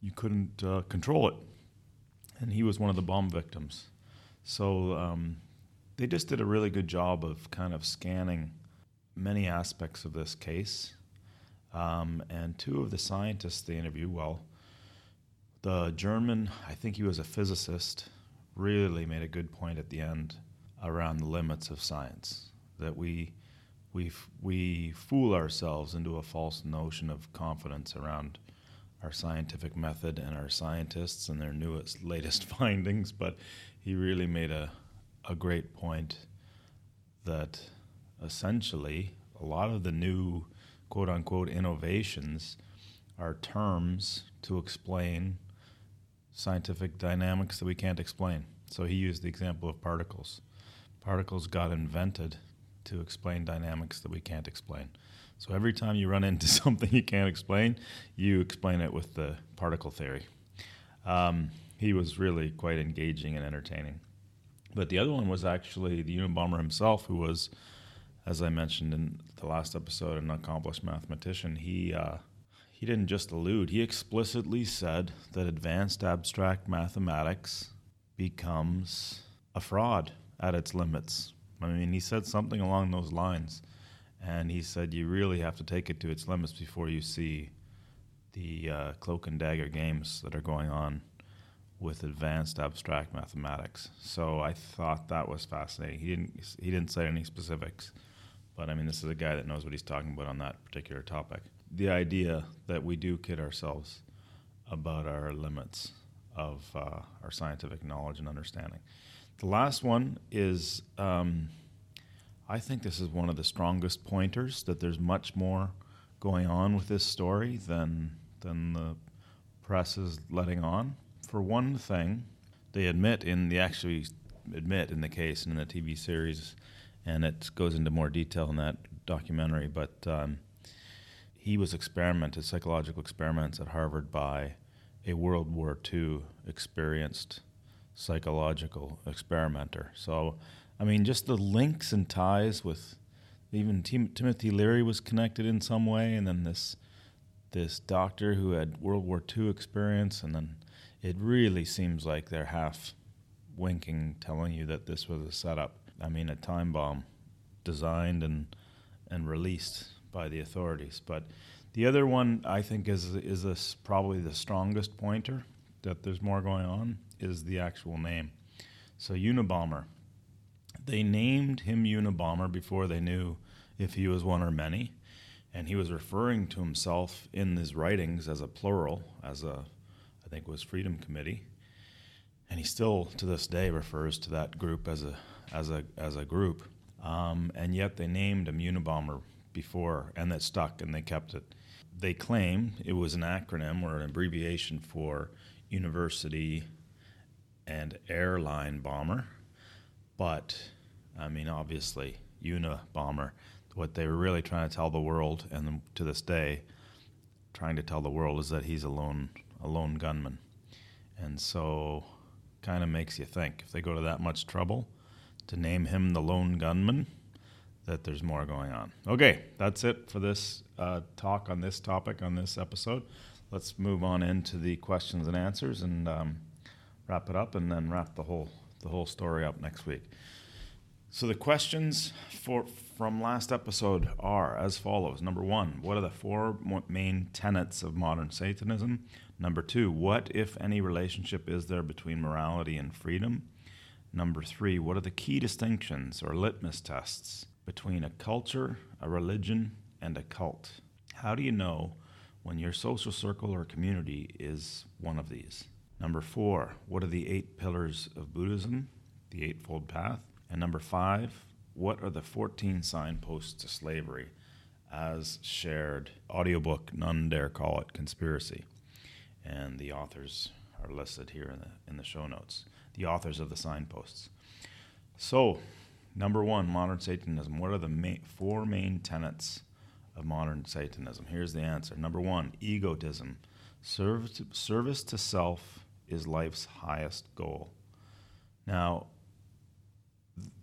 you couldn't uh, control it. And he was one of the bomb victims. So um, they just did a really good job of kind of scanning many aspects of this case. Um, and two of the scientists they interviewed, well, the German, I think he was a physicist, really made a good point at the end around the limits of science. That we, we, we fool ourselves into a false notion of confidence around our scientific method and our scientists and their newest, latest findings, but he really made a, a great point that essentially a lot of the new quote unquote innovations are terms to explain scientific dynamics that we can't explain. So he used the example of particles. Particles got invented to explain dynamics that we can't explain. So every time you run into something you can't explain, you explain it with the particle theory. Um, he was really quite engaging and entertaining. But the other one was actually the Unabomber himself, who was, as I mentioned in the last episode, an accomplished mathematician. He uh, he didn't just allude; he explicitly said that advanced abstract mathematics becomes a fraud at its limits. I mean, he said something along those lines. And he said, You really have to take it to its limits before you see the uh, cloak and dagger games that are going on with advanced abstract mathematics. So I thought that was fascinating. He didn't he didn't say any specifics, but I mean this is a guy that knows what he's talking about on that particular topic. The idea that we do kid ourselves about our limits of uh, our scientific knowledge and understanding. The last one is um, I think this is one of the strongest pointers that there's much more going on with this story than than the press is letting on. For one thing, they admit in the actually admit in the case and in the TV series, and it goes into more detail in that documentary. But um, he was experimented, psychological experiments at Harvard by a World War II experienced psychological experimenter. So, I mean, just the links and ties with even Tim- Timothy Leary was connected in some way, and then this this doctor who had World War II experience, and then it really seems like they're half winking, telling you that this was a setup. I mean, a time bomb designed and and released by the authorities. But the other one I think is is this probably the strongest pointer that there's more going on is the actual name. So Unabomber. They named him Unabomber before they knew if he was one or many, and he was referring to himself in his writings as a plural, as a I think it was Freedom Committee, and he still to this day refers to that group as a as a as a group. Um, and yet they named him Unabomber before, and that stuck, and they kept it. They claim it was an acronym or an abbreviation for University and Airline Bomber, but I mean, obviously, Unabomber. What they were really trying to tell the world, and to this day, trying to tell the world, is that he's a lone a lone gunman, and so kind of makes you think if they go to that much trouble to name him the lone gunman, that there's more going on. Okay, that's it for this uh, talk on this topic on this episode. Let's move on into the questions and answers and um, wrap it up, and then wrap the whole the whole story up next week. So the questions for from last episode are as follows. Number one, what are the four main tenets of modern Satanism? Number two, what, if any, relationship is there between morality and freedom? Number three, what are the key distinctions or litmus tests between a culture, a religion, and a cult? How do you know when your social circle or community is one of these? Number four, what are the eight pillars of Buddhism, the Eightfold Path? And number five, what are the 14 signposts to slavery as shared audiobook, none dare call it conspiracy? And the authors are listed here in the, in the show notes the authors of the signposts. So, number one, modern Satanism. What are the main, four main tenets of modern Satanism? Here's the answer. Number one, egotism. Service service to self is life's highest goal. Now,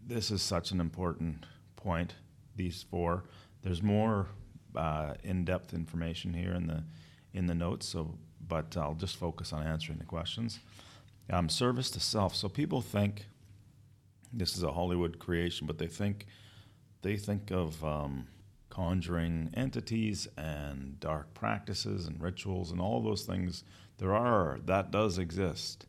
this is such an important point. These four. There's more uh, in-depth information here in the in the notes. So, but I'll just focus on answering the questions. Um, service to self. So people think this is a Hollywood creation, but they think they think of um, conjuring entities and dark practices and rituals and all those things. There are that does exist,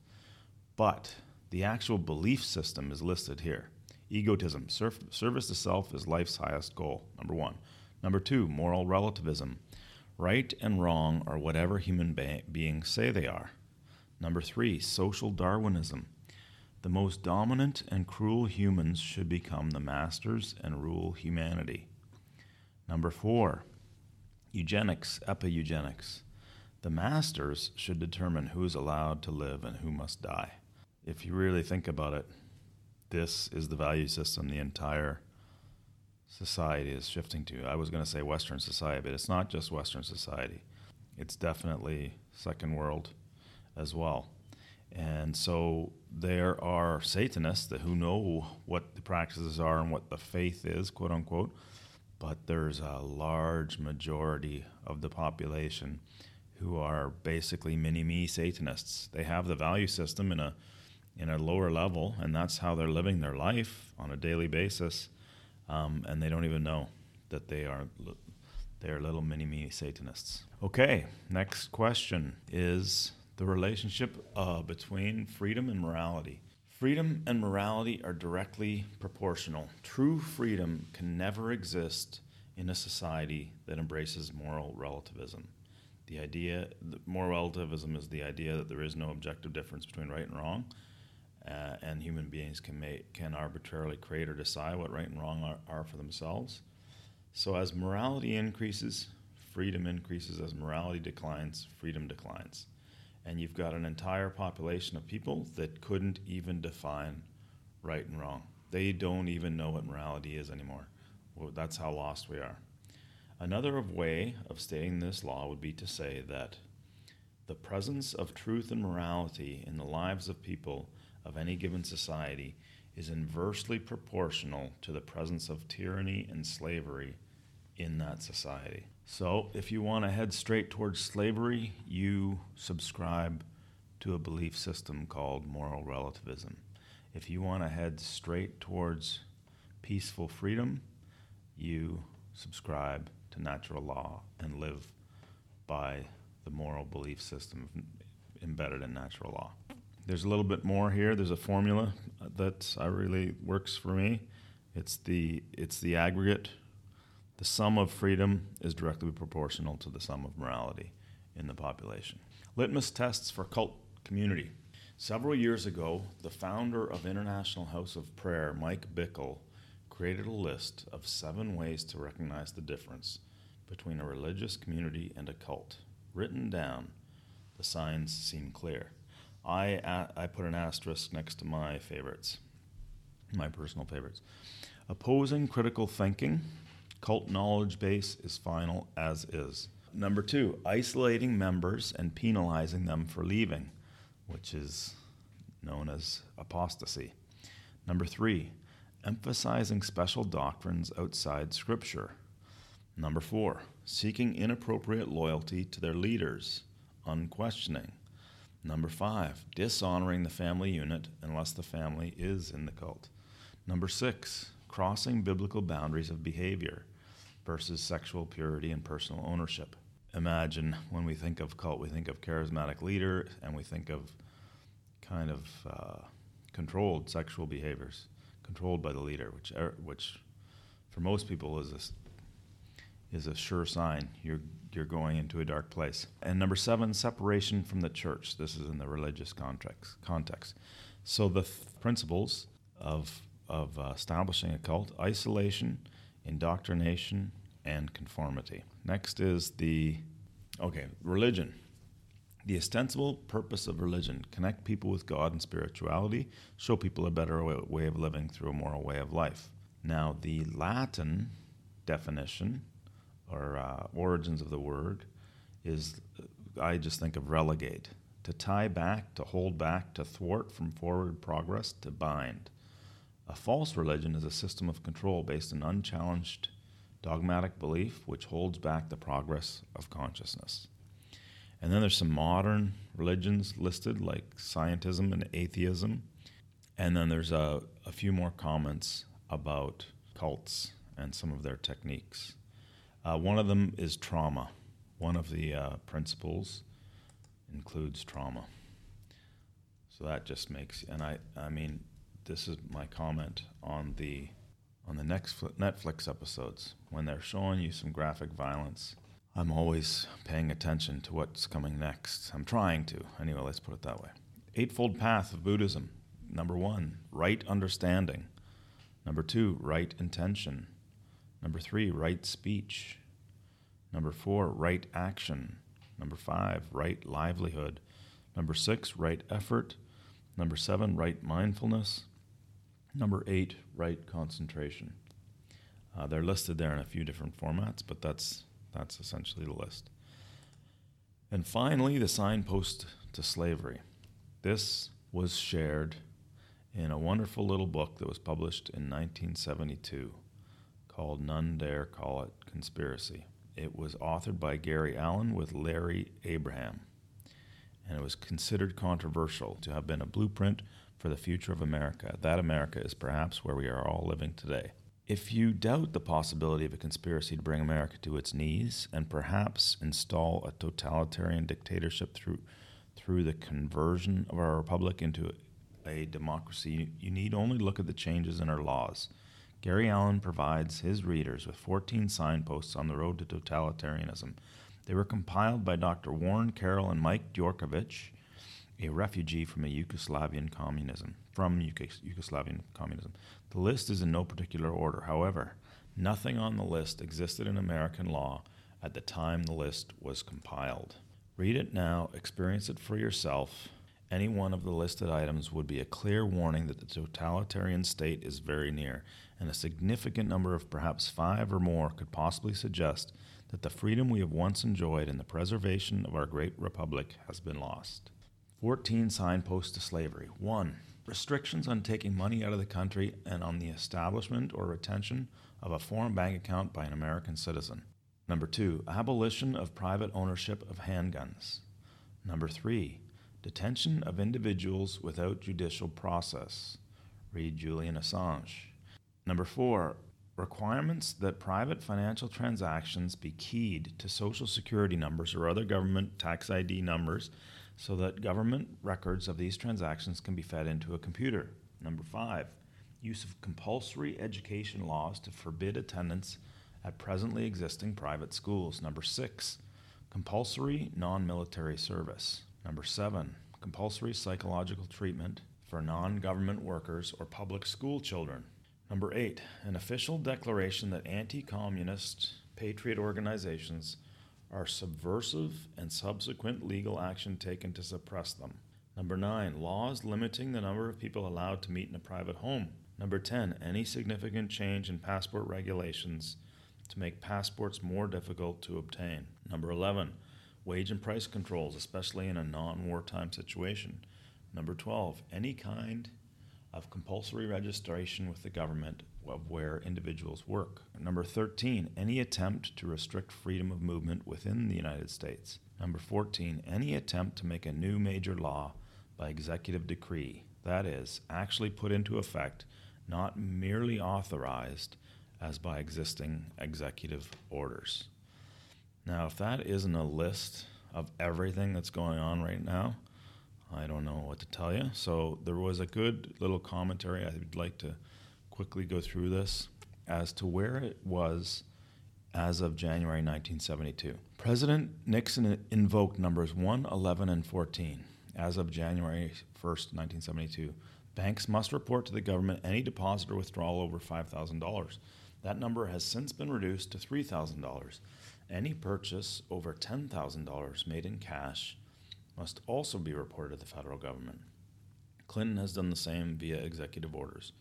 but the actual belief system is listed here. Egotism, Surf, service to self is life's highest goal. Number one. Number two, moral relativism. Right and wrong are whatever human be- beings say they are. Number three, social Darwinism. The most dominant and cruel humans should become the masters and rule humanity. Number four, eugenics, epi-eugenics. The masters should determine who is allowed to live and who must die. If you really think about it, this is the value system the entire society is shifting to. I was going to say Western society, but it's not just Western society. It's definitely second world as well. And so there are Satanists that who know what the practices are and what the faith is, quote unquote, but there's a large majority of the population who are basically mini me Satanists. They have the value system in a in a lower level, and that's how they're living their life on a daily basis, um, and they don't even know that they are They're little mini me Satanists. Okay, next question is the relationship uh, between freedom and morality. Freedom and morality are directly proportional. True freedom can never exist in a society that embraces moral relativism. The idea, moral relativism is the idea that there is no objective difference between right and wrong, uh, and human beings can make can arbitrarily create or decide what right and wrong are, are for themselves. So as morality increases, freedom increases. As morality declines, freedom declines. And you've got an entire population of people that couldn't even define right and wrong. They don't even know what morality is anymore. Well, that's how lost we are. Another way of stating this law would be to say that the presence of truth and morality in the lives of people of any given society is inversely proportional to the presence of tyranny and slavery in that society. So, if you want to head straight towards slavery, you subscribe to a belief system called moral relativism. If you want to head straight towards peaceful freedom, you subscribe to natural law and live by the moral belief system embedded in natural law. There's a little bit more here. There's a formula that I really works for me. It's the it's the aggregate. The sum of freedom is directly proportional to the sum of morality in the population. Litmus tests for cult community. Several years ago, the founder of International House of Prayer, Mike Bickle, created a list of seven ways to recognize the difference between a religious community and a cult. Written down, the signs seem clear. I, I put an asterisk next to my favorites, my personal favorites. Opposing critical thinking, cult knowledge base is final as is. Number two, isolating members and penalizing them for leaving, which is known as apostasy. Number three, emphasizing special doctrines outside Scripture. Number four, seeking inappropriate loyalty to their leaders, unquestioning. Number five, dishonoring the family unit unless the family is in the cult. Number six, crossing biblical boundaries of behavior versus sexual purity and personal ownership. Imagine when we think of cult, we think of charismatic leader and we think of kind of uh, controlled sexual behaviors, controlled by the leader, which, er, which for most people is a, is a sure sign you're you're going into a dark place. And number seven, separation from the church. This is in the religious context. context. So the th- principles of, of uh, establishing a cult isolation, indoctrination, and conformity. Next is the, okay, religion. The ostensible purpose of religion connect people with God and spirituality, show people a better way of living through a moral way of life. Now, the Latin definition or uh, origins of the word is I just think of relegate, to tie back, to hold back, to thwart from forward progress, to bind. A false religion is a system of control based on unchallenged dogmatic belief which holds back the progress of consciousness. And then there's some modern religions listed like scientism and atheism. And then there's a, a few more comments about cults and some of their techniques. Uh, one of them is trauma. One of the uh, principles includes trauma. So that just makes, and I, I mean, this is my comment on the on the next Netflix episodes when they're showing you some graphic violence. I'm always paying attention to what's coming next. I'm trying to. Anyway, let's put it that way. Eightfold Path of Buddhism. Number one, right understanding. Number two, right intention. Number three, right speech. Number four, right action. Number five, right livelihood. Number six, right effort. Number seven, right mindfulness. Number eight, right concentration. Uh, they're listed there in a few different formats, but that's that's essentially the list. And finally, the signpost to slavery. This was shared in a wonderful little book that was published in 1972 called None Dare Call It Conspiracy. It was authored by Gary Allen with Larry Abraham, and it was considered controversial to have been a blueprint for the future of America. That America is perhaps where we are all living today. If you doubt the possibility of a conspiracy to bring America to its knees and perhaps install a totalitarian dictatorship through, through the conversion of our republic into a democracy, you need only look at the changes in our laws. Gary Allen provides his readers with 14 signposts on the road to totalitarianism. They were compiled by Dr. Warren Carroll and Mike Djordjevich, a refugee from a Yugoslavian communism, from Yugoslavian communism. The list is in no particular order. However, nothing on the list existed in American law at the time the list was compiled. Read it now, experience it for yourself. Any one of the listed items would be a clear warning that the totalitarian state is very near, and a significant number of perhaps five or more could possibly suggest that the freedom we have once enjoyed and the preservation of our great republic has been lost. 14 signposts to slavery. 1. Restrictions on taking money out of the country and on the establishment or retention of a foreign bank account by an American citizen. Number 2. Abolition of private ownership of handguns. Number 3. Detention of individuals without judicial process. Read Julian Assange. Number 4. Requirements that private financial transactions be keyed to social security numbers or other government tax ID numbers so that government records of these transactions can be fed into a computer. Number five, use of compulsory education laws to forbid attendance at presently existing private schools. Number six, compulsory non military service. Number seven, compulsory psychological treatment for non government workers or public school children. Number eight, an official declaration that anti communist patriot organizations are subversive and subsequent legal action taken to suppress them. Number nine, laws limiting the number of people allowed to meet in a private home. Number 10, any significant change in passport regulations to make passports more difficult to obtain. Number 11, wage and price controls, especially in a non wartime situation. Number 12, any kind of compulsory registration with the government of where individuals work. Number 13, any attempt to restrict freedom of movement within the United States. Number 14, any attempt to make a new major law by executive decree, that is, actually put into effect, not merely authorized as by existing executive orders. Now, if that isn't a list of everything that's going on right now, I don't know what to tell you. So, there was a good little commentary I'd like to quickly go through this as to where it was as of January 1972. President Nixon invoked numbers 1, 11, and 14 as of January 1st, 1972. Banks must report to the government any deposit or withdrawal over $5,000. That number has since been reduced to $3,000. Any purchase over $10,000 made in cash must also be reported to the federal government. Clinton has done the same via executive orders.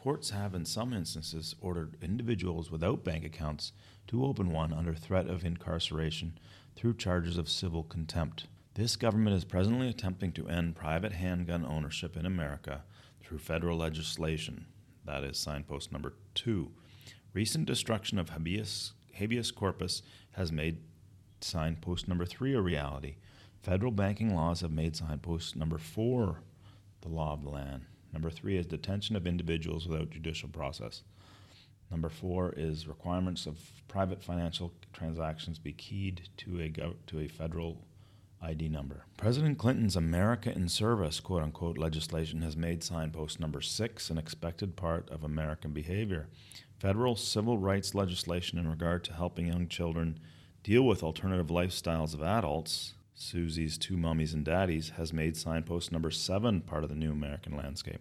Courts have, in some instances, ordered individuals without bank accounts to open one under threat of incarceration through charges of civil contempt. This government is presently attempting to end private handgun ownership in America through federal legislation. That is signpost number two. Recent destruction of habeas, habeas corpus has made signpost number three a reality. Federal banking laws have made signpost number four the law of the land. Number three is detention of individuals without judicial process. Number four is requirements of private financial transactions be keyed to a, to a federal ID number. President Clinton's America in Service, quote unquote, legislation has made signpost number six an expected part of American behavior. Federal civil rights legislation in regard to helping young children deal with alternative lifestyles of adults Susie's Two Mummies and Daddies has made signpost number seven part of the new American landscape.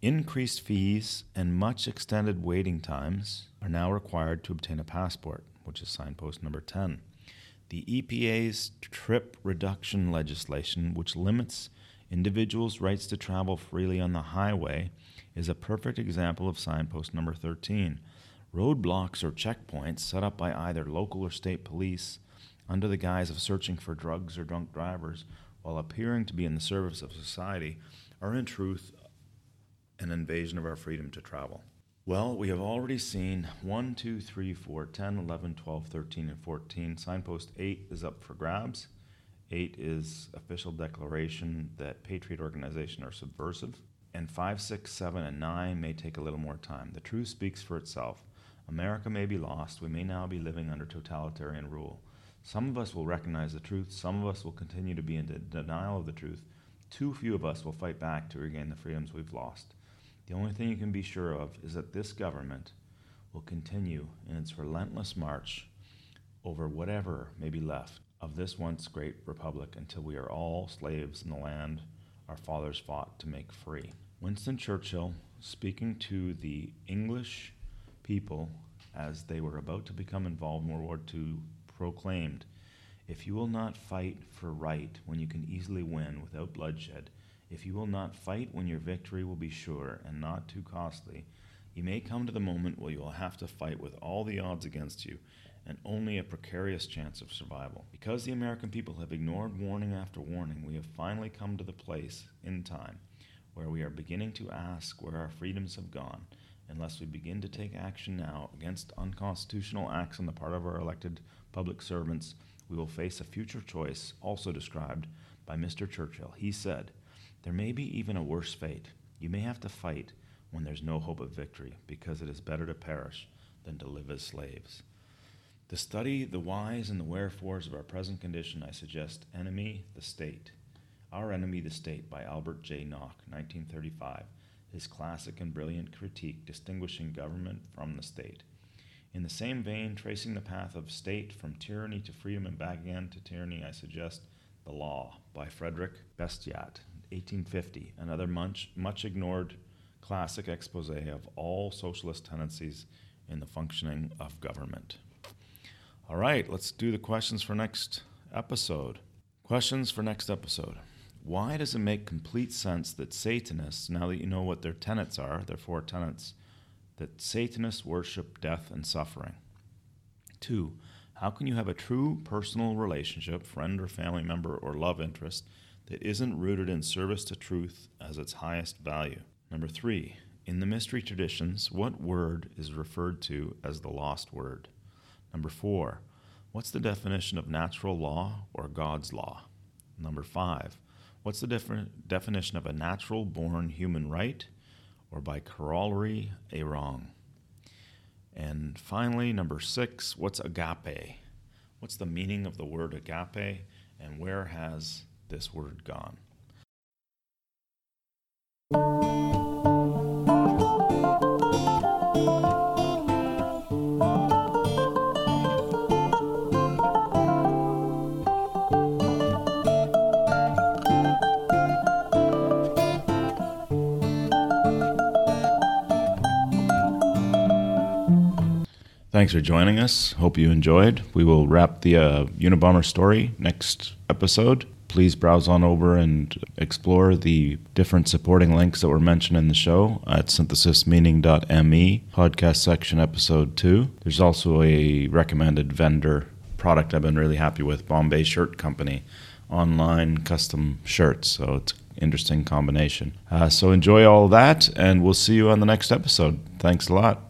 Increased fees and much extended waiting times are now required to obtain a passport, which is signpost number 10. The EPA's trip reduction legislation, which limits individuals' rights to travel freely on the highway, is a perfect example of signpost number 13. Roadblocks or checkpoints set up by either local or state police under the guise of searching for drugs or drunk drivers while appearing to be in the service of society are in truth an invasion of our freedom to travel. Well, we have already seen 1, 2, 3, 4, 10, 11, 12, 13, and 14. Signpost 8 is up for grabs. 8 is official declaration that patriot organizations are subversive. and 5, 6, 7, and 9 may take a little more time. The truth speaks for itself. America may be lost. We may now be living under totalitarian rule. Some of us will recognize the truth. Some of us will continue to be in de- denial of the truth. Too few of us will fight back to regain the freedoms we've lost. The only thing you can be sure of is that this government will continue in its relentless march over whatever may be left of this once great republic until we are all slaves in the land our fathers fought to make free. Winston Churchill, speaking to the English people as they were about to become involved in World War II, proclaimed, If you will not fight for right when you can easily win without bloodshed, if you will not fight when your victory will be sure and not too costly, you may come to the moment where you will have to fight with all the odds against you and only a precarious chance of survival. Because the American people have ignored warning after warning, we have finally come to the place in time where we are beginning to ask where our freedoms have gone. Unless we begin to take action now against unconstitutional acts on the part of our elected public servants, we will face a future choice also described by Mr. Churchill. He said, There may be even a worse fate. You may have to fight when there's no hope of victory, because it is better to perish than to live as slaves. To study the whys and the wherefores of our present condition, I suggest Enemy, the State. Our Enemy, the State by Albert J. Nock, 1935, his classic and brilliant critique distinguishing government from the state. In the same vein, tracing the path of state from tyranny to freedom and back again to tyranny, I suggest The Law by Frederick Bastiat, 1850, another much, much ignored classic expose of all socialist tendencies in the functioning of government. All right, let's do the questions for next episode. Questions for next episode. Why does it make complete sense that Satanists, now that you know what their tenets are, their four tenets, that Satanists worship death and suffering? Two, how can you have a true personal relationship, friend or family member or love interest, that isn't rooted in service to truth as its highest value? Number three, in the mystery traditions, what word is referred to as the lost word? Number four, what's the definition of natural law or God's law? Number five, what's the definition of a natural born human right or by corollary a wrong? And finally, number six, what's agape? What's the meaning of the word agape and where has this word gone? Thanks for joining us. Hope you enjoyed. We will wrap the uh, Unabomber story next episode. Please browse on over and explore the different supporting links that were mentioned in the show at synthesismeaning.me, podcast section, episode 2. There's also a recommended vendor product I've been really happy with, Bombay Shirt Company, online custom shirts. So it's interesting combination. Uh, so enjoy all that, and we'll see you on the next episode. Thanks a lot.